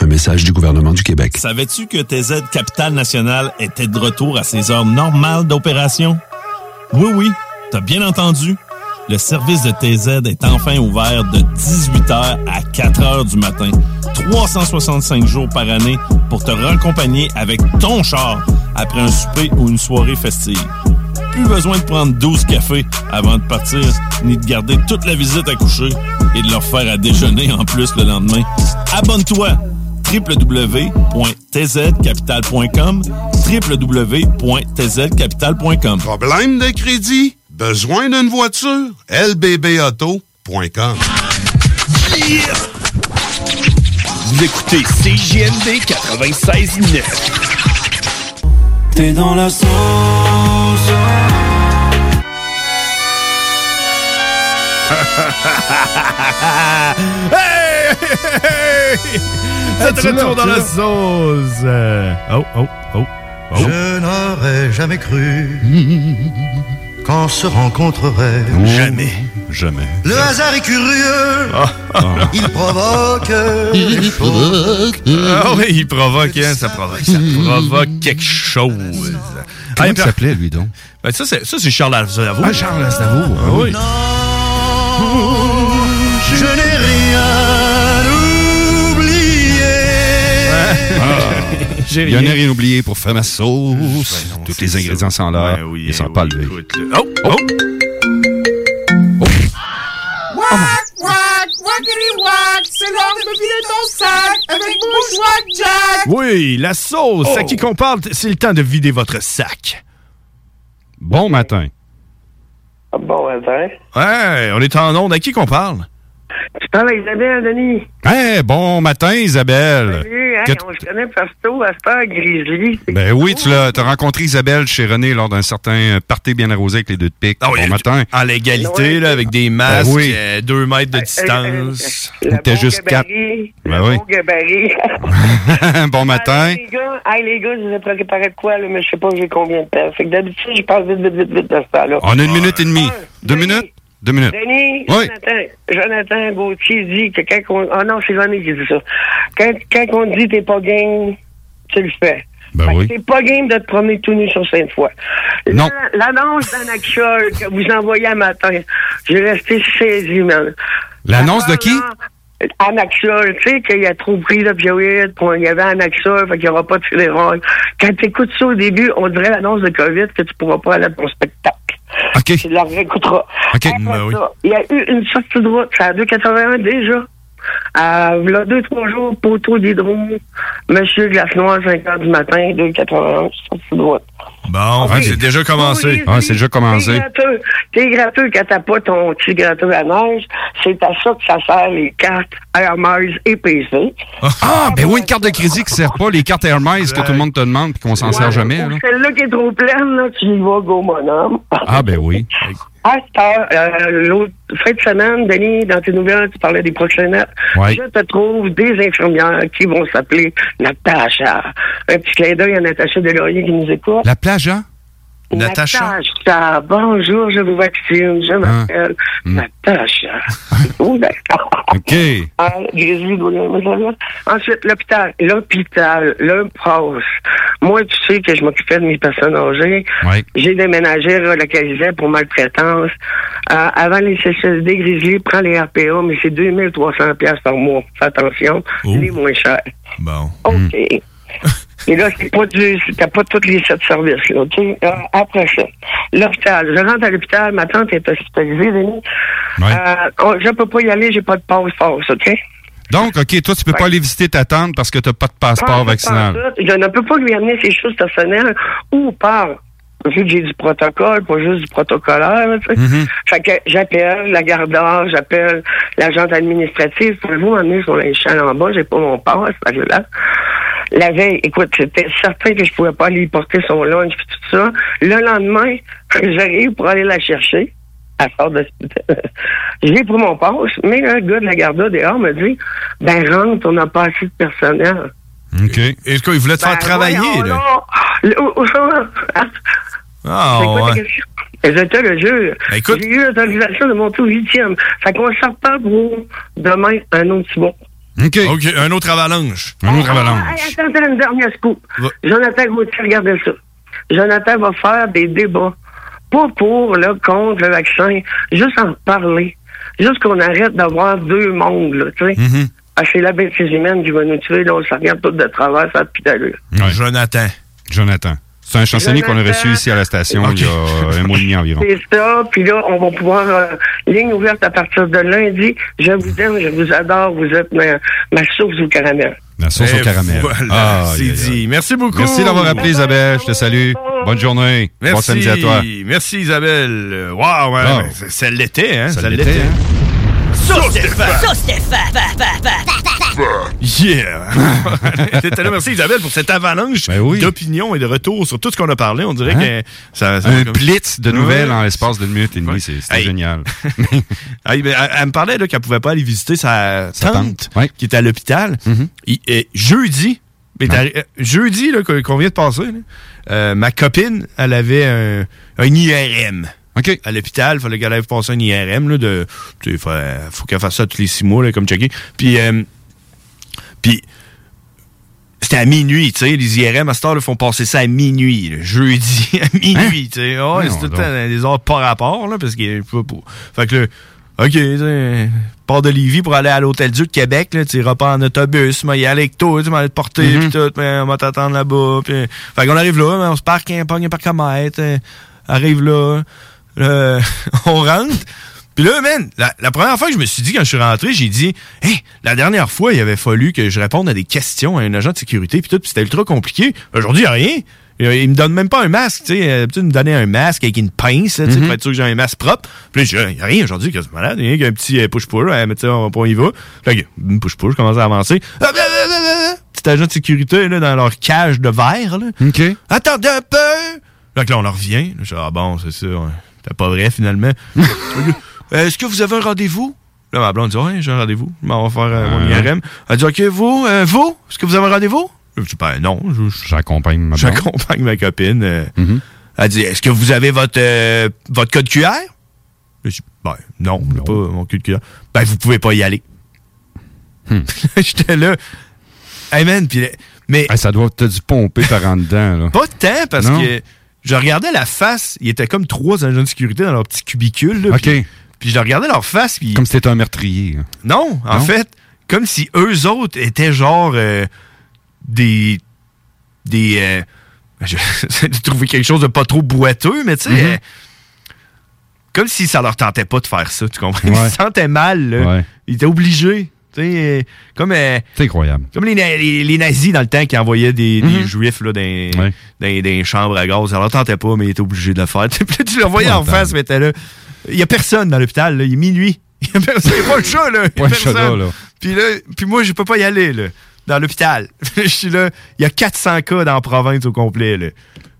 Un message du gouvernement du Québec. Savais-tu que TZ Capital National était de retour à ses heures normales d'opération? Oui, oui, t'as bien entendu. Le service de TZ est enfin ouvert de 18h à 4h du matin, 365 jours par année pour te raccompagner avec ton char après un souper ou une soirée festive. Plus besoin de prendre 12 cafés avant de partir, ni de garder toute la visite à coucher et de leur faire à déjeuner en plus le lendemain. Abonne-toi www.tzcapital.com www.tzcapital.com Problème de crédit? Besoin d'une voiture? lbbauto.com Vous écoutez CJMD 96.9. T'es dans la sauce. hey! C'est tu retour dans la sauce. Euh, Oh, oh, oh. oh. Je n'aurais jamais cru qu'on se rencontrerait. Jamais. Jamais. Le hasard est curieux. Il provoque les choses. Ah oui, il provoque, hein, ça provoque, ça provoque quelque chose. Comment il s'appelait, lui, donc? Ben, ça, c'est, Charles Aznavour. Ah, Charles Aznavour. Ah oui. Je n'ai rien J'ai Il y en a rien. oublié pour faire ma sauce. Tous les ingrédients sont là. Ils sont pas levés. Oh, oh. Wack, wack, wackity wack, c'est l'heure de me vider ton sac avec Bushwack Jack. Oui, la sauce. Oh. À qui qu'on parle, c'est le temps de vider votre sac. Bon matin. Bon matin. Ouais, on est en onde. À qui qu'on parle? Tu parles à Isabelle, Denis? Hey, bon matin, Isabelle. Salut, hein, on se connaît partout à Star Grizzly. Ben oui, tu l'as as rencontré Isabelle chez René lors d'un certain euh, party bien arrosé avec les deux de pique. Ah bon matin. En légalité, là, avec des masques, Ben oui. euh, deux mètres de distance. le T'es bon juste quatre. Ben oui. bon gabarit. bon matin. Hey, les gars, hey, les gars, je vous ai préparé de quoi, là, mais je sais pas j'ai combien de temps. Fait que d'habitude, je passe vite, vite, vite, vite dans ce temps-là. On a une minute et demie. Deux minutes? Deux minutes. Denis, Oui. Jonathan, Jonathan Gauthier dit que quand on... Ah non, c'est René qui dit ça. Quand, quand on dit t'es pas game, tu le fais. Ben oui. T'es pas game de te promener tout nu sur Sainte-Foy. Non. La- L'annonce d'Anaxol que vous envoyez un matin, j'ai resté saisi, man. L'annonce de qui? Anaxol, tu sais qu'il a trop pris d'opioïdes, il y avait Anaxol, fait qu'il n'y aura pas de Tylenol. Quand tu écoutes ça au début, on dirait l'annonce de COVID que tu pourras pas aller à ton spectacle. OK. Tu la réécouteras. OK. Après Ben oui. ça, Il y a eu une sortie de route, c'est à 281 déjà. Euh, là, deux, trois jours, poteau d'hydro, Monsieur Glace Noire, 5 heures du matin, 281, sortie de route. Bon, Ok. c'est déjà commencé. Ah, c'est déjà commencé. T'es gratteux. T'es gratteux quand t'as pas ton petit gratteux à neige. C'est à ça que ça sert les cartes Hermès et PC. Ah, ben oui, une carte de crédit qui sert pas, les cartes Hermès que tout le monde te demande et qu'on s'en sert jamais. là. Celle-là qui est trop pleine, là, tu y vas, go, mon homme. Ah, ben oui. À heure, euh, l'autre fin de semaine, Denis, dans tes nouvelles, tu parlais des proxénètes. Ouais. Je te trouve des infirmières qui vont s'appeler Natacha. Un petit clin d'œil à Natacha Delaurier qui nous écoute. La plage, hein? Natacha. Natacha, bonjour, je vous vaccine, je m'appelle Hmm. Natacha. oh, d'accord. OK. Ah, Grizzly là. Ensuite, l'hôpital. L'hôpital, le. Moi, tu sais que je m'occupais de mes personnes âgées. Ouais. J'ai déménagé, relocalisé pour maltraitance. Euh, avant les CCSD, Grizzly prend les RPA, mais c'est 2300 pièces par mois. Fais attention, les moins chers. Bon. OK. Et là, c'est pas du, t'as pas tous les sept services, là, OK? Euh, après ça, l'hôpital. Je rentre à l'hôpital, ma tante est hospitalisée, Denis. Euh, on- je peux pas y aller, j'ai pas de passe-passe, OK? Donc, OK, toi, tu peux pas aller visiter ta tante parce que t'as pas de passeport Pas- vaccinal. Je ne peux pas lui amener ses choses personnelles ou par, vu que j'ai du protocole, pas juste du protocolaire. Mhm. Fait que j'appelle la gardeur, j'appelle l'agente administrative. Pouvez-vous m'amener sur l'échelle en bas? J'ai pas mon passe, là. La veille, écoute, c'était certain que je pouvais pas aller porter son lunch et tout ça. Le lendemain, j'arrive pour aller la chercher. Elle sort de J'ai pris mon passe, mais le gars de la garda dehors me dit Ben rentre, on n'a pas assez de personnel. OK. Est-ce qu'il voulait te faire Ben, travailler, voyons là? donc. Le- oh, ah. Ah, quoi ouais. Je te le jure. J'ai eu l'autorisation de monter au huitième. Fait qu'on sort pas pour demain un autre petit bon. OK. OK, un autre avalanche. Un autre Ah, avalanche. hey, attends, une dernière scoop. Jonathan Gauthier, regardez ça. Jonathan va faire des débats. Pas pour, là, contre le vaccin. Juste en parler. Juste qu'on arrête d'avoir deux mondes, là, tu sais. Mm-hmm. Ah, c'est la bêtise humaine qui va nous tuer, là, on se regarde tout de travers, ça a plus d'allure. Ouais. Jonathan. Jonathan. C'est un chansonnier qu'on a reçu ici à la station il y a un mois et demi environ. C'est ça. Puis là, on va pouvoir, euh, ligne ouverte à partir de lundi. Je vous aime, je vous adore. Vous êtes ma, ma source au caramel. La sauce Et au caramel. voilà, Ah, c'est dit. Merci beaucoup. Merci d'avoir appelé, Isabelle. Je te salue. Bonne journée. Bon Merci. samedi à toi. Merci Isabelle. Euh, Wow, ouais, Ah. ouais, ça- ça l'était, hein? Ça Ça l'était, l'était. hein. Yeah! Merci Isabelle pour cette avalanche Ben d'opinions et de retours sur tout ce qu'on a parlé. On dirait Hein? que ça, ça- Un comme- blitz de nouvelles Ouais. en l'espace d'une minute et demie. c'est- C'était Hey. génial. Hey, ben, elle, elle me parlait là, qu'elle pouvait pas aller visiter sa, Sa tante, tante, qui était à l'hôpital. Mm-hmm. Jeudi, mais euh, jeudi là, qu'on qu'on vient de passer, là, euh, ma copine, elle avait un, un IRM. À l'hôpital, il fallait qu'elle aille passer un IRM. Là, de, sais, faut, faut qu'elle fasse ça tous les six mois, là, comme checker. Puis, euh, puis c'était à minuit, tu sais. Les IRM à cette heure, font passer ça à minuit, là, jeudi, à minuit, tu sais. Hein? c'est tout le des heures pas rapport, là, parce que. pas pour- Fait que là, OK, pars de Lévis pour aller à l'Hôtel Dieu de Québec, là, tu pas en autobus, mais y aller avec toi, tu aller te porter, Mhm. pis tout, mais on va t'attendre là-bas. Pis... Fait qu'on arrive là, mais on se parque, un pogne un parcomètre, euh, arrive là, là, on rentre. Puis là, man, la, la première fois que je me suis dit quand je suis rentré, j'ai dit, hey, la dernière fois, il avait fallu que je réponde à des questions à un agent de sécurité, puis tout, puis c'était ultra compliqué. Aujourd'hui, il n'y a rien. Il me donne même pas un masque, tu sais. Il me donnait un masque avec une pince, tu sais, Mhm. pour être sûr que j'ai un masque propre. Puis là, il n'y a rien aujourd'hui, que c'est malade. Il y a rien qu'un petit euh, push-push, hein, mais tu sais, on, on y va. Là, un push-push, je commence à avancer. Ah, blablabla. Petit agent de sécurité, là, dans leur cage de verre, là. OK. Attendez un peu! Là, que là, on leur revient. Je dis, ah bon, c'est ça. ouais. C'était pas vrai, finalement. Euh, Est-ce que vous avez un rendez-vous? Là, ma blonde dit, ouais, j'ai un rendez-vous. Je m'en vais faire euh, mon. IRM. Elle dit, OK, vous, euh, vous, est-ce que vous avez un rendez-vous? Je dis, ben non. J'accompagne ma. J'accompagne ma copine. euh. Mhm. Elle dit, est-ce que vous avez votre, votre code QR? Je dis, ben non, j'ai pas mon code QR. Ben, vous pouvez pas y aller. J'étais là. Hey man, mais Hey, ça doit te du pomper par en dedans. Là. pas tant parce Non. que je regardais la face, il était comme trois agents de sécurité dans leur petit cubicule. là, OK. Puis, puis je regardais leur face, puis Comme si t'étais un meurtrier. non, en Non? fait, comme si eux autres étaient genre euh, des des euh, j'essaie de trouver quelque chose de pas trop boiteux, mais tu sais, Mhm. euh, comme si ça leur tentait pas de faire ça, tu comprends? Ouais. Ils se sentaient mal, là. Ouais. Ils étaient obligés. Euh, comme, euh, C'est incroyable. comme les, na- les- les nazis dans le temps qui envoyaient des, des Mhm. juifs là, dans, Ouais. dans- dans les chambres à gaz. Ça leur tentait pas, mais ils étaient obligés de le faire. Tu le voyais en face, mais t'es là. Il y a personne dans l'hôpital, là. Il est minuit. Il y a personne. Il y a pas le chat, là. Y a personne. là, là. Puis là, puis moi, je peux pas y aller, là. Dans l'hôpital. Je suis là. Il y a 400 cas dans la province au complet, là.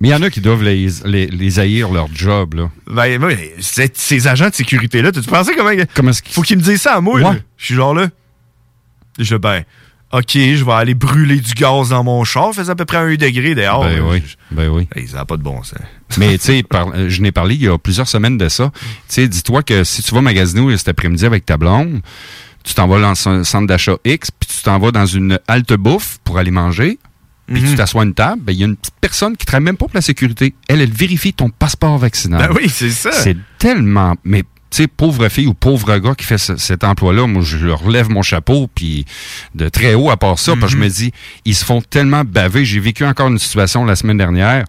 Mais il y en a qui doivent les, les, les haïr leur job. Là. Ben, ces agents de sécurité-là, tu pensais comment. Comment est-ce qu'ils- Faut qu'ils me disent ça à moi, Ouais. là. Je suis genre là. Je dis, ben, OK, je vais aller brûler du gaz dans mon char. Il faisait à peu près un degré dehors. Ben oui, ben oui. Hey, ça n'a pas de bon sens. Mais tu sais, euh, je n'ai parlé il y a plusieurs semaines de ça. Tu sais, dis-toi que si tu vas magasiner cet après-midi avec ta blonde, tu t'en vas dans un centre d'achat X, puis tu t'en vas dans une halte bouffe pour aller manger, puis Mhm. tu t'assois à une table, ben il y a une petite personne qui travaille même pas pour la sécurité. Elle, elle vérifie ton passeport vaccinal. Ben oui, c'est ça. C'est tellement... Mais tu sais, pauvre fille ou pauvre gars qui fait ce- cet emploi-là, moi, je leur lève mon chapeau, puis de très haut à part ça, parce que je me dis, ils se font tellement baver. J'ai vécu encore une situation la semaine dernière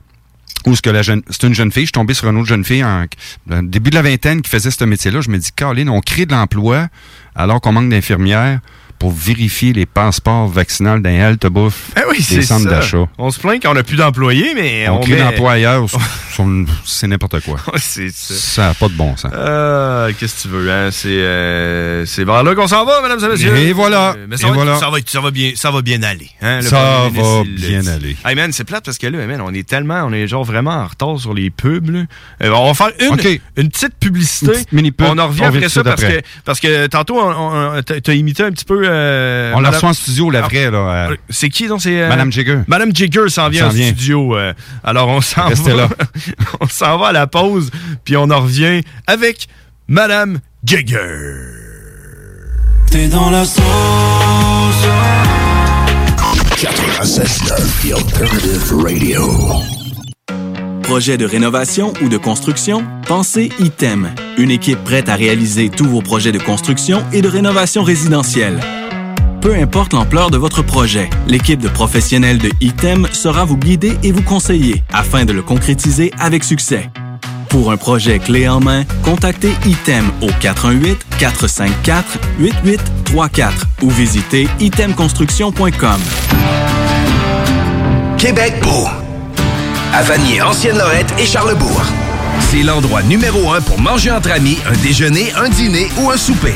où ce que la jeune, c'est une jeune fille, je suis tombé sur une autre jeune fille en, le début de la vingtaine qui faisait ce métier-là. Je me dis, Caroline, on crée de l'emploi alors qu'on manque d'infirmières pour vérifier les passeports vaccinaux d'un halte bouffe Ben oui, des centres d'achat. On se plaint qu'on n'a plus d'employés, mais On, on, crée met- sont- c'est n'importe quoi. c'est ça. Ça n'a pas de bon sens. Euh, Qu'est-ce que tu veux, hein? C'est euh, vers là qu'on s'en va, mesdames et messieurs. Et voilà. Euh, Mais ça, Et va, voilà. ça, va, être- ça, va bien, ça va bien aller. Hein? Ça va bien aller. Hey man, c'est plate parce que là, man, on est tellement, on est genre vraiment en retard sur les pubs. là. Euh, on va faire une, une petite publicité. Une petite mini-pub. On en revient On après ça parce que, parce que tantôt, t'as t'as imité un petit peu. Euh, On la reçoit en studio, la vraie, là. euh, c'est qui donc c'est euh, Madame Jigger. Madame Jigger s'en vient vient. studio. euh, alors on s'en Restez va. là. on s'en va à la pause puis on en revient avec Madame Jigger. T'es dans la sauce. 96.9 The Alternative Radio. Projet de rénovation ou de construction? Pensez ITEM, une équipe prête à réaliser tous vos projets de construction et de rénovation résidentielle. Peu importe l'ampleur de votre projet, l'équipe de professionnels de ITEM sera vous guider et vous conseiller afin de le concrétiser avec succès. Pour un projet clé en main, contactez ITEM au 418-454-8834 ou visitez itemconstruction.com. Québec beau. À Vanier, Ancienne-Lorette et Charlebourg. C'est l'endroit numéro un pour manger entre amis, un déjeuner, un dîner ou un souper.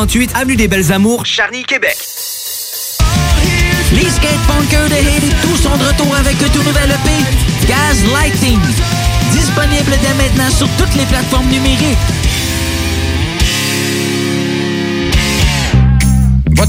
3648 Avenue des Belles Amours, Charny, Québec. Les skatepunkers de Haiti, tous sont de retour avec un tout nouvel EP, Gaz Lighting. Disponible dès maintenant sur toutes les plateformes numériques.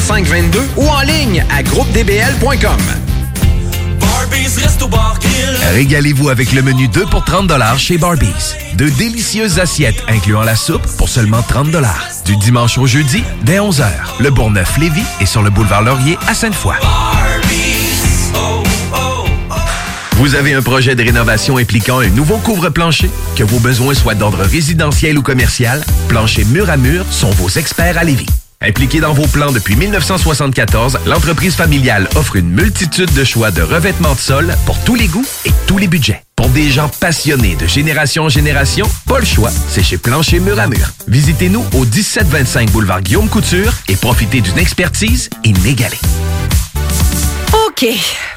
2522 ou en ligne à groupedbl.com. Régalez-vous avec le menu 2 pour 30 chez Barbies. De délicieuses assiettes incluant la soupe pour seulement 30 Du dimanche au jeudi, dès 11h. Le Bourgneuf-Lévis est sur le boulevard Laurier à Sainte-Foy. Vous avez un projet de rénovation impliquant un nouveau couvre-plancher? Que vos besoins soient d'ordre résidentiel ou commercial, Plancher Mur à Mur sont vos experts à Lévis. Impliquée dans vos plans depuis 1974, l'entreprise familiale offre une multitude de choix de revêtements de sol pour tous les goûts et tous les budgets. Pour des gens passionnés de génération en génération, pas le choix, c'est chez Plancher Mur à Mur. Visitez-nous au 1725 boulevard Guillaume Couture et profitez d'une expertise inégalée. OK.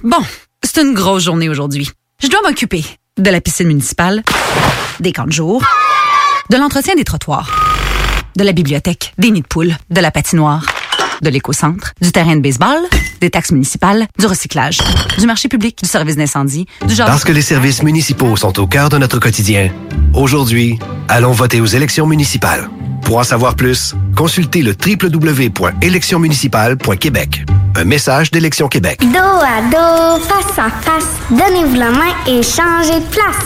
Bon, c'est une grosse journée aujourd'hui. Je dois m'occuper de la piscine municipale, des camps de jour, de l'entretien des trottoirs, de la bibliothèque, des nids de poules, de la patinoire, de l'éco-centre, du terrain de baseball, des taxes municipales, du recyclage, du marché public, du service d'incendie, du genre... Parce que les services municipaux sont au cœur de notre quotidien, aujourd'hui, allons voter aux élections municipales. Pour en savoir plus, consultez le www.électionsmunicipales.québec. Un message d'Élection Québec. Dos à dos, face à face, donnez-vous la main et changez de place.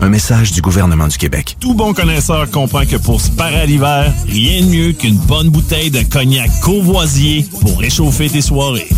Un message du gouvernement du Québec. Tout bon connaisseur comprend que pour se parer à l'hiver, rien de mieux qu'une bonne bouteille de cognac Courvoisier pour réchauffer tes soirées.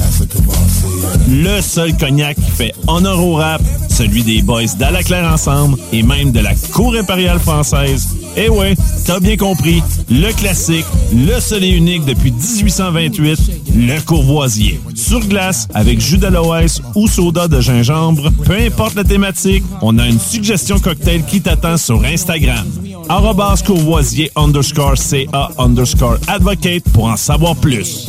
Le seul cognac qui fait honneur au rap, celui des boys d'Alaclaire Ensemble et même de la Cour impériale française. Eh ouais, t'as bien compris, le classique, le seul et unique depuis 1828, le Courvoisier. Sur glace, avec jus d'aloès ou soda de gingembre, peu importe la thématique, on a une suggestion cocktail qui t'attend sur Instagram. Arrobas Courvoisier underscore CA underscore advocate pour en savoir plus.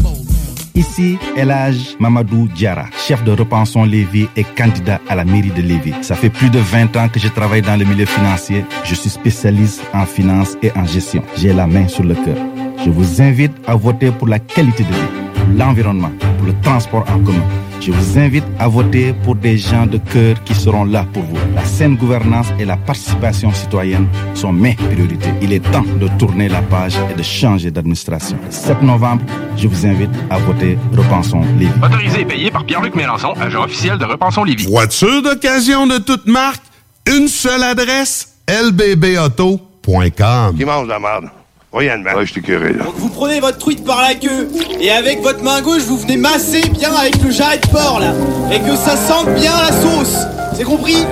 Ici, Elage Mamadou Diara, chef de Repensons Lévis et candidat à la mairie de Lévis. Ça fait plus de 20 ans que je travaille dans le milieu financier. Je suis spécialiste en finance et en gestion. J'ai la main sur le cœur. Je vous invite à voter pour la qualité de vie, l'environnement, pour le transport en commun Je vous invite à voter pour des gens de cœur qui seront là pour vous. La saine gouvernance et la participation citoyenne sont mes priorités. Il est temps de tourner la page et de changer d'administration. Le 7 novembre, je vous invite à voter Repensons Lévis. Autorisé et payé par Pierre-Luc Mélenchon, agent officiel de Repensons Lévis. Voiture d'occasion de toute marque, une seule adresse, lbbauto.com. Qui mange la merde? Voyons, Ouais, je t'ai curé, là. Donc vous prenez votre truite par la queue et avec votre main gauche vous venez masser bien avec le jarret de porc là et que ça sente bien la sauce. C'est compris?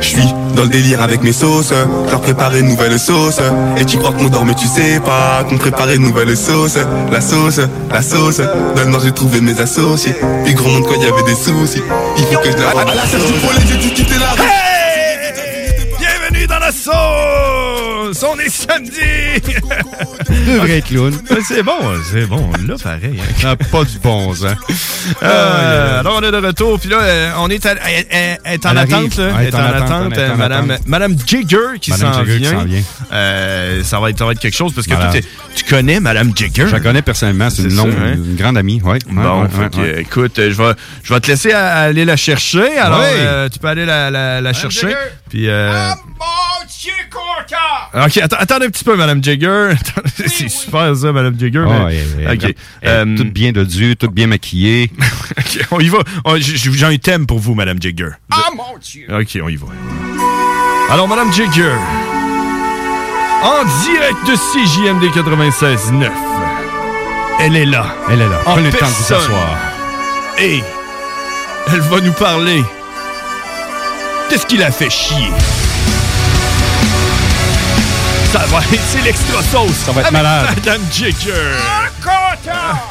Je suis dans le délire avec mes sauces, leur préparer une nouvelle sauce. Et tu crois qu'on dort mais tu sais pas qu'on préparait une nouvelle sauce. La sauce, la sauce, dans le nord j'ai trouvé mes associés. Puis gros monde quand il y avait des soucis, il faut que je la... À la serre du poulet, j'ai dû quitter la rue. La sauce! On est samedi! Deux vrais clowns. C'est bon, c'est bon. Là, pareil. hein. Ah, pas du bon sens. Euh, alors, on est de retour. Puis là, euh, on est, à- elle- elle- elle est en attente. là. Ouais, Elle est en euh, Madame, attente. Madame Jigger qui Madame s'en Jigger qui vient. s'en vient. Euh, ça, va être, ça va être quelque chose parce que toi, tu connais Madame Jigger. Je la connais personnellement, c'est une, C'est longue- ça, hein? une grande amie. Ouais, Bon, ouais, fait ouais, que, ouais. écoute, je vais, je vais te laisser aller la chercher. Alors, euh, tu peux aller la, la, la chercher. Jigger. Puis, euh, Corta! OK, attendez un petit peu, Madame Jigger. C'est super, ça, Madame Jigger. Ah, mais- elle- Euh, Tout bien de Dieu, tout bien maquillé. OK, on y va. J'ai un thème pour vous, Madame Jigger. Ah mon Dieu! OK, on y va. Alors, Madame Jigger, en direct de CJMD 96.9, elle est là. Elle est là. En Prenez le temps de vous asseoir. Et elle va nous parler de ce qui l'a fait chier? Ça va, c'est l'extra sauce. Ça va être malade. Madame Jigger.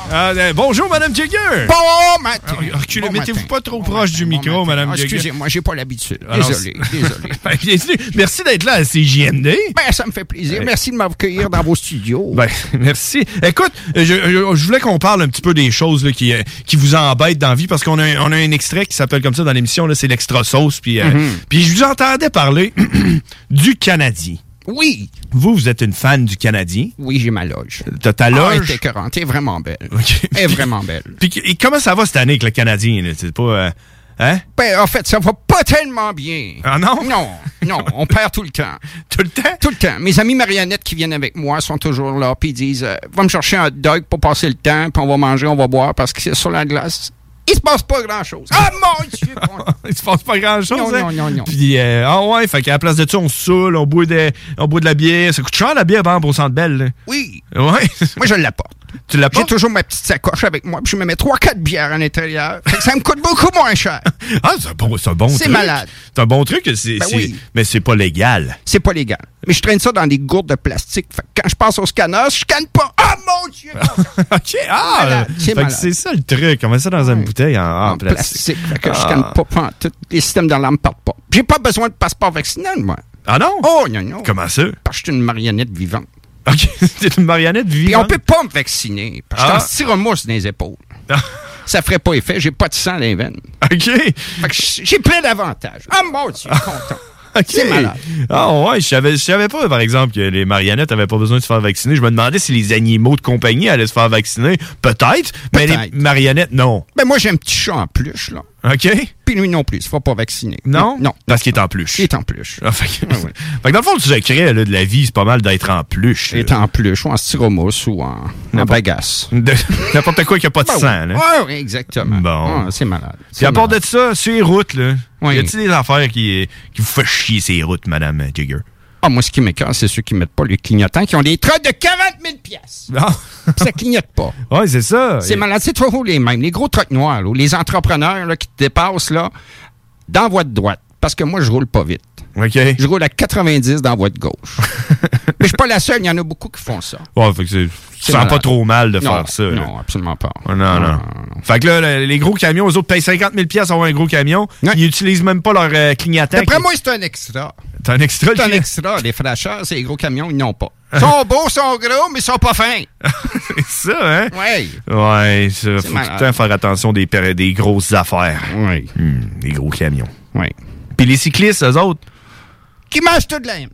Ah, euh, bonjour, Madame Jigger. Bon matin. Ah, reculez, Bon mettez-vous pas trop proche du micro, Madame Ah, Jigger. Excusez-moi, j'ai pas l'habitude. Alors, Désolé, désolé. Ben, bienvenue. Merci d'être là à CJMD. Ben, ça me fait plaisir. Ouais. Merci de m'accueillir dans vos studios. Ben, merci. Écoute, je, je- je voulais qu'on parle un petit peu des choses là, qui, euh, qui vous embêtent dans la vie parce qu'on a, un- on a un extrait qui s'appelle comme ça dans l'émission, là, c'est l'extra sauce. Puis, euh, Mhm. puis je vous entendais parler du Canadien. Oui. Vous, vous êtes une fan du Canadien? Oui, j'ai ma loge. T'as ta Ah, elle loge? est écœurante. Elle vraiment belle. Elle est vraiment belle. Puis, et comment ça va cette année avec le Canadien? C'est pas. euh, hein? Ben, en fait, ça va pas tellement bien. Ah non? Non, non, on perd tout le temps. Tout le temps? Tout le temps. Mes amis marionnettes qui viennent avec moi sont toujours là, puis ils disent euh, Va me chercher un hot dog pour passer le temps, puis on va manger, on va boire, parce que c'est sur la glace. Il se passe pas grand-chose. Ah, mon Dieu! Il se passe pas grand-chose. Non, hein? non, non, non. Puis, euh, ah ouais, fait qu'à la place de ça, on se saoule, on boit, de, on boit de la bière. Ça coûte cher la bière, par exemple, au centre belle. là. Oui. Ouais. Moi, je l'apporte. Tu J'ai l'apportes? toujours ma petite sacoche avec moi, puis je me mets 3-4 bières à l'intérieur. Ça me coûte beaucoup moins cher. Ah, c'est un bon, c'est un bon C'est truc. malade. C'est un bon truc, c'est, Ben c'est- oui. mais c'est pas légal. C'est pas légal. Mais je traîne ça dans des gourdes de plastique. Fait que quand je passe au scanner, je scanne pas. Ah, mon Dieu! OK, ah! malade, c'est fait que malade. c'est ça le truc. On met ça dans une bouteille en, plastique. plastique. Fait que je Ah. scanne pas. pas tout. Les systèmes d'alarme partent pas. J'ai pas besoin de passeport vaccinal, moi. Ah non? Oh, non, non. Comment ça? Parce que je suis une marionnette vivante. OK, c'est une marionnette vivante. on peut pas me vacciner. Parce que Ah. je dans les épaules. Ça ferait pas effet. J'ai pas de sang dans les veines. OK. J'ai plein d'avantages. Ah, mon Dieu, content. OK. C'est malade. Ah ouais, je savais, je savais pas, par exemple, que les marionnettes avaient pas besoin de se faire vacciner. Je me demandais si les animaux de compagnie allaient se faire vacciner. Peut-être, mais les marionnettes, non. Ben, moi, j'ai un petit chat en peluche, là. OK? Puis lui non plus, il se fera pas vacciner. Non? Non. Parce qu'il est en peluche. Il est en peluche. Ah, fait, que, fait que dans le fond, le secret là, de la vie, c'est pas mal d'être en peluche. Il est en peluche, ou en styromousse, ou en, bagasse. N'importe quoi qui a pas de Ben oui. sang. là. Ouais, ouais, exactement. Bon. Ah, c'est malade. Puis à part de ça, sur les routes, là, Oui. y a-t-il des affaires qui, qui vous font chier ces routes, Madame Jigger? Ah, moi, ce qui m'écœure, c'est ceux qui mettent pas les clignotants, qui ont des trucks de 40 000 pièces. Ça clignote pas. Ouais, c'est ça. C'est malade. C'est toujours les mêmes. Les gros trucks noirs, là, ou les entrepreneurs là, qui te dépassent là, dans de droite. Parce que moi, je roule pas vite. OK. Je roule à 90 dans la voie de gauche. Mais je suis pas la seule. Il y en a beaucoup qui font ça. Ouais, fait que c'est- tu C'est sens pas trop mal de Non, faire ça. là. Non, absolument pas. Ah, Non, non. Fait que là, le- les gros camions, eux autres payent 50 000 pour avoir un gros camion. Ils utilisent même pas leur euh, clignotant. D'après qui- moi, c'est un extra. T'as un extra, C'est un extra. Les flasheurs, c'est les gros camions, ils n'ont pas. Ils sont beaux, ils sont gros, mais ils sont pas fins. c'est ça, hein? Ouais. Ouais, ça, C'est faut tout le temps faire attention des, des grosses affaires. Oui. des gros camions. Oui. Puis les cyclistes, eux autres. Qui mangent tout de l'aime.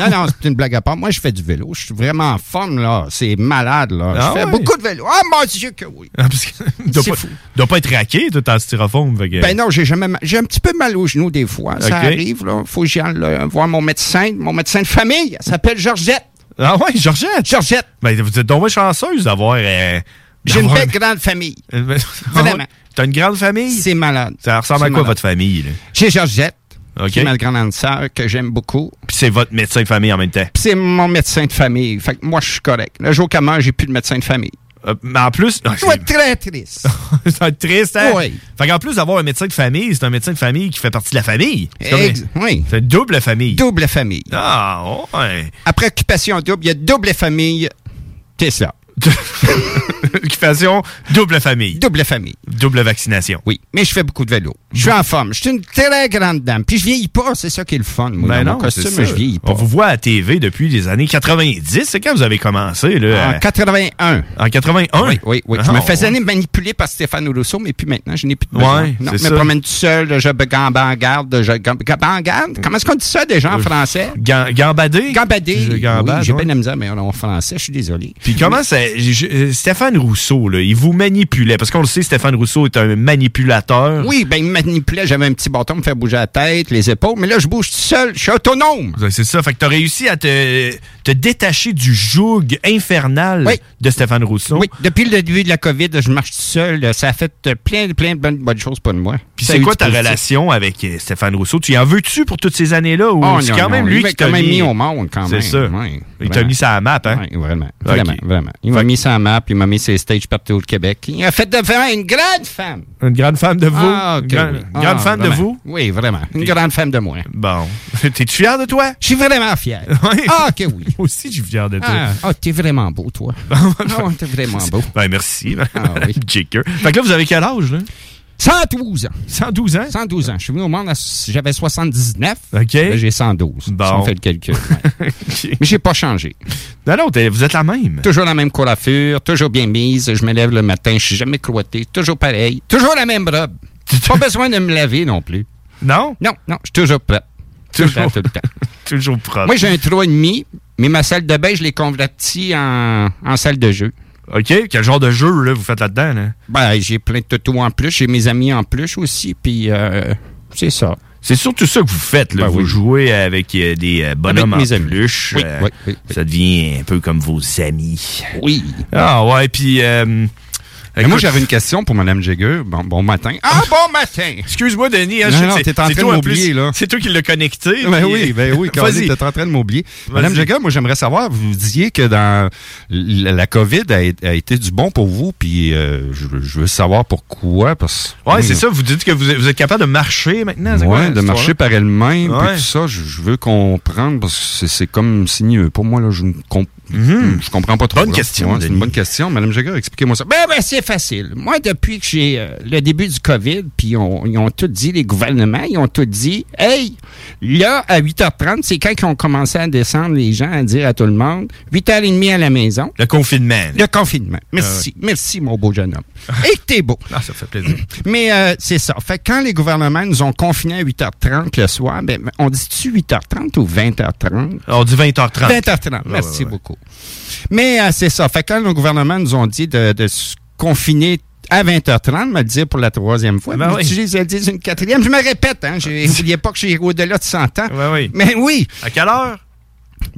Non, non, c'est une blague à part. Moi, je fais du vélo. Je suis vraiment en forme, là. C'est malade, là. Ah je fais ouais? beaucoup de vélo. Ah, mon Dieu que oui. Ah, C'est pas, fou. il doit pas être raqué, tout en styrofoam. que- Ben non, j'ai jamais j'ai un petit peu mal aux genoux des fois. Ça arrive, là. Faut que j'y aille là, voir mon médecin, mon médecin de famille. Elle s'appelle Georgette. Ah ouais, Georgette? Georgette. Ben, vous êtes donc chanceuse d'avoir... euh, J'ai une belle grande famille. Vraiment. Vraiment. T'as une grande famille? C'est malade. Ça ressemble à quoi, malade. votre famille? là? J'ai Georgette, OK. qui est ma grande sœur, que j'aime beaucoup. Puis c'est votre médecin de famille en même temps. Puis c'est mon médecin de famille. Fait que moi, je suis correct. Le jour qu'à moi, j'ai plus de médecin de famille. Euh, mais en plus... Je dois être très triste. être triste, hein? Oui. Fait qu'en plus d'avoir un médecin de famille, c'est un médecin de famille qui fait partie de la famille. C'est comme- Ex- oui. C'est double famille. Double famille. Ah, ouais. Après occupation double, il y a double famille. C'est ça. Occupation, double famille. Double famille. Double vaccination. Oui, mais je fais beaucoup de vélo. Je suis en forme. Je suis une très grande dame. Puis je vieillis pas, c'est ça qui est le fun. Moi, Ben dans non, mon costume, je vieillis pas. On vous voit à TV depuis les années 90. C'est quand vous avez commencé, là? En à- 81. En 81? Oui, oui, oui. je Ah, me faisais manipuler par Stéphane Rousseau, mais puis maintenant, je n'ai plus de Ouais, besoin. non, c'est je me promène tout seul, je garde, je garde. Comment est-ce qu'on dit ça déjà en français? Gam- Gambadé? Gambadé. Je gambade, oui, j'ai ouais. bien la misère, mais en français, je suis désolé. Puis comment ça... je- euh, Stéphane Rousseau, là, il vous manipulait. Parce qu'on le sait, Stéphane Rousseau est un manipulateur. Oui, ben, il me manipulait, j'avais un petit bâton, me faire bouger la tête, les épaules, mais là, je bouge tout seul, je suis autonome. C'est ça. Fait que t'as réussi à te, te détacher du joug infernal Oui. de Stéphane Rousseau. Oui, depuis le début de la COVID, je marche tout seul. Ça a fait euh, plein, plein de bonnes, choses pour moi. Puis Ça c'est quoi ta positif. relation avec euh, Stéphane Rousseau? Tu y en veux-tu pour toutes ces années-là? Ou Oh, c'est non, quand même lui qui t'a quand même mis... mis au monde, quand C'est même. ça. Oui, il t'a mis ça à la map, hein? Oui, vraiment. Vraiment, vraiment. Il m'a mis ça à la map, il m'a mis ses stages partout au Québec. Il a fait de vraiment une grande femme. Une grande femme de vous? Ah, ok, Une grande, oui. une grande Ah, femme de vraiment. vous? Oui, vraiment. Une grande femme de moi. Bon. T'es-tu fier de toi? Je suis vraiment fier. Oui. Ah, que oui. Moi aussi, je suis fier de toi. Ah, ah, t'es vraiment beau, toi. Ah, t'es vraiment beau. Ben, merci. Ah, oui. Jaker. Fait que là, vous avez quel âge, là? 112 ans. 112 ans? 112 ans. Je suis venu au monde, j'avais 79. OK. Là, j'ai 112. Bon. Si on fait le calcul. ouais. Mais j'ai pas changé. Non, non, vous êtes la même. Toujours la même coiffure, toujours bien mise. Je me lève le matin, je suis jamais croîté. Toujours pareil. Toujours la même robe. Pas besoin de me laver non plus. Non? Non, non, je suis toujours prêt. Toujours. tout le temps. Toujours propre. Moi, j'ai un 3,5, mais ma salle de bain, je l'ai convertie en, en salle de jeu. OK. Quel genre de jeu, là, vous faites là-dedans, là? Ben, j'ai plein de totos en plus. J'ai mes amis en plus aussi. Puis, euh, c'est ça. C'est surtout ça que vous faites, là. Ben vous oui. jouez avec euh, des euh, bonhommes Avec mes en amis. peluche. Oui, euh, oui, oui, Ça devient un peu comme vos amis. Oui. Ah, ouais, puis... moi, j'avais une question pour Mme Jagger. Bon, bon matin. Ah, bon matin! Excuse-moi, Denis. hein, Non, non, t'es en train de m'oublier, là. C'est toi qui l'as connecté. Ben puis- oui, ben oui, tu en train de m'oublier. Madame Jagger, moi, j'aimerais savoir, vous disiez que dans la COVID a, a été du bon pour vous, puis euh, je, je veux savoir pourquoi, parce Ouais, c'est ça. Vous dites que vous êtes, vous êtes capable de marcher maintenant. quoi, de marcher par elle-même, puis Ouais. tout ça, je, je veux comprendre, parce que c'est- comme sinueux. Pour moi, là, je ne comp- je comprends pas trop. Bonne là. question, Ouais, C'est une bonne question. Madame Jagger, expliquez-moi ça. Ben, ben, c'est facile. Moi, depuis que j'ai euh, le début du COVID, puis on- ils ont tout dit, les gouvernements, ils ont tout dit, hey, là, à 8h30, c'est quand ils ont commencé à descendre les gens, à dire à tout le monde, 8h30 à la maison. Le confinement. Le confinement. Merci. Merci, mon beau jeune homme. Et que t'es beau. Ah, ça fait plaisir. Mais euh, c'est ça. Fait quand les gouvernements nous ont confinés à 8h30 le soir, ben, on dit-tu 8h30 ou 20h30? On dit 20h30. 20h30. Ouais, Merci ouais. beaucoup. Mais euh, c'est ça. Fait que quand nos gouvernements nous ont dit de, de se confiner à 20h30, me le dire pour la troisième fois. Ben oui. J'utilise le dire une quatrième. Je me répète, hein. N'oubliez pas que j'ai au-delà de 100 ans. Oui. Mais oui, À quelle heure?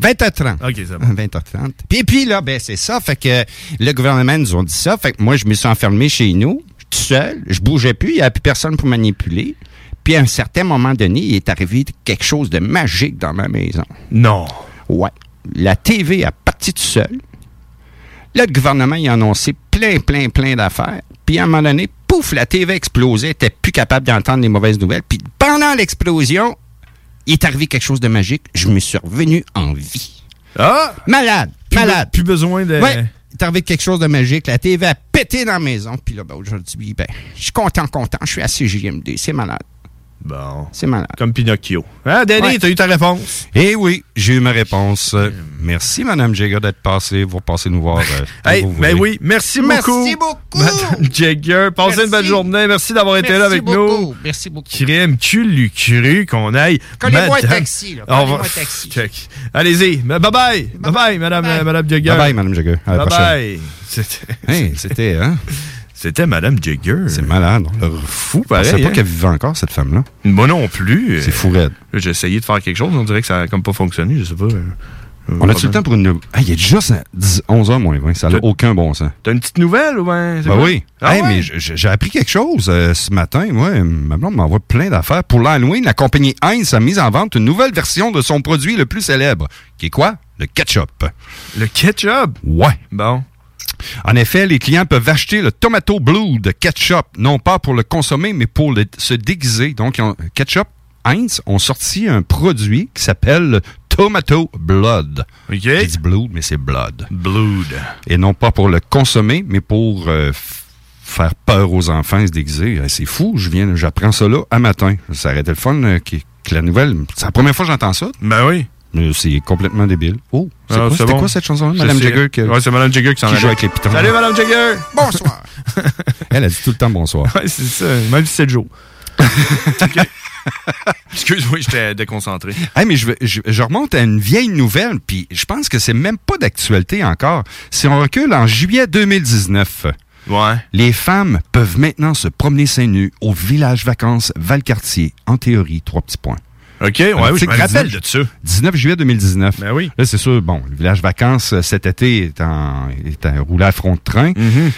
20h30. OK, c'est bon. 20h30. Puis, puis là, ben c'est ça. Fait que le gouvernement nous ont dit ça. Fait que moi, je me suis enfermé chez nous, tout seul. Je bougeais plus. Il n'y avait plus personne pour manipuler. Puis à un certain moment donné, il est arrivé quelque chose de magique dans ma maison. Non. Ouais. La TV a parti tout seul. Là, le gouvernement, il a annoncé plein, plein, plein d'affaires. Puis à un moment donné, pouf, la TV a explosé. Elle était plus capable d'entendre les mauvaises nouvelles. Puis pendant l'explosion, il est arrivé quelque chose de magique. Je me suis revenu en vie. Ah! Malade, Plus be- malade. Plus besoin de... Ouais, il est arrivé quelque chose de magique. La TV a pété dans la maison. Puis là, ben, aujourd'hui, ben, je suis content, content. Je suis à CJMD. C'est malade. Bon. C'est malade. Comme Pinocchio. Ah, Danny, Ouais. t'as eu ta réponse? Eh oui, j'ai eu ma réponse. Euh, Merci, Madame Jagger, d'être passée. Vous repassez nous voir. euh, Hey, ben oui, merci beaucoup. Merci beaucoup. Madame Jagger, passez une belle journée. Merci d'avoir été là avec beaucoup. nous. Merci beaucoup. Crème cul cru qu'on aille. Collez-moi un taxi, là. Collez-moi un taxi. Allez-y. Bye bye. Bye bye, Madame, Madame Jagger. Bye bye, Madame Jagger. À la Bye prochaine. bye. C'était. Hey, c'était, hein? C'était Madame Jagger. C'est malade. on l'a- Fou, Je pareil. pensais pas hein? qu'elle vivait encore, cette femme-là. Moi non plus. C'est fou raide. J'ai essayé de faire quelque chose. On dirait que ça a comme pas fonctionné. Je sais pas. euh, On a-tu le temps pour une. Ah, il est déjà 10 11h moins 20. Ça n'a aucun bon sens. T'as une petite nouvelle ou ben? Ben quoi? oui. Ah Hey, ouais? mais j'ai appris quelque chose euh, ce matin. Ouais, ma blonde m'envoie plein d'affaires. Pour l'Halloween, la compagnie Heinz a mis en vente une nouvelle version de son produit le plus célèbre, qui est quoi? Le ketchup. Le ketchup? Ouais. Bon. En effet, les clients peuvent acheter le Tomato Blue de ketchup, non pas pour le consommer, mais pour le- se déguiser. Donc, ont- ketchup, Heinz ont sorti un produit qui s'appelle le Tomato Blood. J'ai dit Blood, mais c'est Blood. Blood. Et non pas pour le consommer, mais pour euh, faire peur aux enfants et se déguiser. Euh, C'est fou, je viens, j'apprends ça là à matin. Ça aurait été le fun euh, que la nouvelle. C'est la première fois que j'entends ça. Ben oui. C'est complètement débile. Oh, c'est Ah, quoi, bon. quoi cette chanson-là, Madame. Jagger? que- Ouais, c'est Madame Jagger qui s'en joue avec les pitons. Salut, Madame Jagger. Bonsoir. Elle a dit tout le temps bonsoir. Ouais, c'est ça. Même si c'est Joe. Ok. Excuse-moi, j'étais déconcentré. Hey, mais je, vais- je, je remonte à une vieille nouvelle, puis je pense que c'est même pas d'actualité encore. Si on recule en juillet 2019, les femmes peuvent maintenant se promener seins nus au village vacances Valcartier. En théorie, trois petits points. OK, ouais, oui, je me rappelle de ça. 19 juillet 2019. Ben oui. Là, c'est sûr, bon, le village vacances euh, cet été est en, est en roulé à front de train. Mm-hmm.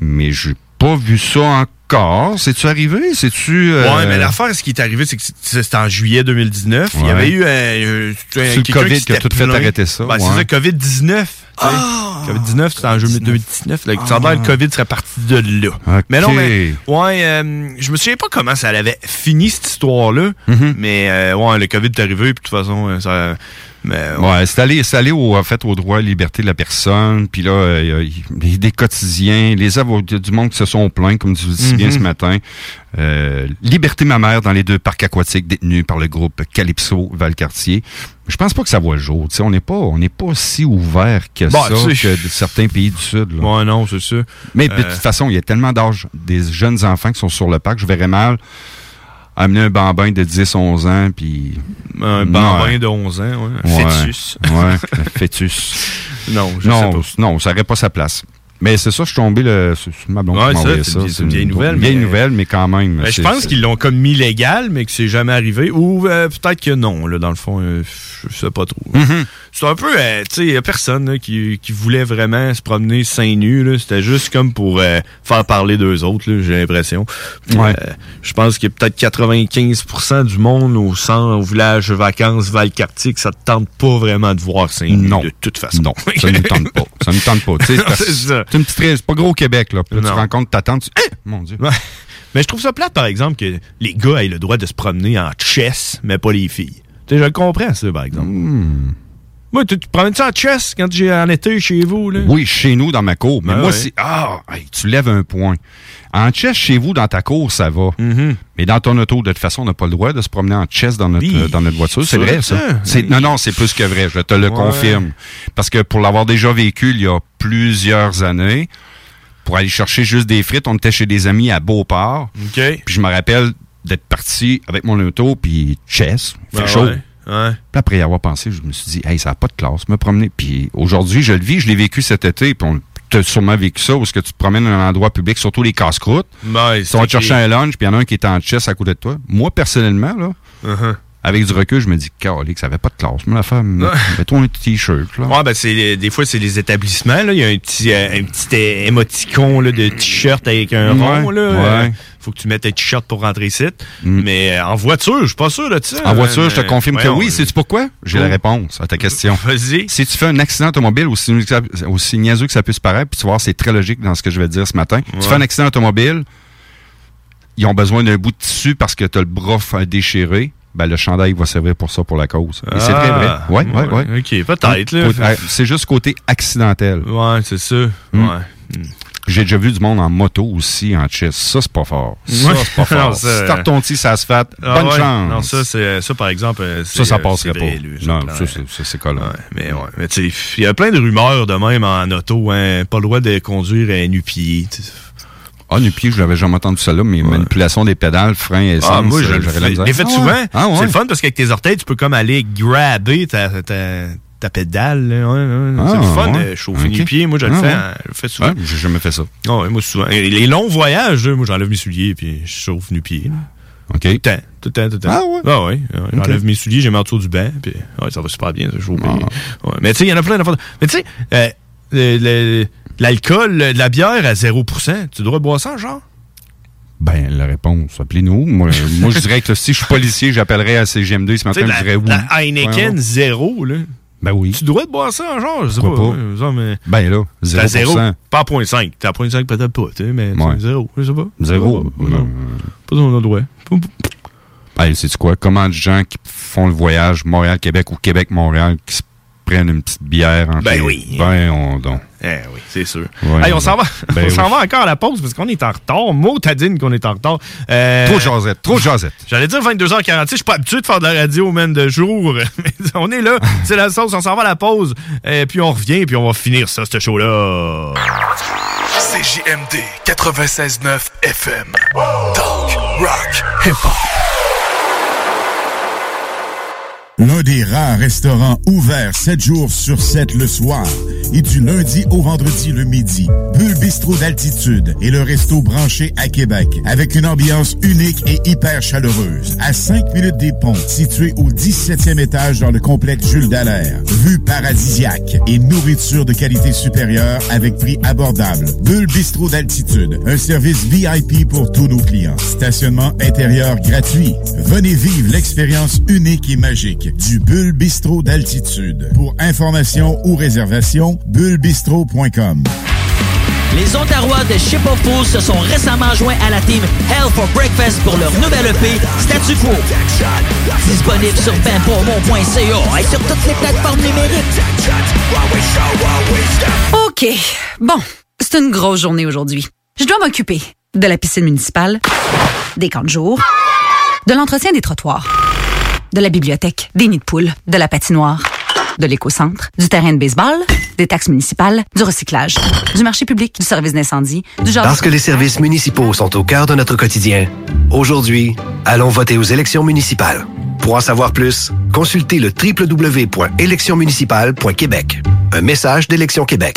Mais j'ai pas vu ça encore. C'est-tu arrivé? C'est-tu. euh, Ouais, mais l'affaire, ce qui est arrivé, c'est que c'était en juillet 2019. Il y avait eu un, euh, C'est le quelqu'un COVID qui a tout fait arrêter ça, Ben, ouais. C'est ça, COVID-19. Tu sais. COVID-19, c'était en juillet 2019. Là, Ça a l'air, le COVID serait parti de là. Mais non, mais. Ouais, euh, je me souviens pas comment ça avait fini, cette histoire-là. Mm-hmm. Mais, euh, ouais, le COVID est arrivé, puis de toute façon, euh, ça. Mais, Ouais, c'est allé, au, en fait, au droit à la liberté de la personne. Puis là, euh, il y y des quotidiens, les avocats du monde qui se sont plaints, comme tu le dis bien Mhm. ce matin. Euh, liberté mammaire dans les deux parcs aquatiques détenus par le groupe Calypso Valcartier. Je pense pas que ça voit le jour. On n'est pas, on n'est pas si ouvert que Bon, ça que de certains pays du Sud. Là. Ouais, non, c'est ça. Mais de Euh, toute façon, il y a tellement d'âge des jeunes enfants qui sont sur le parc, je verrais mal amener un bambin de 10, 11 ans, puis... Un bambin de 11 ans, ouais. Un Ouais. fœtus. Ouais, un fœtus. Non, je non, sais pas. Non, ça n'aurait pas sa place. Mais c'est ça, je suis tombé le, ma blonde Ouais, ça, c'est ça. une- c'est une vieille nouvelle, Une vieille mais- nouvelle, mais quand même. Ben, je pense qu'ils l'ont comme mis légal, mais que c'est jamais arrivé. Ou euh, peut-être que non, là, dans le fond, euh, je sais pas trop. Mhm. C'est un peu, euh, tu sais, il y a personne là, qui, qui voulait vraiment se promener seins nus. C'était juste comme pour euh, faire parler d'eux autres, j'ai l'impression. Ouais. euh, je pense qu'il y a peut-être 95% du monde au centre, au village vacances Valcartier que ça te tente pas vraiment de voir seins nus, Non. de toute façon. Non, ça ne nous tente pas. Ça ne nous tente pas. C'est une petite c'est pas gros au Québec, là. Tu rencontres ta tante, tu... Eh, mon Dieu. Ouais. Mais je trouve ça plate, par exemple, que les gars aient le droit de se promener en chess, mais pas les filles. Tu sais, je le comprends, ça, par exemple. Hmm. Moi, tu te promènes ça en chess quand j'ai en été chez vous, là? Oui, chez nous, dans ma cour. Mais Ben moi, ouais. c'est. Ah, hey, tu lèves un point. En chess, chez vous, dans ta cour, ça va. Mm-hmm. Mais dans ton auto, de toute façon, on n'a pas le droit de se promener en chess dans notre, Oui. euh, dans notre voiture. C'est vrai, ça. ça. C'est- Non, non, c'est plus que vrai. Je te le Ouais. confirme. Parce que pour l'avoir déjà vécu il y a plusieurs années, pour aller chercher juste des frites, on était chez des amis à Beauport. OK. Puis je me rappelle d'être parti avec mon auto, puis chess, il fait Ben chaud. ouais, ouais. Puis après y avoir pensé, je me suis dit, hey, ça n'a pas de classe, me promener. Puis aujourd'hui, je le vis, je l'ai vécu cet été, puis on t'a sûrement vécu ça, où est-ce que tu te promènes dans un endroit public, surtout les casse-croûtes. Ouais, Tu vas te chercher un lunch, puis il y en a un qui est en chess à côté de toi. Moi, personnellement, là, Uh-huh. Avec du recul, je me dis, que ça n'avait pas de classe. Moi, la femme, mets-toi un t-shirt, là. Ouais, ben, c'est, des fois, c'est les établissements, là. Il y a un petit, euh, un petit é- émoticône, là, de t-shirt avec un Ouais, rond, là. ouais. Euh, faut que tu mettes un t-shirt pour rentrer ici. Mais euh, en voiture, je suis pas sûr de ça. Mm. En voiture, je te Euh, confirme que oui. Sais-tu pourquoi? J'ai la Oh. réponse à ta question. Vas-y. Si tu fais un accident automobile, aussi, aussi niaiseux que ça puisse paraître, puis tu vas voir, c'est très logique dans ce que je vais te dire ce matin. Tu fais un accident automobile, ils ont besoin d'un bout de tissu parce que tu as le bras déchiré. Ben, le chandail va servir pour ça, pour la cause. Et c'est très vrai. Ah, Ouais, ouais, ouais. OK, peut-être, C'est juste côté accidentel. Ouais, c'est ça. Mm. Ouais. J'ai déjà vu du monde en moto aussi, en chess. Ça, c'est pas fort. Ça, c'est pas fort. T'as ton petit, ça se fait. Ah Bonne chance. Non, ça, c'est, ça, par exemple. euh, Ça, ça euh, passerait pas. lui, non, ça, c'est- ça, c'est collant. Mais ouais, mais tu sais, il y a plein de rumeurs de même en auto, hein, pas le droit de conduire à nu-pied. Ah, nu pied, je l'avais jamais entendu ça là, mais manipulation des pédales, frein et essence. Ah, moi, je l'ai fait Ah souvent. Ah, ouais. C'est le fun parce qu'avec tes orteils, tu peux comme aller grabber ta, ta, ta pédale. Ouais, c'est Ah, le fun ouais. de chauffer Ok. nu pied. Moi, je le Ah, fais, je le fais souvent. J'ai jamais fait ça. Ah ouais, moi, souvent. Les longs voyages, moi, j'enlève mes souliers puis je chauffe nu pied. là. OK. Tout le temps, tout le temps, tout le temps. Ah ouais? Ah ouais. J'enlève mes souliers, j'ai mis en dessous du banc, puis ouais, ça va super bien, ça chauffe Ah. Ouais, Mais tu sais, il y en a plein d'affaires. Mais tu sais, euh, le- le- l'alcool, de la bière à 0%, tu devrais boire ça, genre? Ben, la réponse, appelez-nous. Moi, moi, je dirais que si je suis policier, j'appellerais à CGM2 ce matin, sais, je dirais oui. la, la Heineken Ouais. zéro, là. Ben oui. Tu dois te boire ça, genre, je sais pas. Pas? mais... Ben là, T'es à 0%. zéro. Pas à 0.5. T'es à 0.5 peut-être pas, tu sais, mais Ouais. zéro, je sais pas. Zéro. Pas, pas, pas dans le droit. Ben, c'est quoi? Comment de gens qui font le voyage Montréal-Québec ou Québec-Montréal qui se prennent une petite bière en Ben oui. Ben, on donc. Eh oui, c'est sûr. Ouais, hey, on s'en va, Ben on s'en va encore à la pause parce qu'on est en retard. Mot t'adine qu'on est en retard. Euh, Trop de jasette, trop de jasette. J'allais dire 22h46, je suis pas habitué de faire de la radio même de jour. Mais on est là, c'est la sauce, on s'en va à la pause. Et puis on revient, puis on va finir ça, ce show-là. CJMD 96.9 FM. Talk, rock, hip-hop. L'un des rares restaurants ouverts 7 jours sur 7 le soir et du lundi au vendredi le midi. Bulle Bistrot d'altitude et le resto branché à Québec avec une ambiance unique et hyper chaleureuse. À 5 minutes des ponts, situé au 17e étage dans le complexe Jules Dallaire. Vue paradisiaque et nourriture de qualité supérieure avec prix abordable. Bulle Bistrot d'altitude, un service VIP pour tous nos clients. Stationnement intérieur gratuit. Venez vivre l'expérience unique et magique du Bulle Bistrot d'altitude. Pour information ou réservation, bullebistrot.com. Les Ontarois de Ship of Fools se sont récemment joints à la team Hell for Breakfast pour leur nouvelle EP Statu Quo. Disponible sur benpourmont.ca et sur toutes les plateformes numériques. OK. Bon, c'est une grosse journée aujourd'hui. Je dois m'occuper de la piscine municipale, des camps de jour, de l'entretien des trottoirs, de la bibliothèque, des nids de poules, de la patinoire, de l'éco-centre, du terrain de baseball, des taxes municipales, du recyclage, du marché public, du service d'incendie, du jardin... Parce que les services municipaux sont au cœur de notre quotidien, aujourd'hui, allons voter aux élections municipales. Pour en savoir plus, consultez le www.électionsmunicipales.québec. Un message d'Élection Québec.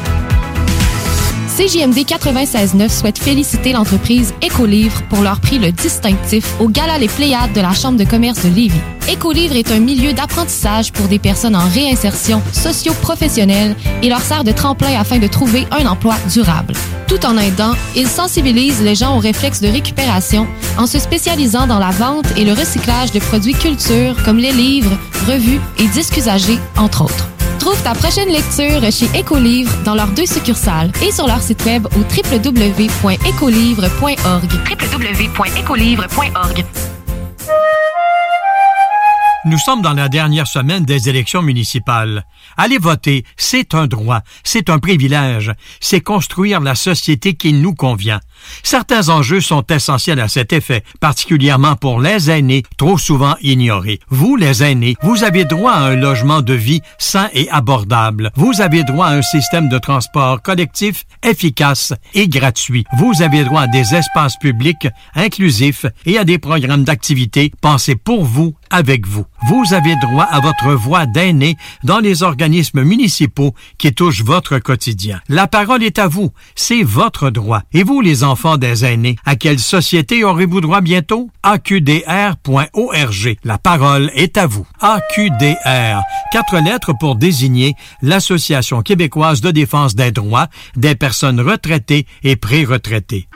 CJMD 96.9 souhaite féliciter l'entreprise Écolivre pour leur prix le distinctif au Gala Les Pléiades de la Chambre de commerce de Lévis. Écolivre est un milieu d'apprentissage pour des personnes en réinsertion socio-professionnelle et leur sert de tremplin afin de trouver un emploi durable. Tout en aidant, ils sensibilisent les gens aux réflexes de récupération en se spécialisant dans la vente et le recyclage de produits culture comme les livres, revues et disques usagés, entre autres. Trouve ta prochaine lecture chez Écolivre dans leurs deux succursales et sur leur site web au www.écolivre.org. www.écolivre.org. Nous sommes dans la dernière semaine des élections municipales. Aller voter, c'est un droit, c'est un privilège, c'est construire la société qui nous convient. Certains enjeux sont essentiels à cet effet, particulièrement pour les aînés, trop souvent ignorés. Vous, les aînés, vous avez droit à un logement de vie sain et abordable. Vous avez droit à un système de transport collectif efficace et gratuit. Vous avez droit à des espaces publics inclusifs et à des programmes d'activité pensés pour vous avec vous. Vous avez droit à votre voix d'aîné dans les organismes municipaux qui touchent votre quotidien. La parole est à vous. C'est votre droit. Et vous, les des aînés, à quelle société aurez-vous droit bientôt? AQDR.org. La parole est à vous. AQDR. Quatre lettres pour désigner l'Association québécoise de défense des droits des personnes retraitées et pré-retraitées.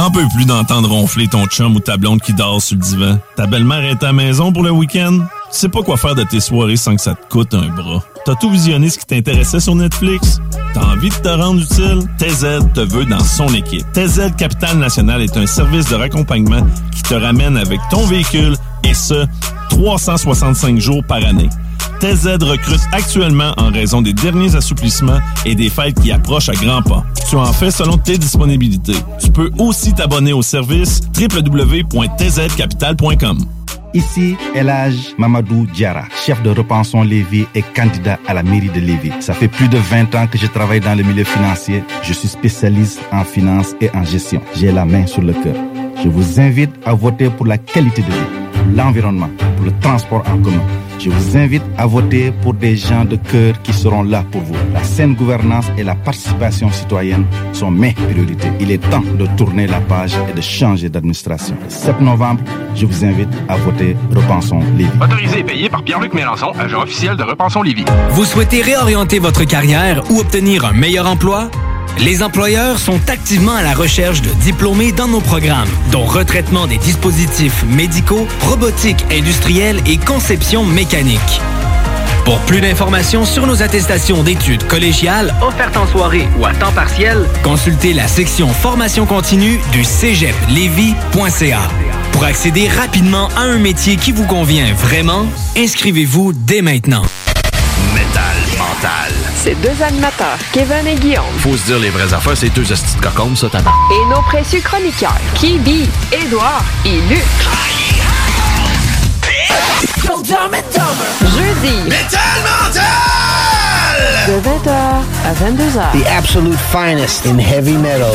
T'en peux plus d'entendre ronfler ton chum ou ta blonde qui dort sur le divan. Ta belle-mère est à la maison pour le week-end? Tu sais pas quoi faire de tes soirées sans que ça te coûte un bras. T'as tout visionné ce qui t'intéressait sur Netflix? T'as envie de te rendre utile? TZ te veut dans son équipe. TZ Capital National est un service de raccompagnement qui te ramène avec ton véhicule et ce, 365 jours par année. TZ recrute actuellement en raison des derniers assouplissements et des fêtes qui approchent à grands pas. Tu en fais selon tes disponibilités. Tu peux aussi t'abonner au service www.tzcapital.com. Ici, Elage Mamadou Diara, chef de Repensons Lévis et candidat à la mairie de Lévis. Ça fait plus de 20 ans que je travaille dans le milieu financier. Je suis spécialiste en finance et en gestion. J'ai la main sur le cœur. Je vous invite à voter pour la qualité de vie, pour l'environnement, pour le transport en commun. Je vous invite à voter pour des gens de cœur qui seront là pour vous. La saine gouvernance et la participation citoyenne sont mes priorités. Il est temps de tourner la page et de changer d'administration. Le 7 novembre, je vous invite à voter Repensons Lévis. Autorisé et payé par Pierre-Luc Mélenchon, agent officiel de Repensons Lévis. Vous souhaitez réorienter votre carrière ou obtenir un meilleur emploi? Les employeurs sont activement à la recherche de diplômés dans nos programmes, dont retraitement des dispositifs médicaux, robotique industrielle et conception mécanique. Pour plus d'informations sur nos attestations d'études collégiales offertes en soirée ou à temps partiel, consultez la section formation continue du cégeplevy.ca. Pour accéder rapidement à un métier qui vous convient vraiment, inscrivez-vous dès maintenant. Mental. Ces deux animateurs, Kevin et Guillaume, Faut se dire les vraies affaires, c'est deux hosties de cocombes, ça, t'as et nos précieux chroniqueurs, Kibi, Édouard et Luc. Jeudi. De 20h à 22h. The absolute finest in heavy metal.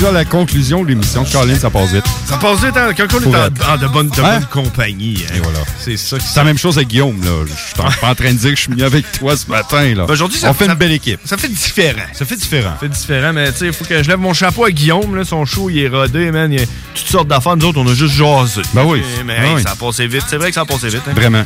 Déjà la conclusion de l'émission. Colin, ça passe vite. Ça passe vite hein, quand on Pour est en, être. en de bonne, de Hein? bonne compagnie. hein. Et voilà. C'est ça qui C'est la même chose avec Guillaume, là. Je suis pas en train de dire que je suis mieux avec toi ce matin, là. Ben, Aujourd'hui, ça On fait ça- une belle équipe. Ça fait différent. Ça fait différent. Ça fait différent, mais tu sais, il faut que je lève mon chapeau à Guillaume. Là, son show, il est rodé, man. Il y a toutes sortes d'affaires. Nous autres, on a juste jasé. Ben oui. Mais, Ben hey, oui. ça a passé vite. C'est vrai que ça a passé vite. hein. Vraiment.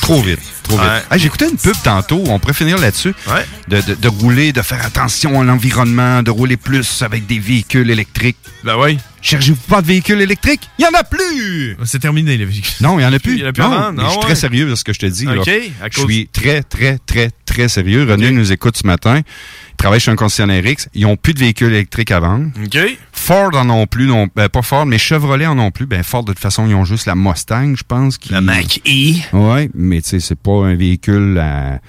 Trop vite. Trop vite. Ouais. Hey, J'écoutais une pub tantôt, on pourrait finir là-dessus. Ouais. De, de- de rouler, de faire attention à l'environnement, de rouler plus avec des véhicules électriques. Ben oui. Cherchez-vous pas de véhicules électriques? Il y en a plus! C'est terminé, les véhicules. Non, il y en a plus. Y en a plus non, avant? Non, je suis ouais. très sérieux de ce que je te dis. là. Je suis très, très, très, très sérieux. René nous écoute ce matin. Il travaille chez un concessionnaire X. Ils n'ont plus de véhicules électriques à vendre. Ford en ont plus, non, ben, pas Ford, mais Chevrolet en ont plus. Ben Ford, de toute façon, ils ont juste la Mustang, je pense. Qui... La Mach-E. Oui, mais tu sais, c'est pas un véhicule à,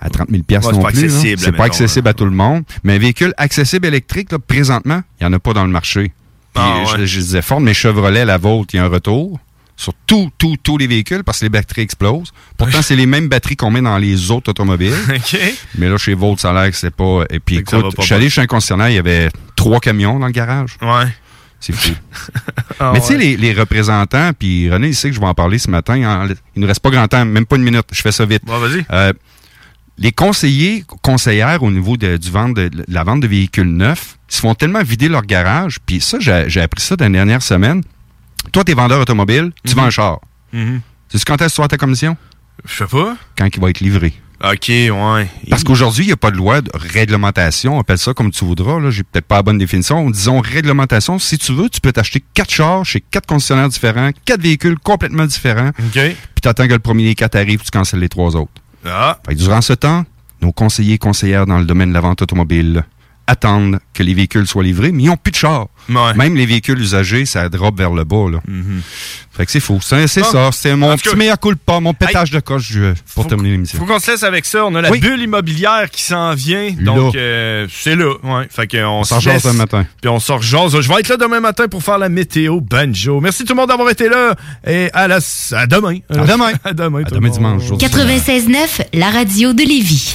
à 30 000 Ouais, c'est non pas plus. C'est pas accessible à tout le monde. Mais un véhicule accessible électrique, là, présentement, il n'y en a pas dans le marché. Puis, Ah, je, ouais. je disais Ford, mais Chevrolet, la Volt, il y a un retour sur tous, tous les véhicules parce que les batteries explosent. Pourtant, c'est les mêmes batteries qu'on met dans les autres automobiles. Mais là, chez Volt, ça a l'air que c'est pas. Et puis, écoute, je suis allé chez un concessionnaire, il y avait trois camions dans le garage. Ouais. C'est fou. Ah, Mais tu sais, ouais. les, les représentants, puis René, il sait que je vais en parler ce matin. il ne reste pas grand temps, même pas une minute. Je fais ça vite. Ouais, vas-y. Euh, les conseillers, conseillères au niveau de, du vente de, de la vente de véhicules neufs, ils se font tellement vider leur garage. Puis ça, j'ai appris ça dans les dernières semaines. Toi, t'es vendeur automobile, tu vends un char. Mhm. Sais-tu quand est-ce que tu ta commission? Je sais pas. Quand il va être livré. OK, ouais. Parce qu'aujourd'hui, il n'y a pas de loi de réglementation. On appelle ça comme tu voudras. Là, j'ai peut-être pas la bonne définition. Disons réglementation. Si tu veux, tu peux t'acheter quatre chars chez quatre concessionnaires différents, quatre véhicules complètement différents. OK. Puis t'attends que le premier des quatre arrive, tu cancelles les trois autres. Ah. Durant ce temps, nos conseillers et conseillères dans le domaine de la vente automobile attendent que les véhicules soient livrés, mais ils n'ont plus de chars. Même les véhicules usagés, ça drop vers le bas. Là. Fait que c'est fou. C'est c'est ça. C'est mon petit meilleur coup pas, mon pétage de coche pour terminer l'émission. Faut qu'on se laisse avec ça. On a la Oui. bulle immobilière qui s'en vient. Donc, euh, c'est là. Ouais. Fait qu'on On s'en jase demain matin. Puis on sort jase. Je vais être là demain matin pour faire la météo banjo. Merci tout le monde d'avoir été là. Et à, la, à demain. À demain. à demain. À demain dimanche. jour du 96.9, la radio de Lévis.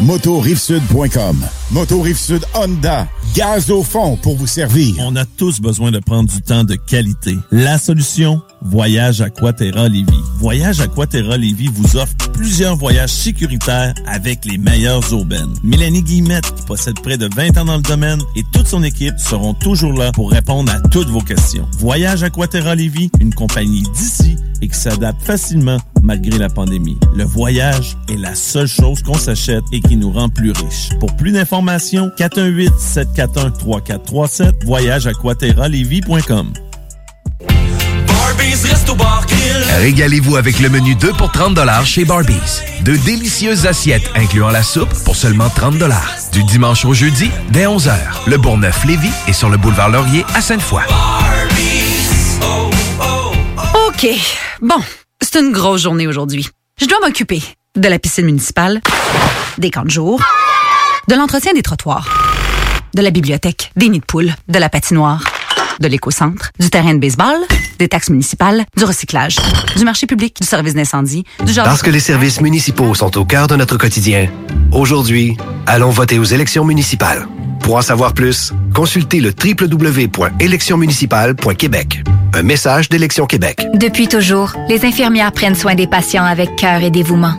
motorivesud.com. Moto Rive Sud Honda, gaz au fond pour vous servir. On a tous besoin de prendre du temps de qualité. La solution, Voyage Aquaterra Lévis. Voyage Aquaterra Lévis vous offre plusieurs voyages sécuritaires avec les meilleures aubaines. Mélanie Guillemette, qui possède près de 20 ans dans le domaine, et toute son équipe seront toujours là pour répondre à toutes vos questions. Voyage Aquaterra Lévis, une compagnie d'ici et qui s'adapte facilement malgré la pandémie. Le voyage est la seule chose qu'on s'achète et qui nous rend plus riches. Pour plus d'informations, 418-741-3437, voyageaquaterralevy.com. Régalez-vous avec le menu 2 pour 30 chez Barbies. De délicieuses assiettes incluant la soupe pour seulement 30 Du dimanche au jeudi, dès 11h. Le Bourgneuf-Lévis est sur le boulevard Laurier à Sainte-Foy. OK. Bon, c'est une grosse journée aujourd'hui. Je dois m'occuper de la piscine municipale, des camps de jour, de l'entretien des trottoirs, de la bibliothèque, des nids de poules, de la patinoire, de l'éco-centre, du terrain de baseball, des taxes municipales, du recyclage, du marché public, du service d'incendie, du jardin... Parce que les services municipaux sont au cœur de notre quotidien, aujourd'hui, allons voter aux élections municipales. Pour en savoir plus, consultez le www.électionsmunicipales.québec. Un message d'Élection Québec. Depuis toujours, les infirmières prennent soin des patients avec cœur et dévouement.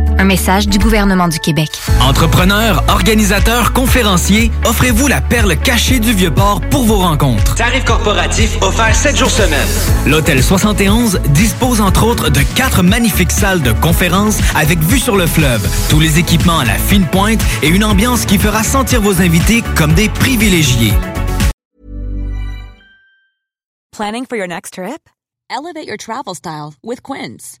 Un message du gouvernement du Québec. Entrepreneurs, organisateurs, conférenciers, offrez-vous la perle cachée du Vieux-Port pour vos rencontres. Tarif corporatif offert 7 jours semaine. L'Hôtel 71 dispose entre autres de quatre magnifiques salles de conférences avec vue sur le fleuve, tous les équipements à la fine pointe et une ambiance qui fera sentir vos invités comme des privilégiés. Planning for your next trip? Elevate your travel style with Quince.